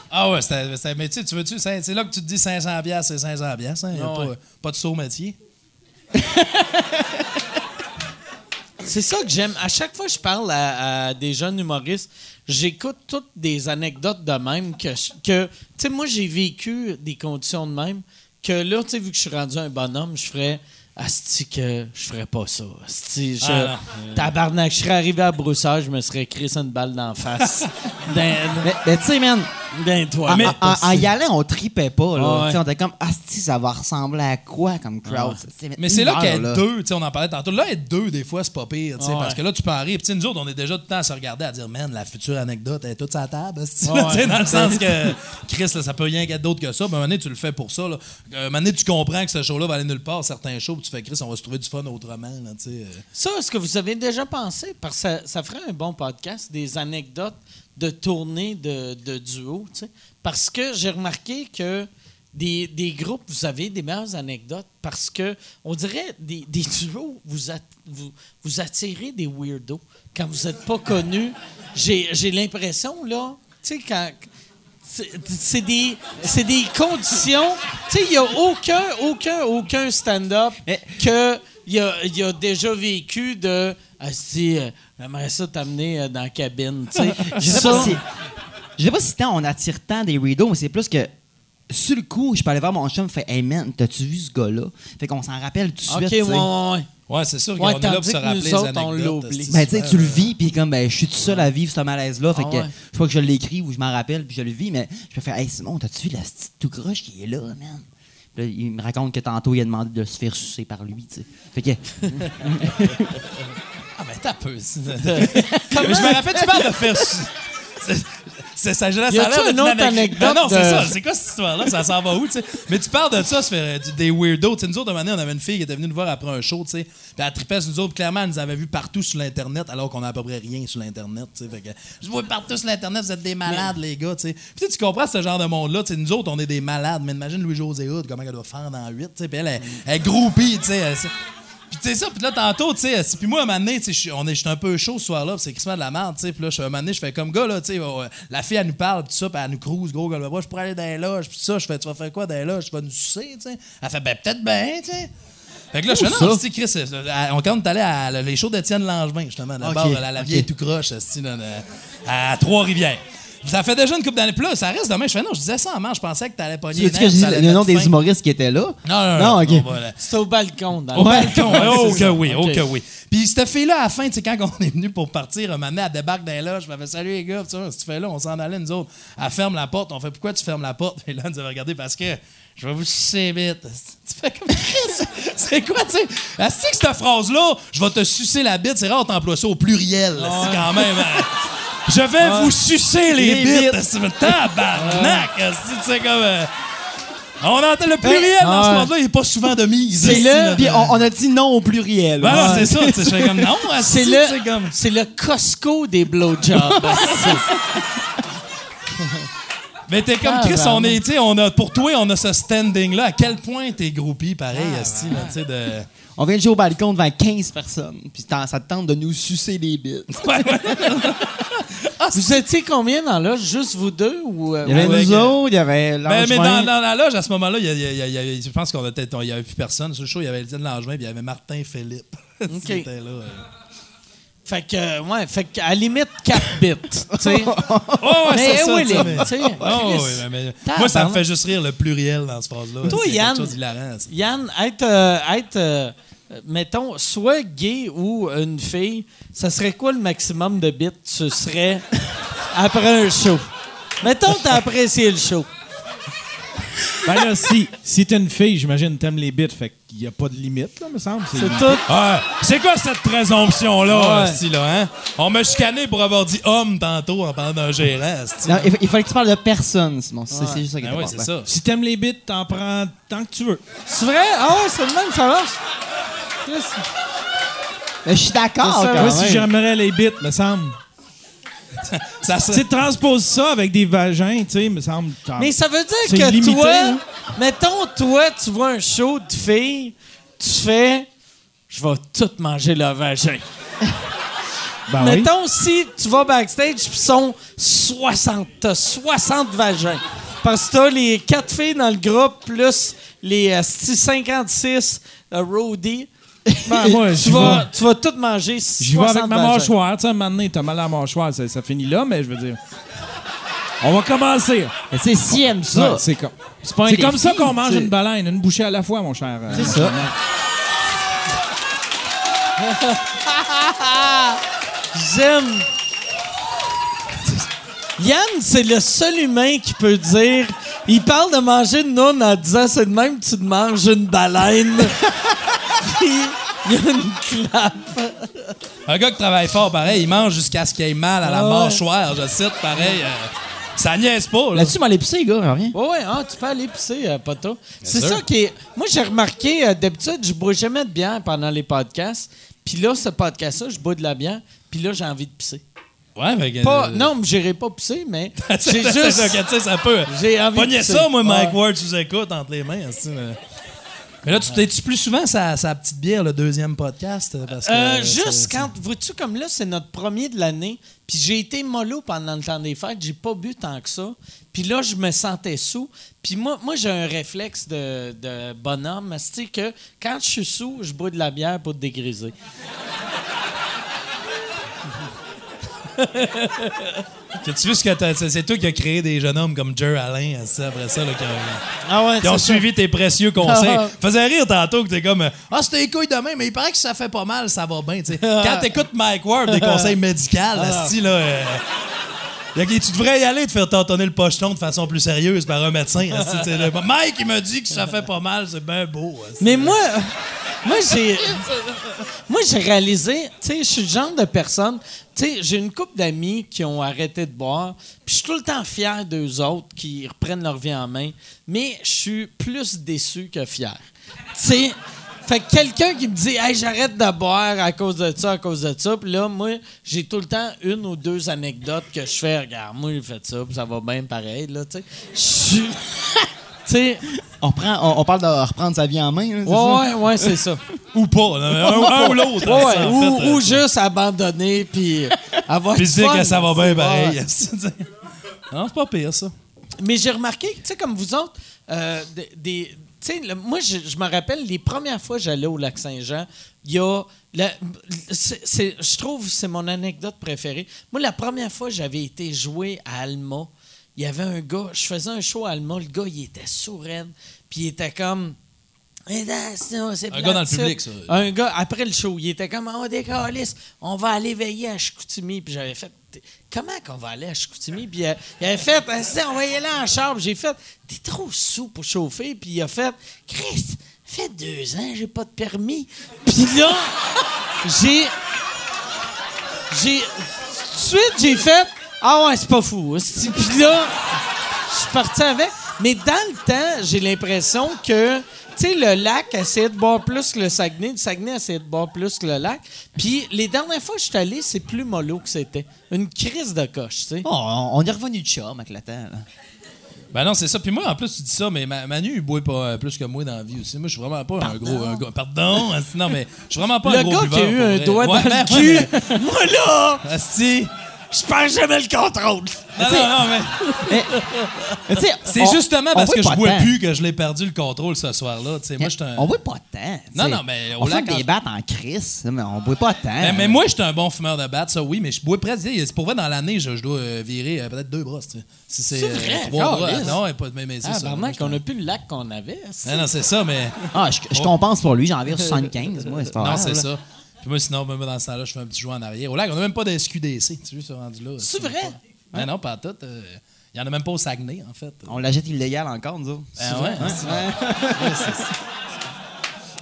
Ah ouais, c'était, c'était- mais tu sais, tu veux-tu, c'est c'est là que tu te dis 500 pièces, c'est 500 pièces, hein, y a pas, ouais. pas de saut métier. *laughs* C'est ça que j'aime. À chaque fois que je parle à, à des jeunes humoristes, j'écoute toutes des anecdotes de même que, je- que tu sais, moi, j'ai vécu des conditions de même que là, tu sais, vu que je suis rendu un bonhomme, je ferais Asti que je ferais pas ça. Asti, je, Ah, tabarnak, je serais arrivé à Broussard, je me serais crissé une balle d'en face. *laughs* Mais, mais tu sais, man, en, toit. en- en- en y allant, on tripait pas. Là. Ah ouais. On était comme, ah, si, ça va ressembler à quoi comme crowd? Ah. C'est- Mais c'est là qu'être deux, tu sais, on en parlait tantôt. Là, être deux, des fois, c'est pas pire, tu sais, Ah ouais. parce que là, tu peux sais, nous autres, on est déjà tout le temps à se regarder, à dire, man, la future anecdote, est toute sa table, Ah là, ouais. tu sais, dans le *laughs* sens que, Chris, là, ça peut rien être d'autre que ça. Mais à un moment donné, tu le fais pour ça. Là. Euh, À un moment donné, tu comprends que ce show-là va aller nulle part. Certains shows, puis tu fais, Chris, on va se trouver du fun autrement, là, tu sais. euh. Ça, est-ce que vous avez déjà pensé? Parce que ça, ça ferait un bon podcast, des anecdotes de tournée de, de duo, tu sais. Parce que j'ai remarqué que des, des groupes, vous avez des meilleures anecdotes parce que, on dirait, des, des duos, vous, at- vous, vous attirez des weirdos. Quand vous n'êtes pas connus, j'ai l'impression, là, tu sais, quand. c'est- des, c'est des conditions. Tu sais, il n'y a aucun, aucun, aucun stand-up que il a, il a déjà vécu de si euh, j'aimerais ça t'amener euh, dans la cabine tu sais *laughs* Je sais Ça, pas si. Je sais pas si tant on attire tant des rideaux, mais c'est plus que. Sur le coup, je peux aller voir mon chum, fait Hey man, t'as-tu vu ce gars-là? Fait qu'on s'en rappelle tout de ok suite. ouais, tu sais. ouais, ouais. Ouais, c'est sûr Ouais, qu'on est là pour se rappeler nous les autres, on anecdotes. l'oublie. esti, Ben, tu sais, tu le vis, puis comme, ben, je suis tout seul à vivre ce malaise-là. Fait Ah que ouais. je crois que je l'écris ou je m'en rappelle, puis je le vis, mais je peux faire, hey Simon, t'as-tu vu la petite tout croche qui est là, man? Puis là, il me raconte que tantôt, il a demandé de se faire sucer par lui, tu sais. Fait que, *laughs* Ah, ben, t'as peu. Mais *laughs* je me rappelle, tu parles de faire. *laughs* C'est- ça, ça a l'air d'être une autre anecdote. Non, non, c'est ça. C'est quoi cette histoire-là? Ça s'en va où, tu sais? Mais tu parles de ça, ça fait des weirdos. Tu sais, nous autres, un moment on avait une fille qui était venue nous voir après un show, tu sais. Puis elle tripait nous autres. Clairement, elle nous avait vus partout sur l'Internet, alors qu'on a à peu près rien sur l'Internet, tu sais. Fait que, je vois partout sur l'Internet, vous êtes des malades, les gars, tu sais. Puis tu comprends ce genre de monde-là. Tu sais, nous autres, on est des malades. Mais imagine Louis-José Hood, comment elle doit faire dans 8, tu sais. Puis elle est groupie, tu sais. Puis tu sais ça, puis là, tantôt, tu sais, puis moi, un moment donné, on est- j'étais un peu chaud ce soir-là, c'est Christmas de la merde, tu sais. Puis là, je suis- un moment donné, je fais comme gars, là, tu sais, euh, la fille, elle nous parle, puis ça, puis elle nous cruise, gros, gars, moi, je pourrais aller dans les loges, puis ça, je fais, tu vas faire quoi dans les loges? Tu vas nous sucer, tu sais? Elle fait, ben, peut-être bien, tu sais. Fait que là, je fais, non, tu sais, Chris, euh, on quand on est allé à les shows d'Étienne Langevin, justement, la Ok, barre de la, la vieille tout croche, à Trois-Rivières. Ça fait déjà une couple d'années. Puis là, ça reste demain. Je fais, non, je disais ça en marche. Je pensais que t'allais pogner Tu veux que je dise le nom des fin. humoristes qui étaient là? Non, non, non. Non, ok. non, voilà. C'est au balcon. Dans Au le balcon, oh que oui, oh OK. que oui. Puis cette fille-là, à la fin, tu sais, quand on est venu pour partir, un moment donné, elle débarque dans les loges, je me fait salut les gars, tu sais, si tu fais là, on s'en allait, nous autres. Elle ferme la porte, on fait pourquoi tu fermes la porte? Et là, elle nous avait regardé parce que je vais vous sucer vite. Tu fais comme c'est quoi, tu sais? Elle sait que cette phrase-là, je vais te sucer la bite, c'est rare, t'emploies ça au pluriel, là, c'est quand même. Je vais vous sucer les, Les bites. bites. C'est tabarnak, tu sais, comme. euh, on entend le pluriel dans ce monde-là, il n'est pas souvent de mise. C'est le- Puis on, on a dit non au pluriel. ben non, c'est ça. Je fais comme non, *laughs* C'est le, comme. c'est le Costco des blowjobs. *laughs* Mais t'es comme Ah, Chris, on est, tu sais, on a, pour toi, on a ce standing-là. À quel point t'es groupie, pareil, Ah, asti, là, tu sais, de. On vient de jouer au balcon devant 15 personnes. Puis ça te tente de nous sucer les bites. *laughs* vous étiez combien dans là? Juste vous deux? Ou, euh, Il y avait Ouais, nous ouais, autres, il y avait Ben, mais Langevin. dans, dans la loge, à ce moment-là, il y a- il y a- il y a- je pense qu'on était, il y avait plus personne. Sur le show, il y avait Étienne Langevin, puis il y avait Martin Philippe. *laughs* OK. Qui était là. euh. Fait que, ouais, fait qu'à la limite, 4 bits. tu sais. *laughs* Oh, ouais, Mais c'est ça, oui, tu sais, mais- Oh, oui, mais- mais- moi, ça me fait juste rire le pluriel dans cette phrase-là. Toi, Yann- chose d'hilarant, ça. Yann, être, euh, être euh, mettons, soit gay ou une fille, ça serait quoi le maximum de bits? Tu serais *laughs* après un show? Mettons, t'as apprécié le show. Ben là, si, si t'es une fille, j'imagine t'aimes les bits, fait qu'il n'y a pas de limite, là, me semble. C'est tout. Ouais. C'est quoi cette présomption-là, Ouais. là, hein? On m'a chicané pour avoir dit homme tantôt en parlant d'un gérant. Non, il, il fallait que tu parles de personne, Simon. C'est c'est juste ça qui Ben clair. ça. Si t'aimes les bits, t'en prends tant que tu veux. C'est vrai? Ah ouais, c'est le même, ça marche. Mais je suis d'accord quand Moi, si même. j'aimerais les bits, me semble. Ça Tu se- sais, transpose ça avec des vagins, tu sais, me semble. Mais ça veut C'est dire que limité, toi, hein? mettons, toi, tu vois un show de filles, tu fais, je vais tout manger le vagin. Ben oui. Mettons, si tu vas backstage, puis sont 60, t'as 60 vagins. Parce que t'as les 4 filles dans le groupe, plus les euh, 56 euh, roadies. Ben, moi, tu, vas, tu vas tout manger 60 J'y vais avec ma mâchoire. Tu sais, un moment donné, t'as mal à la mâchoire, ça, ça finit là, mais je veux dire. On va commencer. Sais, si aime ça, Ouais, c'est comme, c'est pas un c'est comme ça qu'on mange une baleine, une bouchée à la fois, mon cher. euh, C'est ça. *laughs* J'aime. Yann, c'est le seul humain qui peut dire. Il parle de manger une noune en disant c'est de même que tu te manges une baleine. *laughs* Puis *laughs* il y a une clap. Un gars qui travaille fort, pareil, il mange jusqu'à ce qu'il ait mal à la Ah ouais. mâchoire, je cite, pareil. euh, ça niaise pas, là. Là-dessus, m'en pisser, gars, rien. Ouais, ouais, ah, tu peux aller pisser, euh, poteau. C'est ça qui est. Moi, j'ai remarqué, euh, d'habitude, je bois jamais de bière pendant les podcasts. Puis là, ce podcast-là, je bois de la bière. Puis là, j'ai envie de pisser. Ouais, mais. Pas, euh, non, mais j'irai pas pisser, mais *laughs* c'est j'ai c'est juste. ça, que, tu sais, ça peut. J'ai envie de Pognez pisser. ça, moi, Mike Ouais. Ward, sous écoute entre les mains. esti, mais... mais là, tu t'es-tu plus souvent sa, sa petite bière, le deuxième podcast? Parce que, Euh, euh, juste quand, vois-tu, comme là, c'est notre premier de l'année, puis j'ai été mollo pendant le temps des fêtes, j'ai pas bu tant que ça, puis là, je me sentais sous, puis moi, moi j'ai un réflexe de, de bonhomme, c'est que quand je suis sous, je bois de la bière pour dégriser. *laughs* Tu vu ce que c'est toi qui as créé des jeunes hommes comme Jer Alain, esti, après ça, là, qui ont, Ah ouais, qui ont ça. suivi tes précieux conseils. Ah. Faisait rire tantôt que t'es comme Ah, c'était les couilles demain, mais il paraît que ça fait pas mal, ça va bien. tu. Quand t'écoutes Mike Ward, des *laughs* conseils médicaux, Ah. esti, là. euh, tu devrais y aller te faire tâtonner le pocheton de façon plus sérieuse par un médecin. Mike, il m'a dit que ça fait pas mal, c'est bien beau. Mais moi, moi j'ai, moi j'ai réalisé, tu sais, je suis le genre de personne, tu sais, j'ai une couple d'amis qui ont arrêté de boire, puis je suis tout le temps fier d'eux autres qui reprennent leur vie en main, mais je suis plus déçu que fier. Tu sais, fait que quelqu'un qui me dit, hey, j'arrête de boire à cause de ça, à cause de ça, puis là, moi, j'ai tout le temps une ou deux anecdotes que je fais, regarde, moi, j'ai fait ça, puis ça va bien pareil, là, tu sais. Je suis. Tu *laughs* Tu sais, On, prend, on, on parle de reprendre sa vie en main. là, c'est ça? ouais, ouais, ouais, c'est ça. *laughs* Ou pas, là, un, un ou l'autre. Ouais, hein, en ou, euh, juste abandonner puis *laughs* avoir Puis dire que ça va bien Ouais. pareil. non, c'est pas pire, ça. Mais j'ai remarqué, tu sais, comme vous autres, euh, des, sais, moi, je, me rappelle les premières fois que j'allais au lac Saint-Jean, il y a. je trouve que c'est mon anecdote préférée. Moi, la première fois j'avais été joué à Alma, il y avait un gars, je faisais un show à Alma, le gars, il était sourd, puis il était comme. C'est Un gars dans le public, ça. Un gars, après le show, il était comme, on décalisse, on va aller veiller à Chicoutimi. Puis j'avais fait, comment qu'on va aller à Chicoutimi? Puis euh, il avait fait, si, on va y aller en char. Puis J'ai fait, t'es trop sous pour chauffer. Puis il a fait, Chris, fait deux ans, j'ai pas de permis. Puis là, j'ai. J'ai. Tout de suite, j'ai fait, ah ouais, c'est pas fou. hostie. Puis là, je suis parti avec. Mais dans le temps, j'ai l'impression que, tu sais, le lac essayait de boire plus que le Saguenay, le Saguenay essayait de boire plus que le lac. Puis les dernières fois que je suis allé, c'est plus mollo que c'était. Une crise de coche, tu sais. Oh, on, est revenu de chum avec le temps. là. Ben non, c'est ça. Puis moi, en plus, tu dis ça, mais Ma- Manu, il boit pas euh, plus que moi dans la vie aussi. Moi, je suis vraiment pas un gros. un gars- pardon? Non, mais je suis vraiment pas Le un gros gars qui a eu un vrai. doigt Ouais, dans ben, le ouais, cul, *laughs* moi là, Asti. Je perds jamais le contrôle. Non, non, non, *laughs* mais Mais tu sais, c'est justement on parce que je bois plus que je l'ai perdu le contrôle ce soir-là. Tu sais, moi, j'étais un. On boit pas tant. tu Non, non, mais au On lac, des en- battes en crise, mais on boit pas tant. Mais, mais moi, j'étais un bon fumeur de batte, ça oui, mais je bois presque. C'est pour vrai, dans l'année, je, je dois euh, virer euh, peut-être deux brosses. Si c'est euh, vrai, trois bras. Non, mais, mais c'est Ah, ça. barnac, on a plus le lac qu'on avait. Non, non, c'est ça, mais. Ah, je, je compense pour lui, j'en vire 75, moi, c'est pas Non, c'est ça. Puis moi, sinon, même dans ce temps-là, je fais un petit jouet en arrière. Au lac, on n'a même pas de SQDC. Tu vois, ce rendu-là. C'est vrai? Ben non, pas tout. euh, Il n'y en a même pas au Saguenay, en fait. On l'achète illégal encore, nous autres. Ben ouais, *laughs*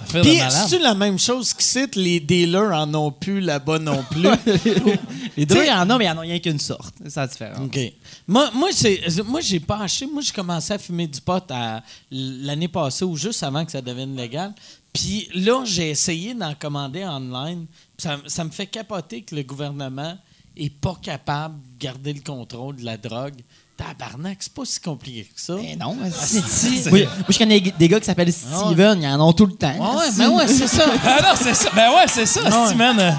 Puis, de malade. c'est-tu la même chose qui cite les dealers en ont plus là-bas non plus? *laughs* Les deux, il y en a, mais il n'y en a rien qu'une sorte. C'est ça la différence. OK. Moi, moi, c'est, moi j'ai pas acheté. Moi, j'ai commencé à fumer du pot à- l'année passée ou juste avant que ça devienne légal. Puis là, j'ai essayé d'en commander online. Puis Ça, ça me fait capoter que le gouvernement est pas capable de garder le contrôle de la drogue. Tabarnak, c'est pas si compliqué que ça. Mais non, si. moi, moi, je connais des gars qui s'appellent Steven, ils en ont tout le temps. Ouais, ouais, ben ouais, c'est ça. *laughs* Ah non, c'est ça. Ben ouais, c'est ça. Steven.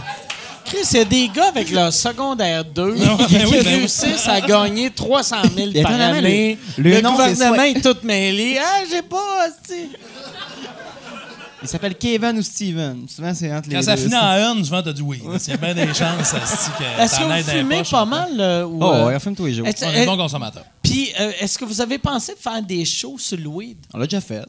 Chris, il y a des gars avec leur secondaire 2 qui ben oui, ben oui. réussissent à gagner 300 000 par année. le- Le, le nom, c'est gouvernement soit- est tout mêlé. Ah, j'ai pas, hostie. Ils s'appellent Kevin ou Steven. Souvent, c'est entre les Quand ça deux. finit en un, souvent, t'as dit oui. Il y a bien des chances asti, que Est-ce t'en que aides vous dans les fumez poches, pas mal? euh, ou, Oh, euh, ouais, on fume tous les jours. est-ce-. On est euh, bon consommateur. Puis, euh, est-ce que vous avez pensé de faire des shows sur le weed? On l'a déjà fait.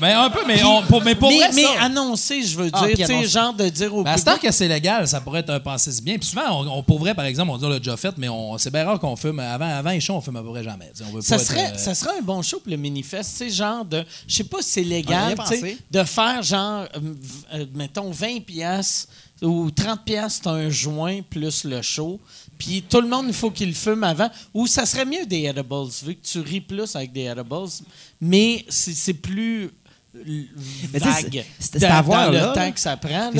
Ben un peu, mais, on, pour, mais pour mais, vrai, mais ça- annoncer, je veux Ah, dire, tu sais, genre de dire au Ben, à ce public. temps que c'est légal, ça pourrait être un pensée si bien. Puis souvent, on, on pour vrai, par exemple, on dit on l'a déjà fait, mais on, c'est bien rare qu'on fume. Avant, avant les shows, on fume à peu près jamais. On veut Ça pas être, serait, euh, ça serait un bon show pour le manifeste, tu sais, genre de. Je sais pas si c'est légal, de faire genre, euh, euh, mettons, 20 piastres ou 30 piastres, un joint plus le show. Puis tout le monde, il faut qu'il fume avant. Ou ça serait mieux des edibles, vu que tu ris plus avec des edibles. Mais c'est plus vague c'est- à voir, le là. temps que ça prend.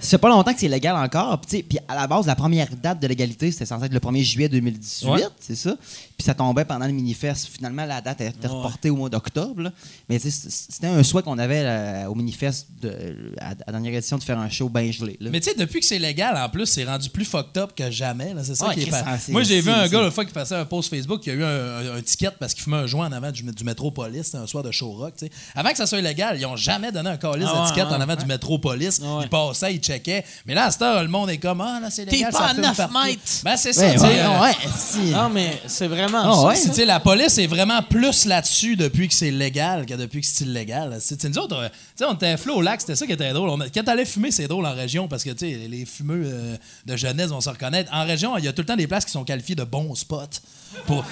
C'est- pas longtemps que c'est légal encore. Puis, à la base, la première date de légalité, c'était censé être le 1er juillet 2018, Ouais. c'est ça. Puis ça tombait pendant le manifeste. Finalement, la date a été reportée au mois d'octobre. Mais c'était un souhait qu'on avait euh, au manifeste de, à, à la dernière édition de faire un show bien gelé. là. Mais tu sais, depuis que c'est légal, en plus, c'est rendu plus fucked up que jamais. là. C'est ça Ouais, qui est pas. Moi, j'ai vu un gars, la fois, qui passait un post Facebook, qui a eu un, un- un ticket parce qu'il fumait un joint en avant du, du Métropolis. C'était un soir de show rock. tu sais. Avant que ça soit légal, ils ont jamais donné un calice Ah d'étiquette en avant du Métropolis. Ah ouais. Ils passaient, ils checkaient. Mais là, à cette heure, le monde est comme Ah, là, c'est T'es légal. pas ça à fume 9 partout. mètres. Ben, c'est ça. Ouais, ouais, euh, ouais, si. Non, mais c'est vraiment Ah ça. ouais? la police est vraiment plus là-dessus depuis que c'est légal que depuis que c'est illégal. Sais, nous autres, euh, tu sais, on était flot au lac, c'était ça qui était drôle. On quand t'allais fumer, c'est drôle en région parce que, les fumeux euh, de jeunesse vont se reconnaître. En région, il y a tout le temps des places qui sont qualifiées de bons spots pour,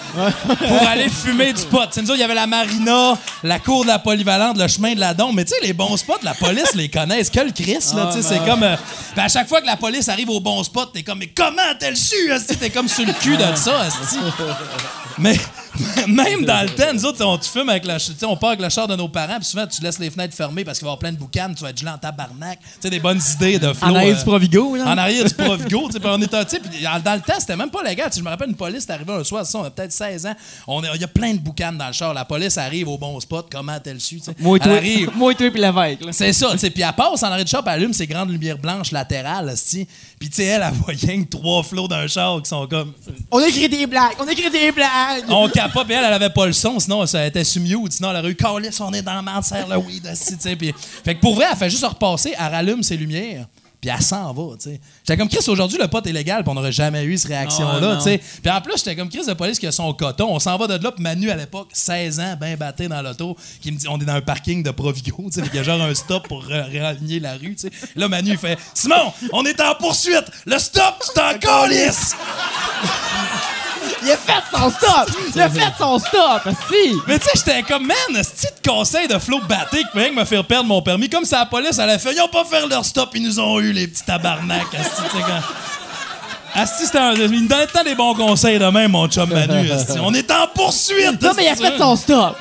aller fumer du pot. Il y avait la marina, la cour de la polyvalente, le chemin de la Dombe. Mais tu sais, les bons spots, la police les connaissent. Que le Chris, là, tu c'est comme... puis à chaque fois que la police arrive au bon spot, t'es comme, mais comment t'as le su? T'es comme sur le cul de ça. Mais, *laughs* Même dans le temps, nous autres, on, tu fumes avec la, tu on part avec le char de nos parents, puis souvent, tu laisses les fenêtres fermées parce qu'il va y avoir plein de boucanes, tu vas être gelé en tabarnak. Tu sais, des bonnes idées de flow. En arrière euh, du Provigo, là. En arrière du Provigo, tu sais, on était, tu dans dans le temps, c'était même pas légal. Tu Je me rappelle, une police est arrivée un soir, ça, on a peut-être 16 ans. Il y a plein de boucanes dans le char. La police arrive au bon spot. Comment a-t-elle su? tu sais? Moi et Elle toi, arrive. *laughs* moi et toi, puis l'évêque. C'est ça, tu sais. Puis elle passe en arrière du char, elle allume ses grandes lumières blanches latérales, esti. Puis tu sais, elle, elle voit rien que trois flots d'un char qui sont comme. On écrit des blagues, on écrit des blagues. On capote, puis elle, elle avait pas le son, sinon ça était sur mute. Sinon, elle aurait eu Carlis, on est dans la merde, serre le weed, tu fait que pour vrai, elle fait juste repasser, elle rallume ses lumières. Puis elle s'en va, tu sais. J'étais comme Chris, aujourd'hui, le pote est légal, puis on n'aurait jamais eu cette réaction-là, tu sais. Puis en plus, j'étais comme Chris de police qui a son coton. On s'en va de là, puis Manu, à l'époque, 16 ans, ben batté dans l'auto, qui me dit on est dans un parking de Provigo, tu sais. Qu'il y a genre un stop pour réaligner la rue, tu sais. Là, Manu, il fait Simon, on est en poursuite. Le stop, tu t'en calisses. *laughs* Il a fait son stop! Il a fait son stop! Si! Mais tu sais, j'étais comme, man, ce de conseil de Flo Batté qui de me faire perdre mon permis. Comme ça, la police, elle a fait, ils ont pas fait leur stop, ils nous ont eu, les petits tabarnak. Asti, tu sais, quand- Asti, c'était un. Il me donnait tant des bons conseils de même, mon chum Manu. asti. On est en poursuite! Non, mais il a fait son stop!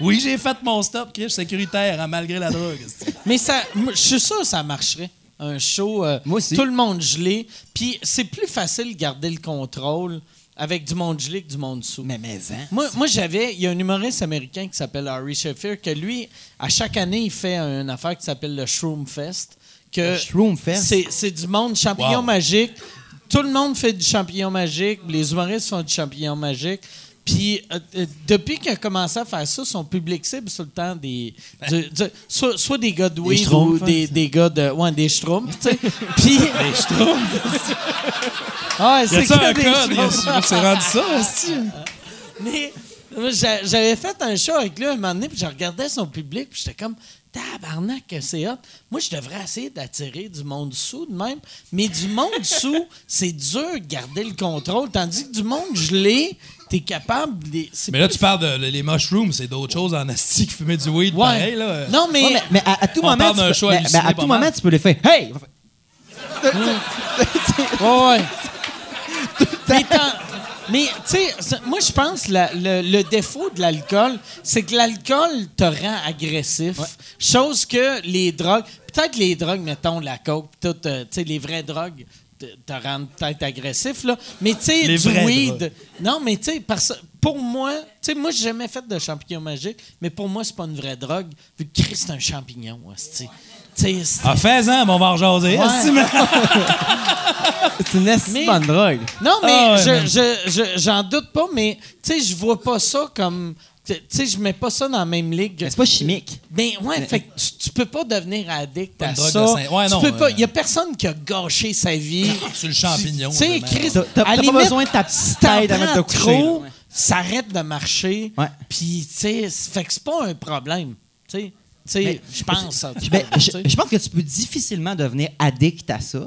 Oui, j'ai fait mon stop, Chris, sécuritaire, hein, malgré la drogue. asti. Mais ça, je suis sûr que ça marcherait. Un show, euh, Moi aussi. tout le monde gelé. Puis c'est plus facile de garder le contrôle avec du monde gelé du monde sous. Mais, mais, hein. Moi, moi j'avais. Il y a un humoriste américain qui s'appelle Harry Sheffield, que lui, à chaque année, il fait une affaire qui s'appelle le Shroom Fest. Que Le Shroom Fest? C'est, c'est du monde champignon Wow. magique. Tout le monde fait du champignon magique. Les humoristes font du champignon magique. Puis, euh, euh, depuis qu'il a commencé à faire ça, son public cible, c'est le temps des. du- du- soit, soit des gars de weed ou hein, des, des gars de. Ouais, des schtroumpfs, tu sais. *laughs* Puis. Des schtroumpfs? Ouais, Y c'est ça. C'est rendu ça, asti? Mais j'avais fait un show avec lui un moment donné, puis je regardais son public, puis j'étais comme tabarnak que c'est hot. Moi, je devrais essayer d'attirer du monde sous de même, mais du monde sous, *laughs* c'est dur de garder le contrôle, tandis que du monde gelé, t'es capable. Mais là, plus- tu parles de les mushrooms, c'est d'autres choses en asti que fumer du weed, Ouais. pareil, là. Non, mais. Ouais, mais, mais à, à tout moment, tu peux, mais- à tout mal. moment, tu peux le faire. Hey! Ouais, ouais. *laughs* mais tu sais, moi, je pense la- le, le défaut de l'alcool, c'est que l'alcool te rend agressif. Chose que les drogues, peut-être les drogues, mettons la coke, tout, euh, tu sais, les vraies drogues te, te rendent peut-être agressif, là. Mais, tu sais, du weed. drogues. Non, mais, tu sais, parce- pour moi, tu sais, moi, j'ai jamais fait de champignon magique, mais pour moi, c'est pas une vraie drogue, vu que Christ, c'est un champignon, hostie. Tu sais, c'est- Ah, fais-en, on va en. Ouais. mais- *laughs* C'est une Mais- bonne drogue. Non, mais Ah ouais, je- je- je- j'en doute pas, mais tu sais, je vois pas ça comme. Tu sais, je mets pas ça dans la même ligue. Mais c'est pas chimique. Ben ouais, fait que tu, tu peux pas devenir addict Pas à ça. saint- ouais, tu non, peux pas. euh, Il y a personne qui a gâché sa vie. Sur le champignon. Tu sais. Chris, T'as- t'as- à t'as pas limite, besoin de ta petite tête à mettre de coucher, trop, là. ça arrête de marcher. Ouais. Puis, tu sais, fait que c'est pas un problème. Tu sais, tu sais, Mais- je pense. ça. Ben, je pense que tu peux difficilement devenir addict à ça.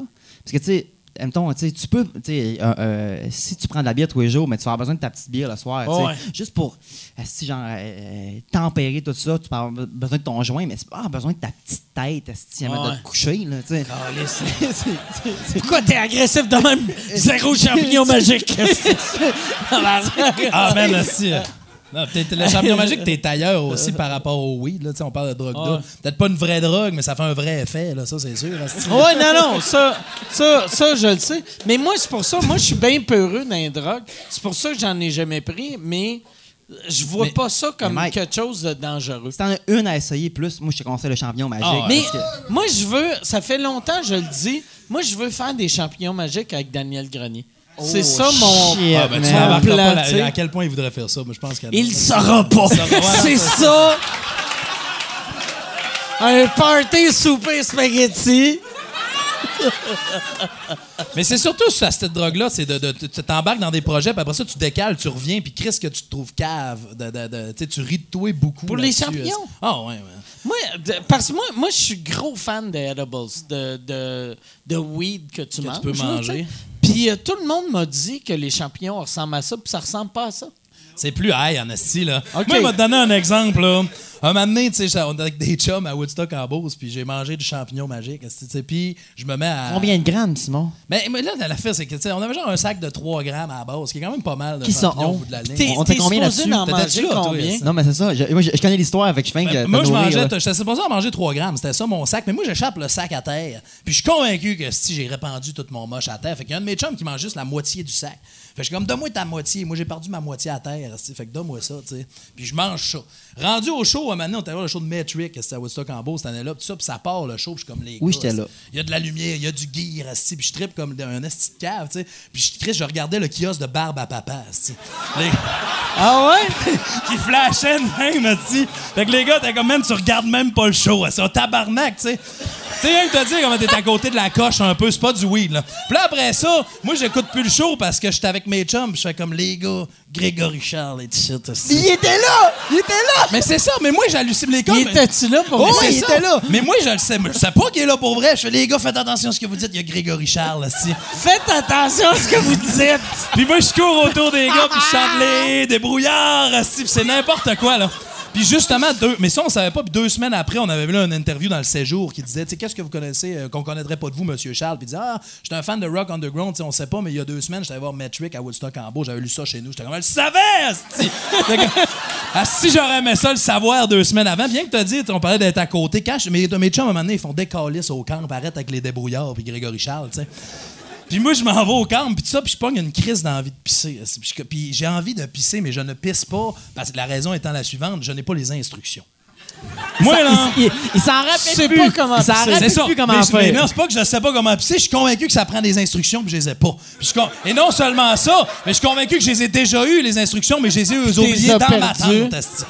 Parce que, tu sais, mettons, tu peux, euh, euh, si tu prends de la bière tous les jours, mais tu vas avoir besoin de ta petite bière le soir, Ouais. juste pour, euh, si genre, euh, tempérer tout ça, tu vas avoir besoin de ton joint, mais tu vas avoir besoin de ta petite tête, si avant de te coucher, là, tu sais. *laughs* Pourquoi t'es agressif de même? *laughs* Zéro champignon magique. *laughs* Ah, man, aussi. Non, peut-être le champignon *laughs* magique, t'es ailleurs aussi par rapport au weed. Là, on parle de drogue Ouais. dure. Peut-être pas une vraie drogue, mais ça fait un vrai effet, là, ça, c'est sûr. asti. Ouais, non, non, ça, ça, ça, je le sais. Mais moi, c'est pour ça, moi, je suis bien peureux dans les drogues. C'est pour ça que j'en ai jamais pris, mais je vois Mais- pas ça comme Mike- quelque chose de dangereux. Si t'en as une à essayer plus, moi, je te conseille le champignon magique. Ah ouais. Mais que- moi, je veux, ça fait longtemps, je le dis, moi, je veux faire des champignons magiques avec Daniel Grenier. C'est ça mon. shit, Ah, ben, tu man. pas tu sais. à quel point il voudrait faire ça. mais je pense qu'il Il le saura pas. *laughs* C'est ça. Un party souper spaghetti. *laughs* Mais c'est surtout ça, cette drogue-là, c'est de, de- tu t'embarques dans des projets, puis après ça, tu décales, tu reviens, puis Chris, que tu te trouves cave. De, de- de- tu sais, tu ris de toi beaucoup. Pour les là-dessus. champignons? Ah, ouais, ouais. Moi, de- parce que moi, moi, je suis gros fan des edibles, de, de, de weed que tu Que tu manges. peux là, manger. tu sais. Puis euh, tout le monde m'a dit que les champignons ressemblent à ça, puis ça ressemble pas à ça. C'est plus high en esti, là. OK. Moi, je vais te donner un exemple, là. Un moment donné, tu sais, on était avec des chums à Woodstock en Beauce, puis j'ai mangé du champignon magique. Puis je me mets à. Combien de grammes, Simon? Mais, mais là, l'affaire, c'est que, tu sais, on avait genre un sac de 3 grammes à la base, qui est quand même pas mal de Qui sont champignons au on? bout de la ligne. On était combien là-dessus? combien? Non, mais c'est ça. Je, moi, je, je connais l'histoire, fais que. Ben, te moi, je mangeais, j'étais supposé en manger 3 grammes, c'était ça mon sac, mais moi, j'échappe le sac à terre. Puis je suis convaincu que si j'ai répandu tout mon moche à terre, fait qu'il y a un de mes chums qui mange juste la moitié du sac. Fait que je suis comme, donne-moi ta moitié. Moi, j'ai perdu ma moitié à terre, esti. fait que donne-moi ça, tu sais. Puis je mange ça. Rendu au show, maintenant, on était voir le show de Metric, c'était à Woodstock en Beauce cette année-là, puis ça, puis ça part le show, puis je suis comme les Oui, j'étais là. Il y a de la lumière, il y a du gear, puis je trippe comme un esti de cave, tu sais. Puis je, je regardais le kiosque de barbe à papa. Les- *laughs* Ah ouais? *laughs* qui flashait de même, tu sais. Fait que les gars, t'es comme, même, tu regardes même pas le show. C'est un tabarnak, tu sais. Tu sais, rien que te dire comment t'es à côté de la coche un peu, c'est pas du weed, là. Puis là, après ça, moi, j'écoute plus le show parce que j'étais avec mes chums, je fais comme, les gars, Grégory Charles et tout ça. Il était là! Il était là! Mais c'est ça, mais moi, j'hallucine les gars. Il mais- était-tu là pour Oh, vrai? oui, il ça. était là. Mais moi, je le sais. mais Je sais pas qu'il est là pour vrai. Je fais, les gars, faites attention à ce que vous dites. Il y a Grégory Charles, aussi. Faites attention à ce que vous dites. Puis moi, je cours autour des gars, puis je chante les débrouillards, c'est n'importe quoi, là. Puis justement, deux, mais ça, on savait pas. Puis deux semaines après, on avait vu là, une interview dans le Séjour qui disait, tu sais, qu'est-ce que vous connaissez, euh, qu'on connaîtrait pas de vous, Monsieur Charles? Puis il disait, ah, j'étais un fan de Rock Underground, tu sais, on sait pas, mais il y a deux semaines, j'étais voir Metric à Woodstock en beau, j'avais lu ça chez nous. J'étais comme, je savais, *laughs* que, asti, j'aurais aimé ça le savoir deux semaines avant. Bien que t'as dit, on parlait d'être à côté, cache, mais mes chums, à un moment donné, ils font des calices au camp, arrête avec les débrouillards, puis Grégory Charles, tu sais. Puis moi, je m'en vais au camp, puis tout ça, puis je pogne une crise d'envie de pisser. Puis j'ai envie de pisser, mais je ne pisse pas, parce que la raison étant la suivante, je n'ai pas les instructions. Moi, là... Il, il- il s'en rappelle Je sais plus. pas comment pisser. C'est ça. plus comment mais, je- mais faire. non, c'est pas que je sais pas comment pisser. Je suis convaincu que ça prend des instructions, puis je les ai pas. Puis je Et non seulement ça, mais je suis convaincu que je les ai déjà eues, les instructions, mais je les ai oubliées dans ma perdues. tente.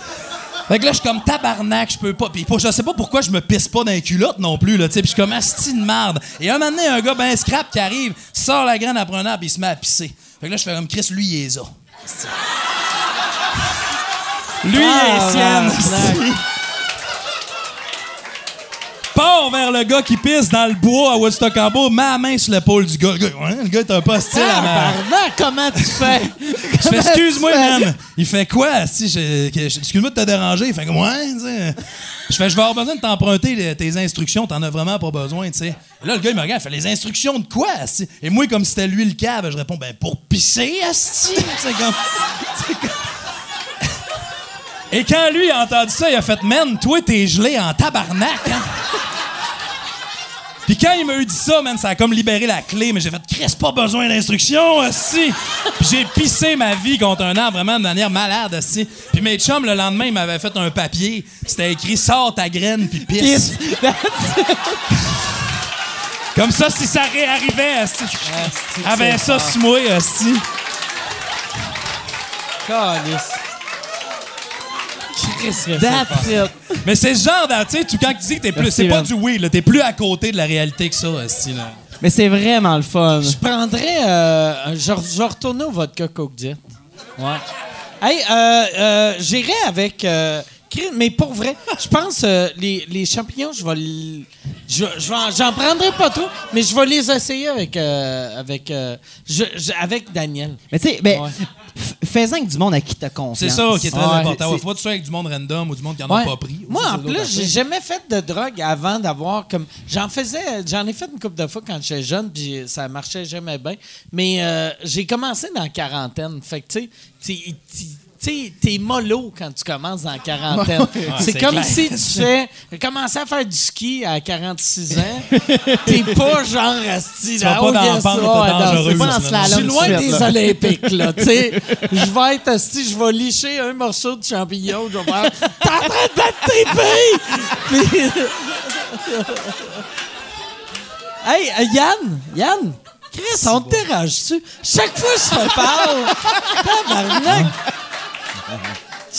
Fait que là, je suis comme tabarnak, je peux pas. Puis je sais pas pourquoi je me pisse pas dans les culottes non plus, là, tu sais. Puis je suis comme asti de merde. Et un moment donné, un gars ben scrap qui arrive, sort la graine après un arbre, il se met à pisser. Fait que là, je fais comme Chris, lui, il est. Esti. Lui, il est sienne. Part vers le gars qui pisse dans le bois à Woodstock en bas, ma main sur l'épaule du gars. Le gars, le gars est un peu hostile à ma- Tabarnak, comment tu fais? *laughs* je fais excuse-moi, man. Il fait quoi? Si je- excuse-moi de te déranger. Il fait comme ouais, tu sais. Je fais, je vais avoir besoin de t'emprunter les- tes instructions. T'en as vraiment pas besoin, tu sais. Là, le gars, il me regarde. Il fait les instructions de quoi? asti? Et moi, comme c'était lui le cave, je réponds, ben pour pisser, asti. C'est comme. *laughs* Et quand lui a entendu ça, il a fait, man, toi, t'es gelé en tabarnak, hein? Puis quand il m'a eu dit ça, man, ça a comme libéré la clé, mais j'ai fait, Chris, pas besoin d'instructions, si. Puis j'ai pissé ma vie contre un arbre vraiment de manière malade, si. Puis mes chums, le lendemain, ils m'avaient fait un papier. C'était écrit, sors ta graine, puis pisse. Comme ça, si ça réarrivait, asti, avait ça sur moi, asti. Calice. That's it. Mais c'est ce genre, de- tu sais, tu- quand tu dis que t'es plus, c'est pas du oui, là, t'es plus à côté de la réalité que ça, asti, là. Mais c'est vraiment le fun. Je prendrais. Euh, un- je, je vais retourner au vodka Coke Diet. Ouais. Hey, euh, euh, j'irai avec. Mais pour vrai, je pense euh, les, les champignons, je vais. l- je- je vais en- J'en prendrai pas trop, mais je vais les essayer avec. euh, avec, euh, je- je- avec Daniel. Mais tu sais, ben, Ouais. fais-en avec du monde à qui t'as confiance. C'est ça qui est très Ouais. important. C'est- Faut pas tout ça avec du monde random ou du monde qui en a Ouais. pas pris. Moi, en plus, j'ai jamais fait de drogue avant d'avoir comme. J'en faisais, j'en ai fait une couple de fois quand j'étais jeune, puis ça marchait jamais bien. Mais euh, j'ai commencé dans la quarantaine. Fait que, tu sais, tu- tu- tu sais, t'es mollo quand tu commences dans la quarantaine. c'est c'est comme clair. si tu fais. commencé à faire du ski à 46 ans. T'es pas genre asti. Tu vas là, pas dans la pente pas dans slalom. Je suis loin de des là. Olympiques, là. Tu sais, *laughs* je vais être asti, je vais licher un morceau de champignon, je vais faire. T'es en train de battre tes! Puis- hey, euh, Yann, Yann, Chris, on te dérange-tu? Chaque fois que je te parle, tabarnak!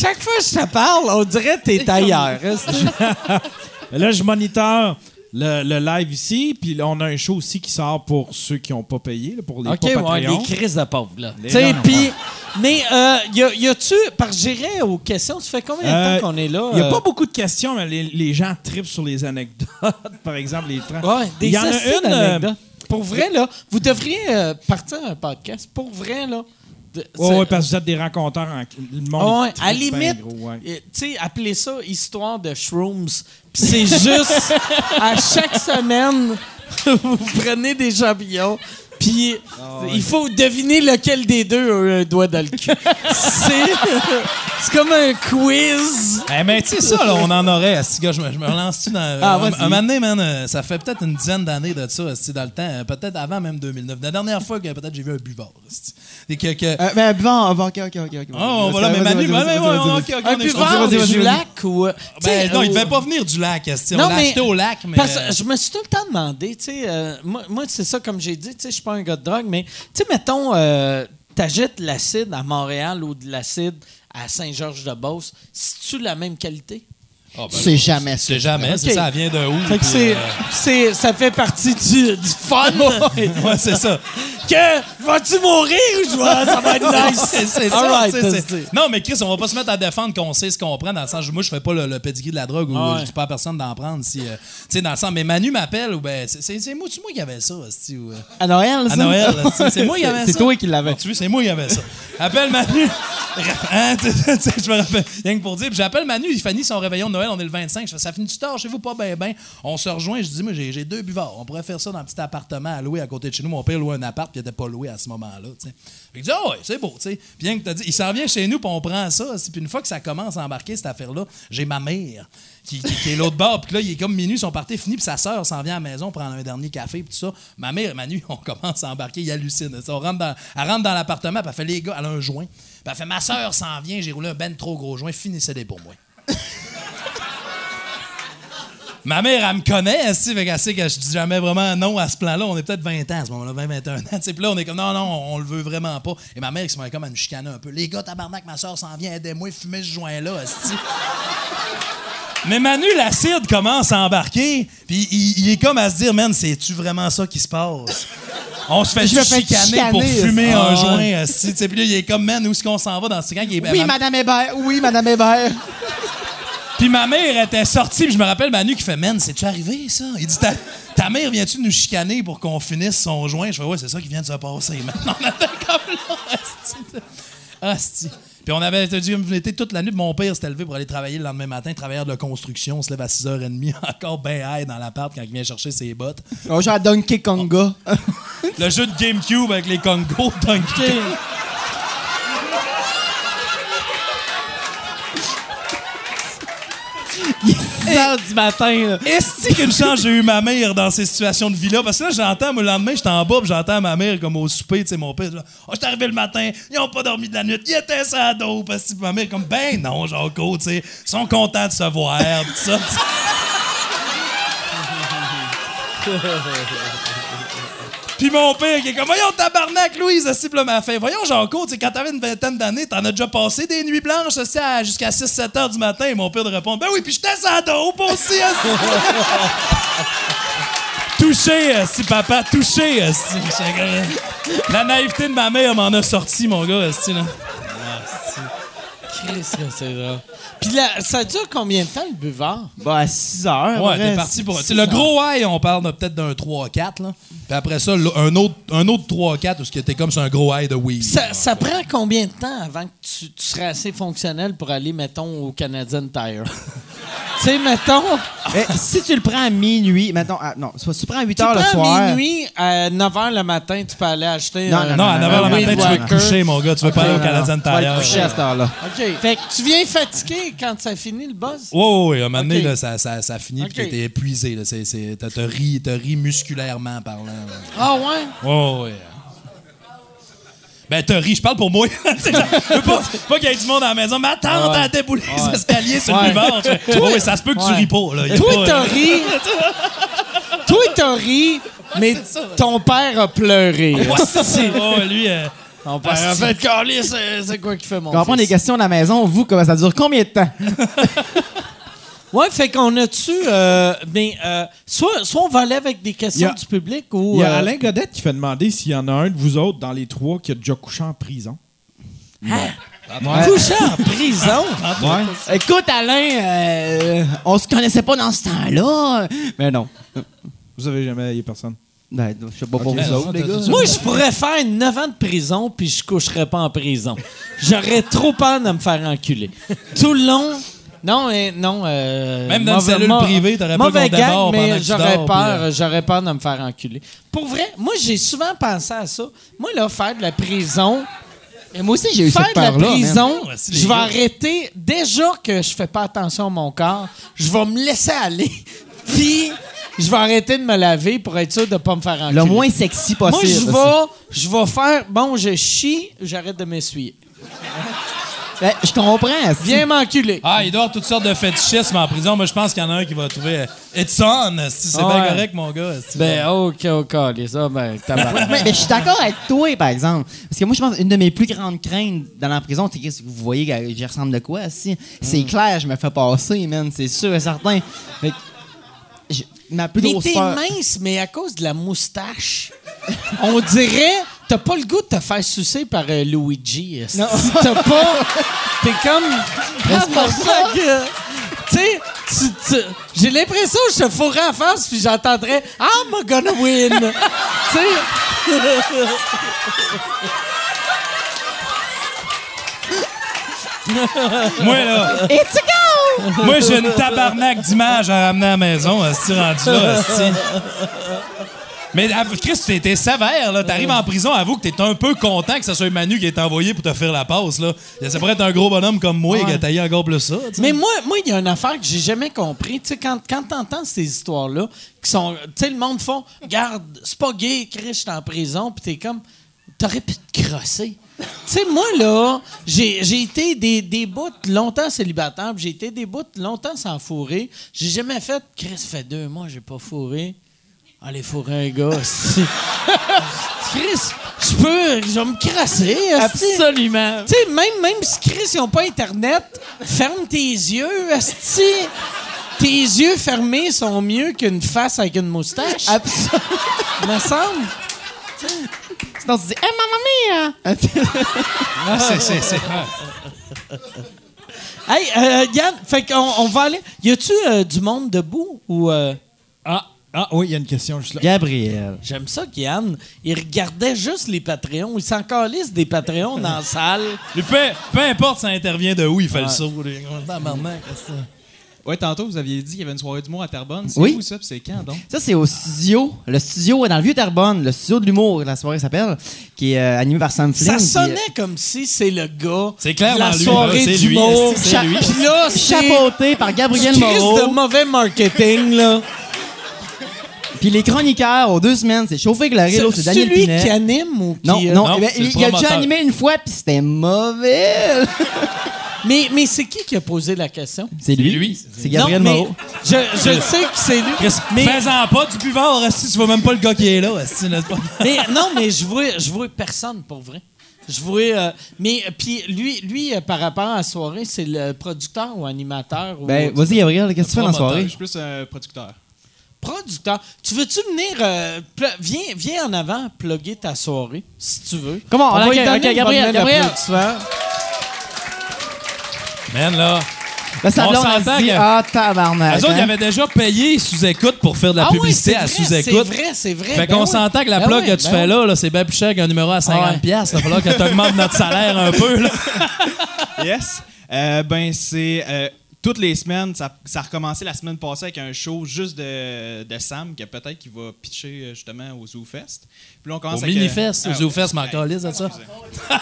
Chaque fois que je te parle, on dirait que t'es *laughs* ailleurs. asti. *laughs* Là, je moniteur le, le live ici, puis là, on a un show aussi qui sort pour ceux qui n'ont pas payé, là, pour les OK, pas ouais, les crises de pauvres, là. Tu puis... Mais euh, y, a- y a-tu... Parce que j'irais aux questions. Ça fait combien de Euh, temps qu'on est là? Il n'y a euh? pas beaucoup de questions, mais les, les gens tripent sur les anecdotes. *laughs* Par exemple, les trans- Ouais, des Il y en a une. euh. Pour vrai, là, vous devriez euh, partir un podcast. Pour vrai, là, Ouais, ouais, parce que vous êtes des rencontreurs. En... Le monde Ah ouais, à limite, ouais. tu sais, appelez ça histoire de shrooms. Puis c'est juste, *laughs* à chaque semaine, *laughs* vous prenez des champignons, puis il faut deviner lequel des deux a un doigt dans le cul. c'est, comme un quiz. Eh, mais tu sais, ça, là, on en aurait. asti, gars, je me, je me relance-tu dans. Ah, un, un moment donné, man, euh, ça fait peut-être une dizaine d'années de ça, dans le temps. euh, Peut-être avant même 2009. La dernière fois que peut-être j'ai vu un buvard. Des que, que- Euh, mais buvant, ok, ok, ok. ok. Oh, voilà, mais Vas-y, Manu, vas-y, ouais, vas-y, ouais, vas-y, ouais, vas-y. ok, ok, Un on est buvard vas-y, vas-y, du vas-y. lac ou... Ben, t'sais, non, il devait pas venir du lac, asti. On Non, l'a mais- acheté au lac, mais. Parce euh, que je me suis tout le temps demandé, tu sais, euh, moi, moi, c'est ça, comme j'ai dit, tu sais, je suis pas un gars de drogue, mais, tu sais, mettons, euh, t'achètes de l'acide à Montréal ou de l'acide à Saint-Georges-de-Beauce, c'est-tu la même qualité? ah, ben, C'est jamais ça. C'est jamais, ça, vient de où? Fait que puis, c'est, euh, c'est, ça fait partie du, du fun. *laughs* ouais, c'est ça. Que, vas-tu mourir ou je vais, ça va être *laughs* nice? C'est ça. right, c'est- Non, mais Chris, on va pas se mettre à défendre qu'on sait ce qu'on prend dans le sens. Moi, je fais pas le, le pedigree de la drogue ou Ah ouais. je dis pas à personne d'en prendre. Si, euh, tu sais, dans le sens. Mais Manu m'appelle ou ben, c'est- c'est moi, qui avait ça, ou, euh, À Noël, ça? à Noël. C'est moi qui avait ça. C'est toi qui l'avais. Tu vois, c'est moi qui avait ça. Appelle Manu. *laughs* Hein, je me rappelle. Rien que pour dire. Puis j'appelle Manu, il finit son réveillon de Noël, on est le 25. Je fais, ça finit du tard chez vous, pas ben ben. On se rejoint, je dis, moi, j'ai j'ai deux buvards. On pourrait faire ça dans un petit appartement à louer à côté de chez nous. Mon père louait un appart, puis il était pas loué à ce moment-là, je dis, ah ouais, c'est beau, tu sais. Puis bien que t'as dit, il s'en vient chez nous, puis on prend ça. Puis une fois que ça commence à embarquer, cette affaire-là, j'ai ma mère qui, qui- qui est l'autre bord. Puis là, il est comme minuit, son party est fini, puis sa sœur s'en vient à la maison prendre un dernier café, puis tout ça. Ma mère, Manu, *laughs* on commence à embarquer, il hallucine. Rentre dans, elle rentre dans l'appartement, puis elle fait, les gars, elle a un joint. Puis elle fait, ma sœur s'en vient, j'ai roulé un ben trop gros joint, finissez-les pour moi. Ma mère, elle me connaît, elle sait, fait qu'elle sait que je dis jamais vraiment non à ce plan-là. On est peut-être 20 ans à ce moment-là, 20, 21 ans. Puis là, on est comme non, non, on, le veut vraiment pas. Et ma mère, qui se met comme à nous chicaner un peu. Les gars, tabarnak, ma soeur s'en vient, aidez-moi, fumez ce joint-là. Mais Manu, l'acide commence à embarquer, puis il, il est comme à se dire, man, c'est-tu vraiment ça qui se passe? On se fait Je juste chicaner pour fumer ah un ouais. joint, Puis là, il est comme, man, où est-ce qu'on s'en va dans ce il est Oui, ma- Madame Hébert. Oui, Madame Hébert. Puis ma mère était sortie, puis je me rappelle Manu qui fait Man, c'est-tu arrivé ça? Il dit Ta, ta mère vient-tu nous chicaner pour qu'on finisse son joint? Je fais Ouais, c'est ça qui vient de se passer. Maintenant, on était comme là. Asti. Puis on avait été, on était toute la nuit, mon père s'était levé pour aller travailler le lendemain matin, travailleur de construction, on se lève à 6h30, *laughs* encore ben high dans l'appart quand il vient chercher ses bottes. Oh, genre Donkey Konga. Le jeu de GameCube avec les Congo, Donkey. 6 heures du matin, là. Est-ce qu'une chance j'ai eu ma mère dans ces situations de vie-là? Parce que là, j'entends, moi, le lendemain, j'étais en bas, puis j'entends ma mère comme au souper, tu sais, mon père, là, oh, j'étais arrivé le matin, ils ont pas dormi de la nuit, ils étaient ça dos, parce que ma mère, comme, ben non, Jaco, tu sais, ils sont contents de se voir, pis tout ça. *laughs* Puis mon père qui est comme Voyons tabarnak, Louise, là m'a fait. Voyons, Jaco, tu quand t'avais une vingtaine d'années, t'en as déjà passé des nuits blanches assis à- jusqu'à 6-7 heures du matin. Et mon père de répondre Ben oui, puis j'étais ça dope aussi. *laughs* Touché, si papa, touché, comme- La naïveté de ma mère m'en a sorti, mon gars, esti, là. Christ, que c'est drôle. Puis là, ça dure combien de temps, le buvard? Bah, à 6 heures. Ouais, t'es parti pour. Tu sais, le gros high, on parle de peut-être d'un 3-4, là. Puis après ça, là, un autre, un autre 3-4, où ce qui était comme sur un gros high de weed. Ça, ça prend combien de temps avant que tu, tu serais assez fonctionnel pour aller, mettons, au Canadian Tire? *laughs* tu sais, mettons, Eh, si tu le prends à minuit, maintenant, ah, non, soit tu prends à 8 tu heures le prends soir. minuit, à 9 h le matin, tu peux aller acheter. Non, à 9h un le Weed matin, tu veux te coucher, mon gars. Tu veux pas aller au Canadian Tu vas aller te coucher à Tire. cette heure-là. OK. Fait que tu viens fatigué quand ça finit le buzz? Ouais, ouais, ouais. À un moment donné, là, ça, ça, ça finit, Ok. puis t'es épuisé. Là. C'est, c'est, t'as, t'as ri, t'as ri musculairement parlant. là. Ah ouais? Ouais, ouais, ouais. Ben, t'as ri, je parle pour moi. C'est *laughs* genre, je veux pas, pas qu'il y ait du monde à la maison. Ma tante a déboulé les escaliers sur Ouais. le fais, Ouais, ouais, ça se peut que tu Ouais. ris pas. Là. Toi, pas, t'as ri. *laughs* Toi, t'as ri, mais ton père a pleuré. c'est ouais, lui. euh, Père a fait Carlis, c'est c'est quoi qui fait mon Quand on prend des questions à la maison, vous, comment ça dure? Combien de temps? *laughs* Ouais, fait qu'on a-tu. euh, mais euh, soit, soit on va aller avec des questions a- du public ou. Il y a euh, Alain Godette qui fait demander s'il y en a un de vous autres dans les trois qui a déjà couché en prison. couché en prison? Ouais. Écoute, Alain, euh, on se connaissait pas dans ce temps-là. Mais non. Vous avez jamais, il y a personne. Ben, je sais pas pour vous autres, les gars. Moi, je pourrais faire 9 ans de prison puis je coucherais pas en prison. J'aurais trop peur de me faire enculer. Tout le long. Non, mais non. euh, Même dans une cellule privée, t'aurais pas gag, pendant mais j'aurais peur, euh, j'aurais peur de me faire enculer. Pour vrai, moi, j'ai souvent pensé à ça. Moi, là, faire de la prison, moi aussi, j'ai eu faire cette de la peur-là. prison, je vais arrêter. Déjà que je fais pas attention à mon corps, je vais me laisser aller. *laughs* Puis, je vais arrêter de me laver pour être sûr de pas me faire enculer. Le moins sexy Moi, possible. je vais, je vais faire. Bon, je chie, j'arrête de m'essuyer. *laughs* Ben, je comprends. si. Viens m'enculer. Ah, il doit y avoir toutes sortes de fétichismes en prison. Moi, je pense qu'il y en a un qui va trouver euh, It's on! Si c'est bien Ouais. correct, mon gars. si- Ben, ok, ok, les ça, ben, mais, mais je suis d'accord avec toi, par exemple. Parce que moi, je pense une de mes plus grandes craintes dans la prison, c'est que vous voyez que j'y ressemble de quoi, si? C'est clair, je me fais passer, man. C'est sûr et certain. Fait que je- ma plus Mais grosse t'es mince, mais à cause de la moustache, on dirait. T'as pas le goût de te faire sucer par euh, Luigi. Non. T'as pas. T'es comme. C'est *laughs* pour ça. que. Tu sais, tu- tu- j'ai l'impression que je te fourrais en face puis j'entendrais I'm gonna win. *laughs* tu sais. Moi, là. A go! Moi, j'ai une tabarnak d'images à ramener à la maison. Si rendu là. Mais Chris, t'es t'es sévère, là. T'arrives en prison, avoue que t'es un peu content que ce soit Manu qui est envoyé pour te faire la passe, là. Ça pourrait être un gros bonhomme comme moi qui a taillé encore plus ça. Mais moi, moi, il y a une affaire que j'ai jamais compris. Tu sais, quand, quand t'entends ces histoires-là, qui sont. Tu sais, le monde font Garde, c'est pas gay, Chris, je suis en prison, puis t'es comme. T'aurais pu te crosser. Tu sais, moi, là, j'ai j'ai été des, des bouts longtemps célibataire, j'ai été des bouts longtemps sans fourrer. J'ai jamais fait Chris, fait deux mois, j'ai pas fourré. Allez, fourrer un gars. *laughs* Chris, je peux. Je vais me crasser. Absolument. Tu sais, même, même si Chris, ils n'ont pas Internet, ferme tes yeux. Tes yeux fermés sont mieux qu'une face avec une moustache. Absolument. me semble. Sinon, tu dis, hey, mamma mia! Ah, c'est- c'est- c'est- *laughs* Hey, euh, Yann, fait qu'on on va aller. Y a-tu euh, du monde debout ou. euh, Ah, ah oui, il y a une question juste là. Gabriel. J'aime ça qu'Yann, il regardait juste les Patreons. Il s'en calisse des Patreons dans la salle. Mais peu, peu importe ça intervient de où, il fait le saut. gars. Tabarnak, esti. Ouais, tantôt, vous aviez dit qu'il y avait une soirée d'humour à Terrebonne. C'est Oui. où ça? C'est quand, donc? Ça, c'est au studio. Le studio est dans le vieux Terrebonne, le studio de l'humour, la soirée s'appelle, qui est euh, animé par Sam Flynn. Ça sonnait comme si c'est le gars. C'est la lui, soirée c'est lui, d'humour. c'est Cha- lui. *laughs* C'est. chapeauté par Gabriel Moreau. de mauvais marketing, là. Puis les chroniqueurs, aux deux semaines, c'est Chauffé Glorilo, c'est Daniel Pinet. qui anime ou qui. Non, euh, non, Non, eh ben, c'est il, il a déjà animé une fois, puis c'était mauvais. *laughs* Mais, mais c'est qui qui a posé la question? C'est lui. lui. C'est Gabriel non, mais Moreau. Je, je sais que c'est lui. Mais, Fais-en pas du buvard, esti, tu vois même pas le gars qui est là. n'est-ce pas? mais non, mais je vois, je vois personne pour vrai. Je vois. euh, mais puis lui, lui euh, par rapport à la soirée, c'est le producteur ou animateur ou Ben, vas-y, Gabriel, qu'est-ce que tu fais dans la Je soirée? suis plus un producteur. producteur. Tu veux-tu venir euh, viens, viens en avant, plugger ta soirée si tu veux? Comment? On va Ok, lui donner ok, une Gabriel, bonne Gabriel. Man, là. Là, sa On s'entend que- ah, tabarnak. Eux autres, hein. ils avaient déjà payé sous-écoute pour faire de la Ah publicité c'est à vrai, sous-écoute. C'est vrai, c'est vrai. Fait Ben qu'on oui. s'entend que la Ben plug oui, que tu ben fais oui. là, là, c'est bien plus cher qu'un numéro à 50$. Ah ouais. piastres. Il va falloir que tu augmentes notre salaire un peu. Là. *laughs* Yes. Euh, ben, c'est euh, toutes les semaines. Ça, ça a recommencé la semaine passée avec un show juste de, de Sam, qui peut-être qui va pitcher euh, justement au ZooFest. Puis là, on commence Au avec, mini-fest, euh, au ZooFest, ah, m'en calisse de ça? excusez. *laughs*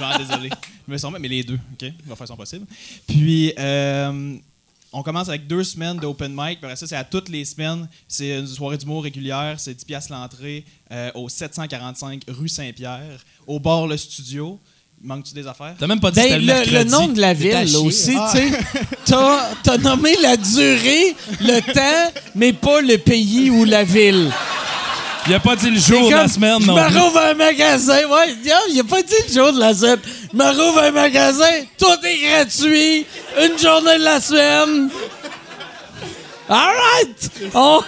Je suis désolé. Je me sens mais les deux, OK? On va faire son possible. Puis, euh, on commence avec deux semaines d'open mic. Après ça, c'est à toutes les semaines. C'est une soirée d'humour régulière. C'est 10 piastres l'entrée euh, au 745 rue Saint-Pierre, au bord le studio. Manque-tu des affaires? T'as même pas dit que Ben, le, le, nom de la ville chier. aussi, Ah. tu sais. T'as, t'as nommé la durée, le temps, mais pas le pays ou la ville. Il a pas dit le jour de la semaine je non me plus. rouvre un magasin. Ouais, il a pas dit le jour de la semaine. Je me rouvre un magasin. Tout est gratuit. Une journée de la semaine. All right! Oh!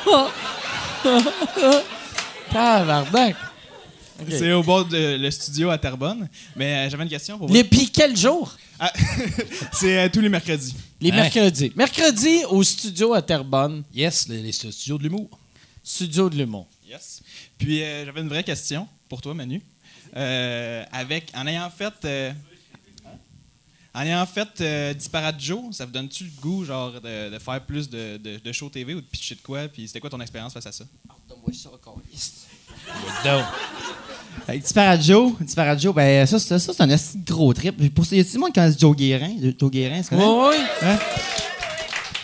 *laughs* Tabarnak. C'est au bord de le studio à Terrebonne. Mais euh, j'avais une question pour vous. Les puis quel jour? Ah, *laughs* c'est euh, tous les mercredis. Les Hein? mercredis. Mercredi au studio à Terrebonne. Yes, les, les studios de l'humour. Studio de l'humour. Yes. Puis euh, j'avais une vraie question pour toi, Manu. Euh, avec, en ayant fait. euh, en ayant fait euh, Disparate Joe, ça vous donne-tu le goût genre de, de faire plus de, de, de show TV ou de pitcher de quoi? Puis c'était quoi ton expérience face à ça? Avec Disparate Joe, Disparate Joe, ben ça, c'est ça, c'est un assez gros trip. Pour ça, y a-t-il monde qui connaît Joe Guérin? Joe Guérin, tu connais? Oui, oui.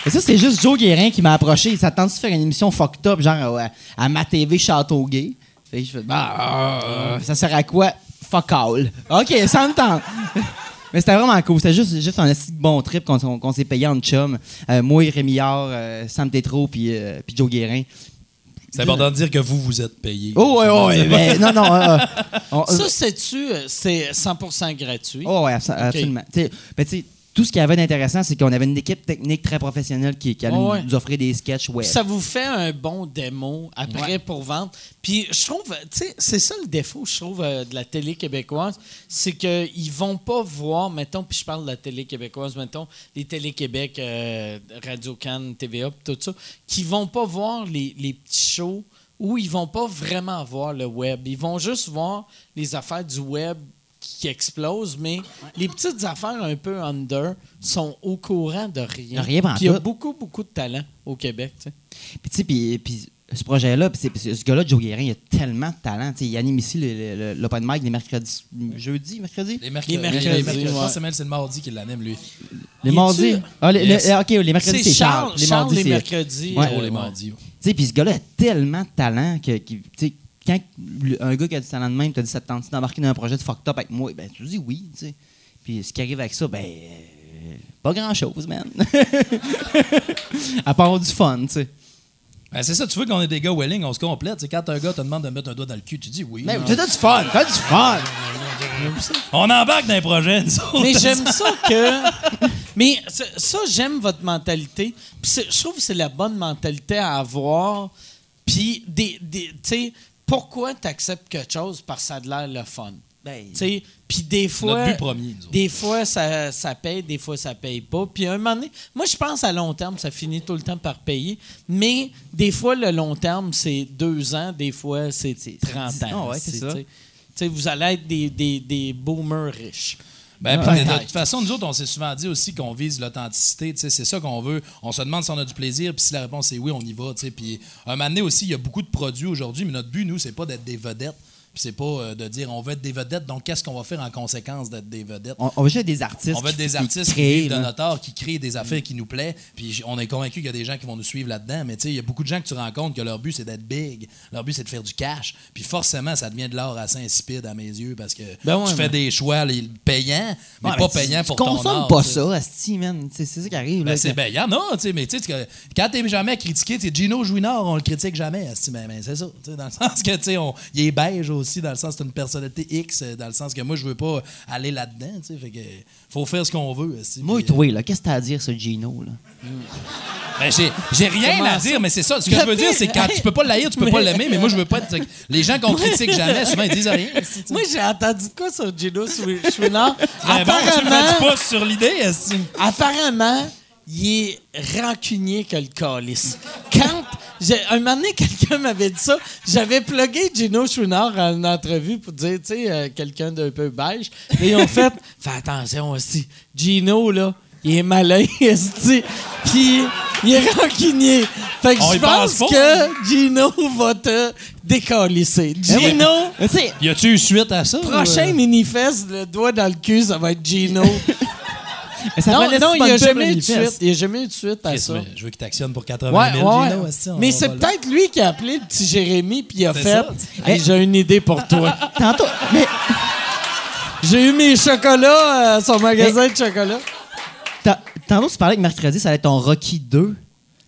Et ça, c'est juste Joe Guérin qui m'a approché. Il s'attendait de faire une émission fucked up, genre à, à ma TV Châteauguay? Fait que je fais, bah, euh, ça sert à quoi? Fuck all. OK, ça me tente. *laughs* Mais c'était vraiment cool. C'était juste, juste un assez bon trip qu'on s'est payé en chum. Euh, moi, Rémi Yard, euh, Sam Tétro, puis euh, puis Joe Guérin. C'est important de dire que vous, vous êtes payé. Oh, ouais, ouais, mais non, non. euh, *laughs* on- Ça, sais-tu, euh, c'est 100% gratuit? Oh, ouais, abso- absolument. Tu sais, ben, tu sais, tout ce qu'il y avait d'intéressant, c'est qu'on avait une équipe technique très professionnelle qui, qui allait Oh, nous- ouais. nous offrir des sketchs web. Ça vous fait un bon démo après pour vendre. Puis je trouve, tu sais, c'est ça le défaut, je trouve, euh, de la télé québécoise, c'est qu'ils vont pas voir, mettons, puis je parle de la télé québécoise, mettons, les Télé-Québec, euh, Radio-Can, TVA, tout ça, qui vont pas voir les, les petits shows où ils vont pas vraiment voir le web. Ils vont juste voir les affaires du web qui explosent, mais les petites affaires un peu under sont au courant de rien. Rien Puis il y a beaucoup, beaucoup de talent au Québec, tu sais. Puis, tu sais, puis, puis ce projet-là, puis c'est- puis ce gars-là, Joe Guérin, il a tellement de talent. Tu sais, il anime ici le- le- le- l'open mic les mercredis. Jeudi, mercredi? Les mercredis. Les mercredis, ouais. c'est le mardi qui l'anime, lui. Les mardis. Ah, les, Yes. les- OK, les mercredis, c'est Charles. Les Charles, les c'est- mercredis. Ouais. euh, Pour les ouais. mardis. Tu sais, puis ce gars-là a tellement de talent que, quand un gars qui a du talent de même t'a dit ça te tente d'embarquer dans un projet de fucked up avec moi, ben tu dis oui, tu sais. Puis ce qui arrive avec ça, ben euh, pas grand-chose, man. *laughs* à part du fun, tu sais. Ben, c'est ça, tu vois qu'on est des gars Welling, on se complète. Quand un gars te demande de mettre un doigt dans le cul, tu dis oui. Mais Non. t'as du fun, t'as du fun. On embarque dans les projets, nous autres. Mais j'aime ça que. Mais ça, ça, j'aime votre mentalité. Puis c'est- je trouve que c'est la bonne mentalité à avoir. Puis, des, des- tu sais, pourquoi tu acceptes quelque chose parce que ça a de l'air le fun? Ben, Tu sais, Puis des fois. Notre but premier, nous autres. Des fois, ça, ça paye, des fois, ça paye pas. Puis à un moment donné, moi, je pense à long terme, ça finit tout le temps par payer. Mais des fois, le long terme, c'est deux ans, des fois, c'est 30 ans. Ah ouais, c'est ça. vous allez être des, des, des boomers riches. Ben, Ouais. de toute façon, nous autres, on s'est souvent dit aussi qu'on vise l'authenticité. C'est ça qu'on veut. On se demande si on a du plaisir, puis si la réponse est oui, on y va. Puis un moment donné aussi, il y a beaucoup de produits aujourd'hui, mais notre but, nous, c'est pas d'être des vedettes. Puis c'est pas euh, de dire on veut être des vedettes, donc qu'est-ce qu'on va faire en conséquence d'être des vedettes? On, on veut juste être des artistes. On veut être des artistes qui, créent, vivent de notre art, qui créent des affaires qui nous plaisent. Puis on est convaincu qu'il y a des gens qui vont nous suivre là-dedans. Mais tu sais, il y a beaucoup de gens que tu rencontres que leur but, c'est d'être big. Leur but, c'est de faire du cash. Puis forcément, ça devient de l'art assez insipide à mes yeux parce que Ben ouais, tu fais mais- des choix les payants, mais Ouais, pas payants pour ton consommes art. pas tu sais. ça, Asti, man. C'est c'est ça qui arrive. Ben, c'est ben, il y en a, tu sais, mais tu sais, quand t'es jamais critiqué, Gino Jouinard, on le critique jamais, esti, ben, c'est ça, dans le *laughs* sens que, tu sais, on- il est beige aussi, dans le sens c'est une personnalité X, euh, dans le sens que moi, je veux pas aller là-dedans, tu sais, fait que faut faire ce qu'on veut, esti, Moi, puis, euh, toi, là, qu'est-ce que t'as à dire, ce Gino, là? ben, j'ai, rien à dire, mais c'est ça, ce que je veux dire, c'est que quand tu peux pas l'haïr, tu peux pas l'aimer, mais moi, je veux pas être, les gens qu'on critique jamais, souvent, ils disent rien. Moi, j'ai entendu de quoi sur Gino Chou- Chouinard? Très bon, tu fais sur l'idée, apparemment, il est rancunier que le calice. Quand, un moment donné, *laughs* quelqu'un m'avait dit ça, j'avais plugué Gino Chouinard en entrevue pour dire, tu sais, euh, quelqu'un d'un peu beige. Et ils ont fait, fais attention aussi, Gino, là, il est malin, *laughs* esti. Puis, il est rancunier. Fait que On je y pense que Gino va te décalisser. Gino, *laughs* Tu sais, Y a-tu eu suite à ça? prochain euh? manifeste, le doigt dans le cul, ça va être Gino. Ça non, il n'y a jamais eu de suite. Il n'y a jamais eu de suite à ça. mais je veux qu'il t'actionne pour 80 Ouais, 000, ouais. Gino, esti, on Mais c'est peut-être lui qui a appelé le petit Jérémy puis il a fait. Hey, J'ai une idée pour toi. *laughs* Tantôt, mais J'ai eu mes chocolats à son magasin de chocolat. ta- tantôt, tu parlais que mercredi, ça allait être ton Rocky 2.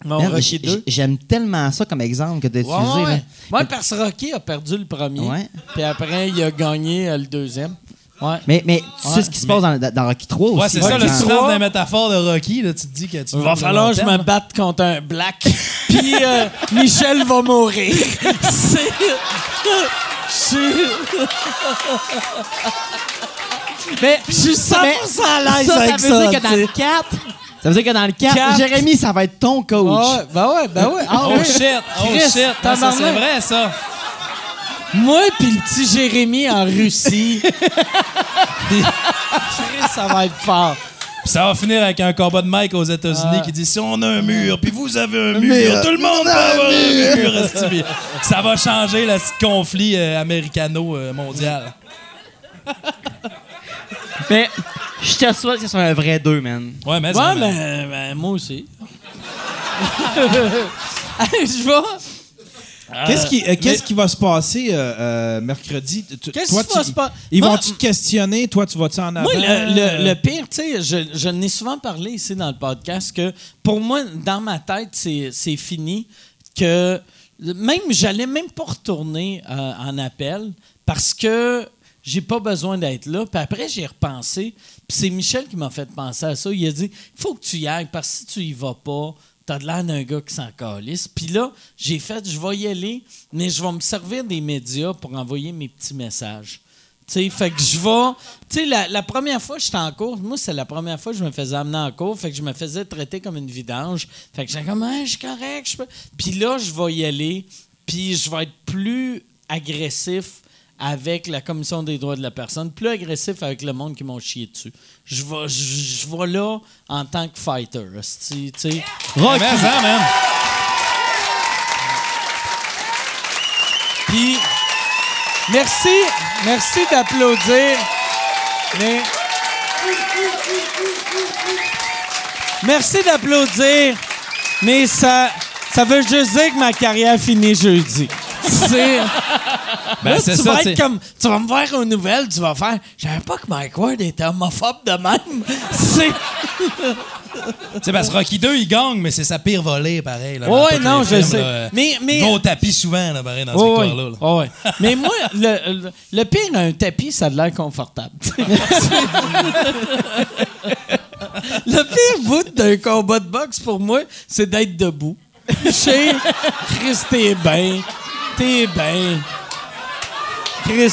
Mon Rocky j- 2. j- J'aime tellement ça comme exemple que tu as Ouais, utilisé. ouais. Ouais, parce que Rocky a perdu le premier. Ouais. Puis après, il a gagné euh, le deuxième. Ouais. Mais, mais tu sais ce qui se passe dans, dans Rocky 3 Ouais, c'est ça, le silence d'un métaphore de Rocky, là, tu te dis que tu Il va falloir que je me batte contre un black. *laughs* Puis euh, Michel va mourir. *laughs* C'est. Je suis- Mais je suis 100% à l'aise ça, ça avec veut ça. dire que dans le sais. 4, Ça veut dire que dans le 4, Quatre. Jérémy, ça va être ton coach. Ouais, ben ouais, ben ouais. Ah Oh ouais. shit! Oh shit! Ah, ça. C'est vrai, ça! Moi puis le petit Jérémy en Russie. Chris, ça va être fort. Puis ça va finir avec un combat de Mike aux États-Unis Ah. qui dit si on a un mur, puis vous avez un mur, tout le monde va avoir un mur. ça va changer le conflit euh, américano-mondial. Mais je te souhaite que ce soit un vrai 2, man. Ouais, mais, Ouais, mais ben, moi aussi. *laughs* Allez, je vais. Qu'est-ce qui, euh, qu'est-ce qui va se passer euh, euh, mercredi? Qu'est-ce qui va se passer? Ils vont-tu te questionner? Toi, tu vas-tu en avant? Moi, le, le- le pire, tu sais, je, je n'ai souvent parlé ici dans le podcast que pour moi, dans ma tête, c'est c'est fini. Que même, j'allais même pas retourner euh, en appel parce que j'ai pas besoin d'être là. Puis après, j'ai repensé. Puis c'est Michel qui m'a fait penser à ça. Il a dit il faut que tu y ailles parce que si tu y vas pas, t'as de l'air d'un gars qui s'en calisse. Puis là, j'ai fait je vais y aller, mais je vais me servir des médias pour envoyer mes petits messages. Tu sais, fait que je vais. Tu sais, la, première fois que j'étais en cours, moi, c'est la première fois que je me faisais amener en cours. Fait que je me faisais traiter comme une vidange. Fait que j'étais comme, Ah, je suis correct. Puis là, je vais y aller. Puis je vais être plus agressif avec la Commission des droits de la personne, plus agressif avec le monde qui m'ont chié dessus. Je vais, je, je vais là en tant que fighter. Tu sais. Ça, man. Puis, merci, merci d'applaudir. Mais. Merci d'applaudir, mais ça, ça veut juste dire que ma carrière finit jeudi. C'est. Ben, Là, c'est tu ça, vas tu sais. être comme. Tu vas me voir aux nouvelles, tu vas faire. Je savais pas que Mike Ward était homophobe de même. C'est. Tu sais, parce que Rocky 2, il gagne, mais c'est sa pire volée, pareil. Là, Ouais, non, je sais. là. Mais- mais- au tapis souvent, là, pareil, dans Ouais, ce victoire-là. là. Ouais. Mais moi, le, le, le pire, un tapis, ça a de l'air confortable. *laughs* le pire bout d'un combat de boxe pour moi, c'est d'être debout. Chez Chris, t'es bien. T'es bien. Chris,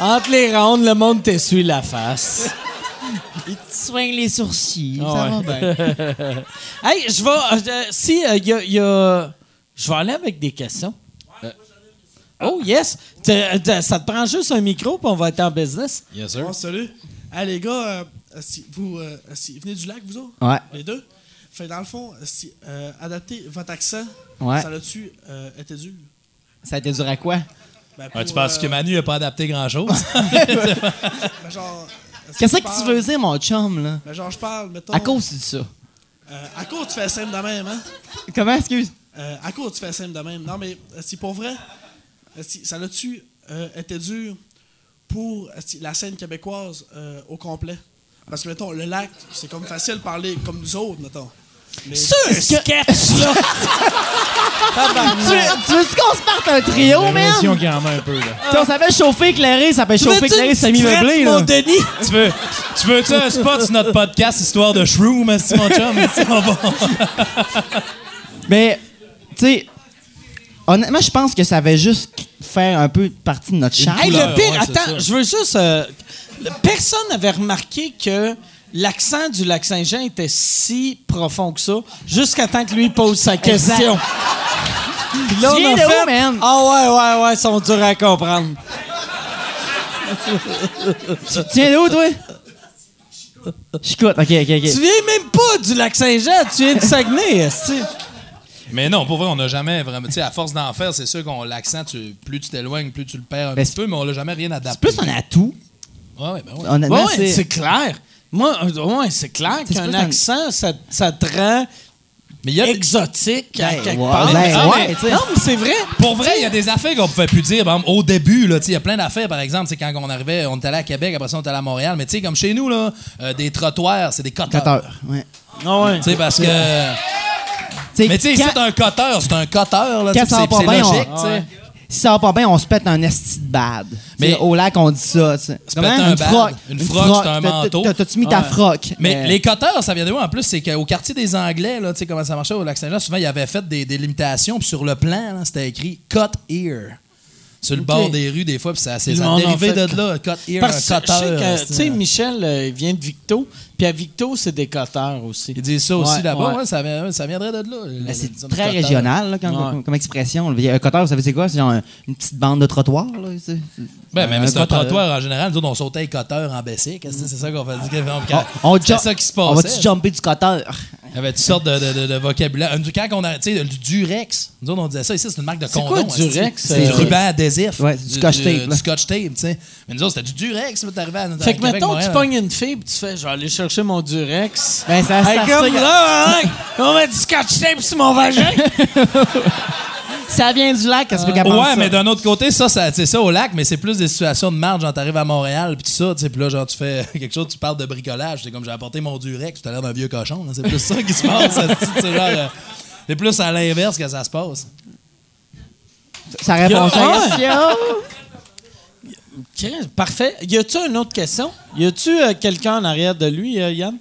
entre les rondes, le monde t'essuie la face. Il te soigne les sourcils. Ah ça ouais. va bien. *laughs* Hey, je vais. euh, si, il y, a, y a- Je vais aller avec des questions. Euh, oh, yes. Ça te prend juste un micro, puis on va être en business. Yes, sir. Bon, salut. Hey, les gars, euh, si vous euh, si, venez du lac, vous autres? Ouais. Les deux? Fait dans le fond, si, euh, adapter votre accent, Ouais. ça l'a-tu euh, été dur? Ça a été dur à quoi? Ben, tu penses euh, que Manu n'a pas adapté grand-chose? *laughs* ben, genre, Qu'est-ce que tu parle- veux dire, mon chum, là? Ben, genre, je parle, mettons. À cause de ça. euh, à cause, tu fais simple de même, hein? Comment, excuse? Euh, à cause, tu fais simple de même. Non, mais euh, si pour vrai, euh, si, ça l'a-tu euh, été dur pour euh, si, la scène québécoise euh, au complet? Parce que, mettons, le lac, c'est comme facile de parler comme nous autres, mettons. C'est un sketch, là! *laughs* Tu, tu veux-tu qu'on se parte un trio, man? L'impression qu'il y en a un peu, là. Tu sais, on savait chauffer éclairé, ça peut chauffer une semi-meublé, petite là. mon Denis? tu veux, tu veux-tu un spot sur notre podcast, histoire de shroom, esti, mon chum? Esti, on va- Mais, tu sais, honnêtement, je pense que ça va juste faire un peu partie de notre charme. Hey, le pire, ouais, c'est attends, je veux juste. euh, personne n'avait remarqué que l'accent du lac Saint-Jean était si profond que ça, jusqu'à temps que lui pose sa question. Puis là, Tu viens on a de fait, où, man? Ah ouais, ouais, ouais, ils sont durs à comprendre. Tu tiens d'où, toi? Chicoute, ok, ok, Tu ok. viens même pas du lac Saint-Jean, tu viens de Saguenay, esti. Mais non, pour vrai, on n'a jamais vraiment. Tu sais, à force d'en faire, c'est sûr qu'on l'accent, tu- plus tu t'éloignes, plus tu le perds un Ben, petit peu, mais on l'a jamais rien C'est adapté. plus un atout. Ouais, ouais, ben ouais. Honnêtement, Ouais, c'est clair. Moi, euh, ouais, c'est clair C'est qu'un accent, ça, ça te rend Mais il y a. exotique à Ben, quelque part. ben, Ah, ouais, mais-. Non, mais c'est vrai. Pour vrai, il y a des affaires qu'on pouvait plus dire. Exemple, au début, là, tu sais, il y a plein d'affaires, par exemple, c'est quand on arrivait, on était allé à Québec, après ça, on était allé à Montréal. Mais tu sais, comme chez nous, là, euh, des trottoirs, c'est des coteurs. Cutter, ouais. Ah ouais. Tu sais, parce que. T'sais, Mais tu sais, quand- c'est un coteur, c'est un coteur, là. C'est logique, tu sais. Si ça va pas bien, on se pète un esti de bad. Mais- au lac, on dit ça. Se pète un Une bad. froc. Une froc, c'est un manteau. t'as- T'as-tu mis ta froc? Mais Euh, les coteurs, ça vient de où en plus? C'est qu'au quartier des Anglais, là, tu sais comment ça marchait au Lac-Saint-Jean, souvent, ils avaient fait des, limitations, puis sur le plan, c'était écrit Cut Here. sur le bord des rues des fois, puis ça, c'est Le ça a monde en de là, cut here, Parce que un je sais cutter. que, euh, tu sais, Michel euh, il vient de Victo, puis à Victo, c'est des coteurs aussi. Ils disent ça aussi Ouais, là-bas, ouais. ouais, ça, vient- ça viendrait de là. Ben, c'est très cutter. régional là, comme, Ouais. comme- expression. Un cutter, vous savez c'est quoi? C'est genre un- une petite bande de trottoir. Là, c'est- c'est- Ben, mais un c'est un trottoir en général. Nous autres, on sautait les cutters en baissé. C'est ça qu'on fait? On, C'est jump- ça qui se on passait? va-tu jumper du cutter? Il y avait toutes sortes de, de, de- de vocabulaire. Un- Quand on a, tu sais, du Durex. Nous autres, on disait ça ici, c'est une marque de C'est condom. quoi, Durex? C'est du ruban adhésif. Ouais, c'est du scotch tape, Du, scotch tape, tu sais. Mais nous autres, c'était du Durex. là, T'arrivais à, Fait que mettons, tu pognes une fille, puis tu fais, je vais aller chercher mon Durex. Ben, ça, Hey, ça, comme là, hein, on met du scotch tape sur mon vagin. *laughs* ça vient du lac, qu'est-ce que pense Ouais, ça? mais d'un autre côté, ça, ça c'est ça au lac, mais c'est plus des situations de marge. Genre, t'arrives à Montréal, puis tout ça, tu sais, puis là, genre, tu fais *laughs* quelque chose, tu parles de bricolage. C'est comme j'ai apporté mon Durex, tu as l'air d'un vieux cochon. là. C'est plus ça qui se passe. *laughs* euh, c'est plus à l'inverse que ça se passe. Ça répond à Ah, la ouais. question. Parfait. Y a-tu une autre question? Y a-tu euh, quelqu'un en arrière de lui, euh, Yann?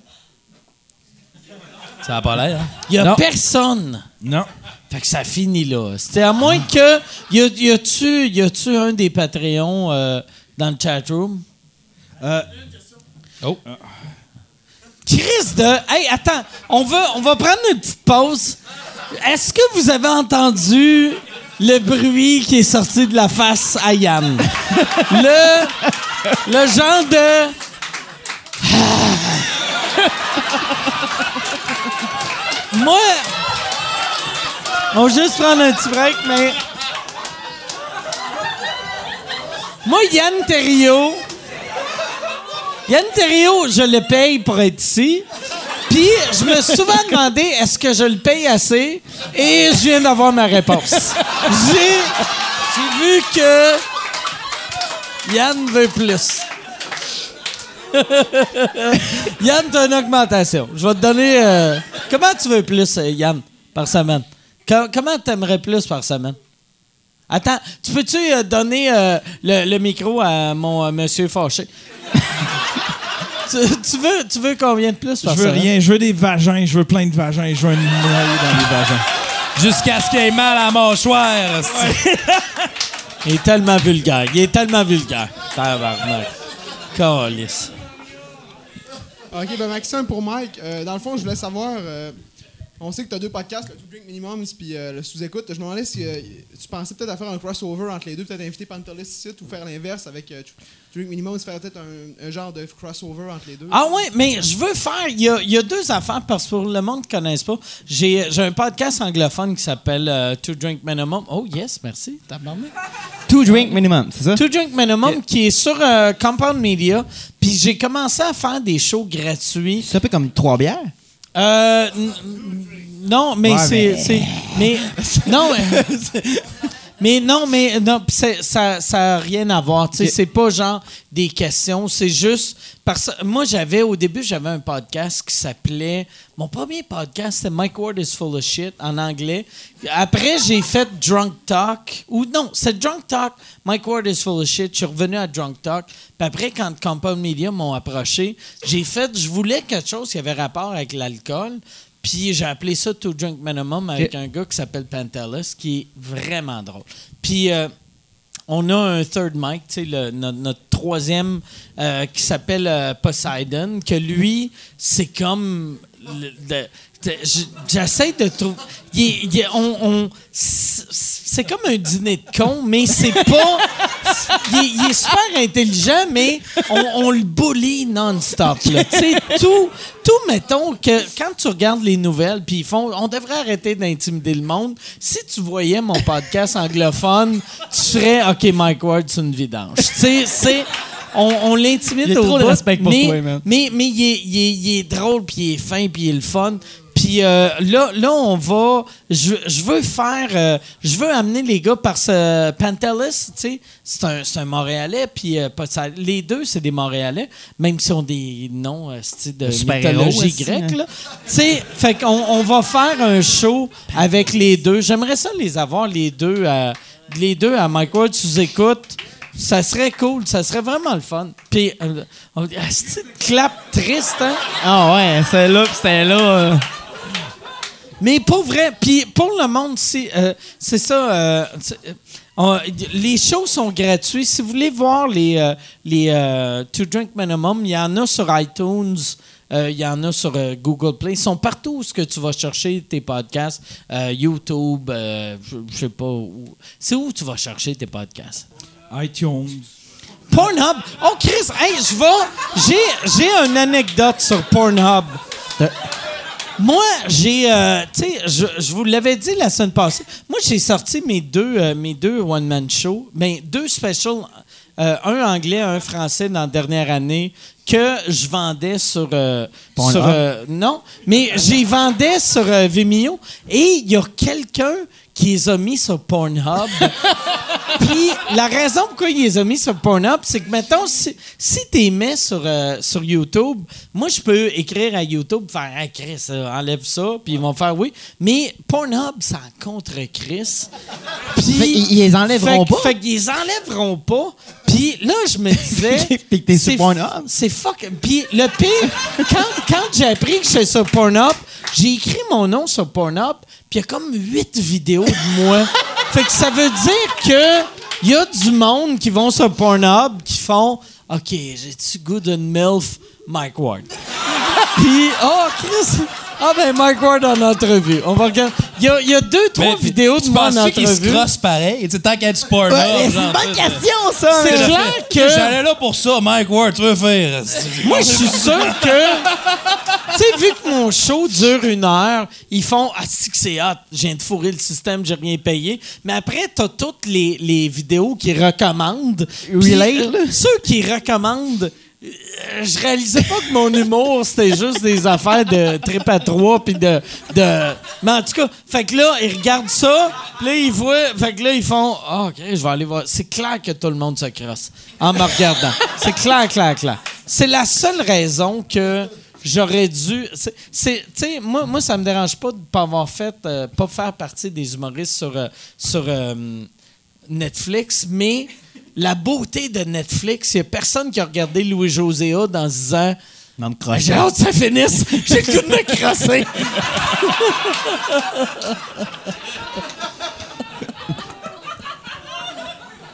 Ça n'a pas l'air, hein? Y a Non. personne. Non. Fait que ça finit là. C'était à moins que. Y, a, y a-tu, y a-tu un des Patreons euh, dans le chatroom? Euh, Oh. Chris de. Hey, attends. On va, on va prendre une petite pause. Est-ce que vous avez entendu le bruit qui est sorti de la face à Yann? Le. Le genre de. Moi. On va juste prendre un petit break, mais. Moi, Yann Terriot. Yann Terriot, je le paye pour être ici. Puis, je me suis souvent demandé est-ce que je le paye assez? Et je viens d'avoir ma réponse. J'ai, vu que Yann veut plus. *laughs* Yann, t'as une augmentation. Je vais te donner. euh, comment tu veux plus, euh, Yann, par semaine? Co- comment t'aimerais plus par semaine? Attends, tu peux-tu euh, donner le, le micro à mon monsieur fâché? *laughs* tu, tu veux, tu veux combien de plus par je veux semaine? rien. Je veux des vagins. Je veux plein de vagins. Je veux une noyer dans les vagins. Jusqu'à ce qu'il ait mal à la mâchoire. c'est- *laughs* Il est tellement vulgaire. Il est tellement vulgaire. Tabarnak. Calice. Ok, ben Maxime, pour Mike, euh, dans le fond, je voulais savoir. euh, on sait que tu as deux podcasts, le Two Drink Minimum puis euh, le sous-écoute. Je me demandais si euh, tu pensais peut-être à faire un crossover entre les deux, peut-être inviter Pantelis ici ou faire l'inverse avec euh, Two Drink Minimum, se faire peut-être un, un genre de crossover entre les deux. Ah ouais, mais je veux faire. Il y a, il y a deux affaires parce que pour le monde qui ne connaisse pas, j'ai j'ai un podcast anglophone qui s'appelle euh, Two Drink Minimum. Oh yes, merci. Tabarnak. Two drink minimum, c'est ça? Two Drink Minimum qui est sur euh, Compound Media. Puis j'ai commencé à faire des shows gratuits. C'est un peu comme trois bières? Euh, non, mais Ouais, c'est, mais- *laughs* non, mais, mais non, mais non, ça, ça a rien à voir. C'est pas genre des questions, c'est juste parce moi j'avais au début j'avais un podcast qui s'appelait mon premier podcast c'était Mike Ward is full of shit en anglais. Après j'ai fait Drunk Talk ou non c'est Drunk Talk. Mike Ward is full of shit. Je suis revenu à Drunk Talk. Puis après quand Compound Media m'ont approché, j'ai fait je voulais quelque chose qui avait rapport avec l'alcool. Puis j'ai appelé ça To Drink Minimum avec un gars qui s'appelle Pantelis, qui est vraiment drôle. Puis euh, on a un third mic, tu sais, le- notre, notre troisième euh, qui s'appelle euh, Poseidon, que lui, c'est comme. J'essaie de trouver. on- c'est comme un dîner de con, mais c'est pas. Il est, super intelligent, mais on, le bully non-stop. tout, tout, mettons, que quand tu regardes les nouvelles, puis ils font, on devrait arrêter d'intimider le monde. Si tu voyais mon podcast anglophone, tu ferais, OK, Mike Ward, c'est une vidange. Tu sais, c'est. On, on l'intimide au trop de bout, respect pour mais, toi, man. mais, mais il, est, il est- il est drôle, puis il est fin, puis il est le fun. Puis euh, là, là, on va. Je, je veux faire. euh, je veux amener les gars parce que Pantelis, tu sais, c'est un, un Montréalais, puis euh, les deux, c'est des Montréalais, même s'ils ont des noms euh, de mythologie aussi, grecque. hein. là. Tu sais, fait qu'on on va faire un show avec les deux. J'aimerais ça les avoir, les deux, les deux à Mike Ward sous écoute. Ça serait cool, ça serait vraiment le fun. Puis, euh, on dit, ah, clap triste, hein? Ah ouais, c'est là, c'était là. euh. Mais pour vrai, puis pour le monde, c'est, euh, c'est ça. euh, On- les shows sont gratuits. Si vous voulez voir les, les To Drink Minimum, il y en a sur iTunes, euh, il y en a sur euh, Google Play. Ils sont partout où ce que tu vas chercher tes podcasts. Euh, YouTube, je je sais pas où. C'est où tu vas chercher tes podcasts? iTunes. Pornhub. Oh, Chris, hey, je vais. J'ai, j'ai une anecdote sur Pornhub. Moi, j'ai. euh, tu sais, je, je vous l'avais dit la semaine passée. Moi, j'ai sorti mes deux, euh, mes deux one-man shows. Ben, deux specials. euh, un anglais, un français dans la dernière année que je vendais sur. euh, Pornhub? sur euh, non, mais j'y vendais sur euh, Vimeo. Et il y a quelqu'un qui les a mis sur Pornhub. *laughs* Puis la raison pourquoi ils les ont mis sur Pornhub, c'est que mettons, si, si tu les mets sur, euh, sur YouTube, moi je peux écrire à YouTube, faire hey, Chris, euh, enlève ça, puis ils vont faire oui. Mais Pornhub, ça en contre Chris. Puis. Fait qu'ils- ils les enlèveront fait, pas? Fait qu'ils les enlèveront pas. Puis là, je me disais. *laughs* Puis que t'es sur c'est- Pornhub? C'est fuck. Puis le pire, quand, quand j'ai appris que j'étais sur Pornhub, j'ai écrit mon nom sur Pornhub, puis il y a comme huit vidéos de moi. *laughs* fait que ça veut dire que il y a du monde qui vont sur Pornhub qui font OK, j'ai-tu goût d'une MILF Mike Ward? *laughs* Puis, oh, Chris! Ah, ben, Mike Ward en entrevue. On va regarder. Il y a, il y a deux, trois Mais vidéos de moi en qu'ils se entrevue. crossent pareil? Tu sais, tant qu'à du porno. Ouais, c'est une bonne question, ça. C'est clair que. J'allais là pour ça, Mike Ward, tu veux faire. Moi, je suis sûr que. Tu sais, vu que mon show dure une heure, ils font Ah, si que c'est hot, je viens de fourrer le système, j'ai rien payé. Mais après, t'as toutes les, les vidéos qui recommandent. Puis, Relate, là. euh, Ceux qui recommandent. Euh, Je réalisais pas que mon humour, c'était juste des affaires de trip à trois, puis de, de... Mais en tout cas, fait que là, ils regardent ça, puis là, ils voient... Fait que là, ils font « Ah, OK, je vais aller voir. » C'est clair que tout le monde se crosse en me regardant. C'est clair, clair, clair. C'est la seule raison que j'aurais dû... c'est- moi, moi, ça me dérange pas de pas avoir fait... euh, pas faire partie des humoristes sur, euh, sur Netflix, mais la beauté de Netflix, il n'y a personne qui a regardé Louis-José Hood en se disant Non, me. J'ai hâte que ça finisse, *laughs* j'ai le goût de me crosser.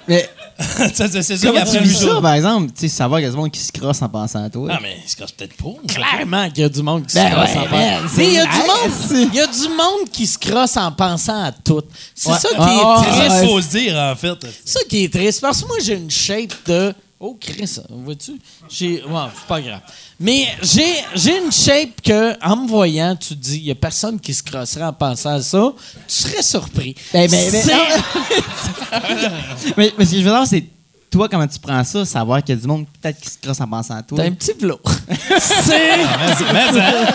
Mais *laughs* C'est ça comment vis par exemple? Tu sais, savoir qu'il y a du monde qui se crosse en pensant à toi. Ah, mais il se crosse peut-être pas. Clairement qu'il y a du monde qui se Ben crosse ouais, en pensant. c'est Mais il y a du nice. monde, il y a du monde qui se crosse en pensant à tout. C'est Ouais. ça qui Ah, est C'est triste. ça ouais. qu'il faut se dire, en fait. C'est ça qui est triste. Parce que moi, j'ai une shape de. Oh, Chris, vois-tu? J'ai. Ouais, c'est pas grave. Mais j'ai, j'ai une shape que, en me voyant, tu te dis, il y a personne qui se crosserait en pensant à ça. Tu serais surpris. Ben, ben, ben, *laughs* mais, mais ce que je veux dire, c'est toi, comment tu prends ça, savoir qu'il y a du monde peut-être qui se crosse en pensant à toi. T'as un petit velours. *laughs* c'est. Mais, mais, ça-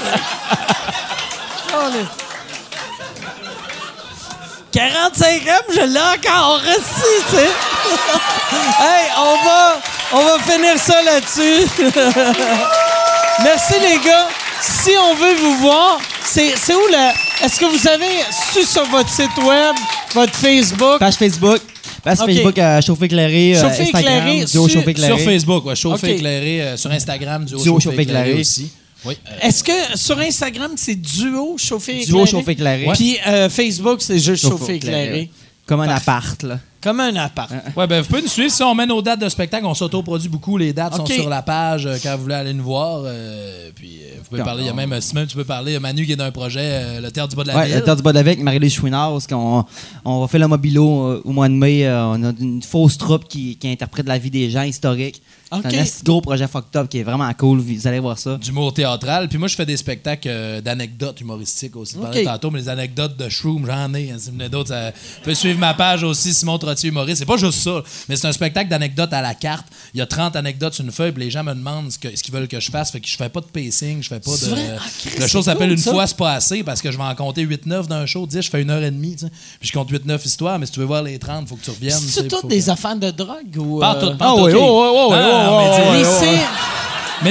45 grammes, je l'ai encore reçu, tu sais. *laughs* hey, on va, on va finir ça là-dessus. *laughs* Merci, les gars. Si on veut vous voir, c'est c'est où la. Est-ce que vous avez su sur votre site web, votre Facebook? Page Facebook. Page Ok. Facebook, euh, Chauffé éclairé. euh, Instagram, éclairé Duo Chauffé éclairé. Sur Facebook, ouais, Chauffé Ok. éclairé. euh, sur Instagram, Duo, Duo Chauffé éclairé. éclairé. aussi. Oui. euh, Est-ce que sur Instagram, c'est duo chauffé éclairé? Duo Chauffé éclairé. Puis euh, Facebook, c'est juste éclairé. éclairé. Comme un appart, là. Comme un appart. Ouais, ben, vous pouvez nous suivre. Si on met nos dates de spectacle, on s'autoproduit beaucoup. Les dates sont sur la page euh, quand vous voulez aller nous voir. euh, puis, euh, vous pouvez Quand parler. Il y a même, si même tu peux parler, Manu qui est dans un projet, euh, le Théâtre du bas de la Ouais, ville. le Terre du bas de la Ville avec Marie-Lise Chouinard, parce qu'on on va faire le mobilo euh, au mois de mai. euh, on a une fausse troupe qui, qui interprète la vie des gens historiques. C'est un gros projet fucked up qui est vraiment cool. Vous allez voir ça. d'humour théâtral. Puis moi, je fais des spectacles euh, d'anecdotes humoristiques aussi. Tu parlais Ok. tantôt, mais les anecdotes de Shroom, j'en ai. hein, si vous d'autres, ça- vous pouvez suivre ma page aussi, Simon Trottier Humoriste. C'est pas juste ça, mais c'est un spectacle d'anecdotes à la carte. Il y a 30 anecdotes sur une feuille, puis les gens me demandent ce qu'ils veulent que je fasse. Fait que je fais pas de pacing, je fais pas de. vrai? Ah, Christ, le show s'appelle cool, Une ça. fois, c'est pas assez, parce que je vais en compter 8-9 d'un show. 10, je fais une heure et demie. Puis je compte 8-9 histoires, mais si tu veux voir les 30, faut que tu reviennes. C'est toutes des affaires de drogue ou. Pas euh, tout, pas Ah tout, oui, oh, oh, oh, oh, mais oh, c'est.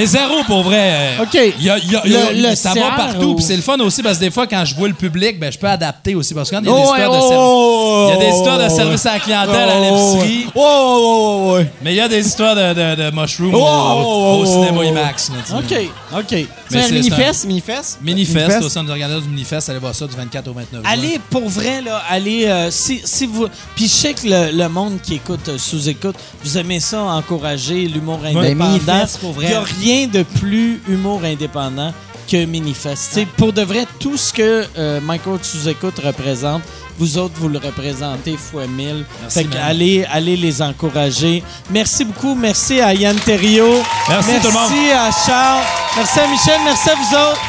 Zéro pour vrai. OK. y a- il y a- il y a- Le- le ça va partout. ou- Puis c'est le fun aussi parce que des fois, quand je vois le public, ben, je peux adapter aussi. Parce que quand il y a Oh, des ouais, histoires de oh, service. oh, Il y a des oh, histoires de oh, service à la clientèle à oh, l'épicerie. Oh, oh, oh, oh, ouais. Mais il y a des histoires de, de, de mushroom Oh, au, oh, au oh, cinéma oh, IMAX. là, sais. OK, OK. Mais C'est un c'est- Minifest, Minifest. Minifest, au centre d'organisation du Minifest, allez voir ça du 24 au 29 juin. Allez, pour vrai, là, allez, euh, si, si vous... Puis je sais que le, le monde qui écoute, euh, sous-écoute, vous aimez ça, encourager l'humour indépendant. Minifest, pour vrai. Il n'y a rien de plus humour indépendant que Minifest. Sais, Pour de vrai, tout ce que euh, Micro Sous-écoute représente, vous autres, vous le représentez fois mille. Merci, fait allez, allez les encourager. Merci beaucoup. Merci à Yann Terriot. Merci, tout le monde. Merci à Charles. Merci à Michel. Merci à vous autres.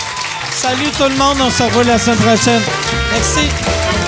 Salut tout le monde. On se revoit la semaine prochaine. Merci.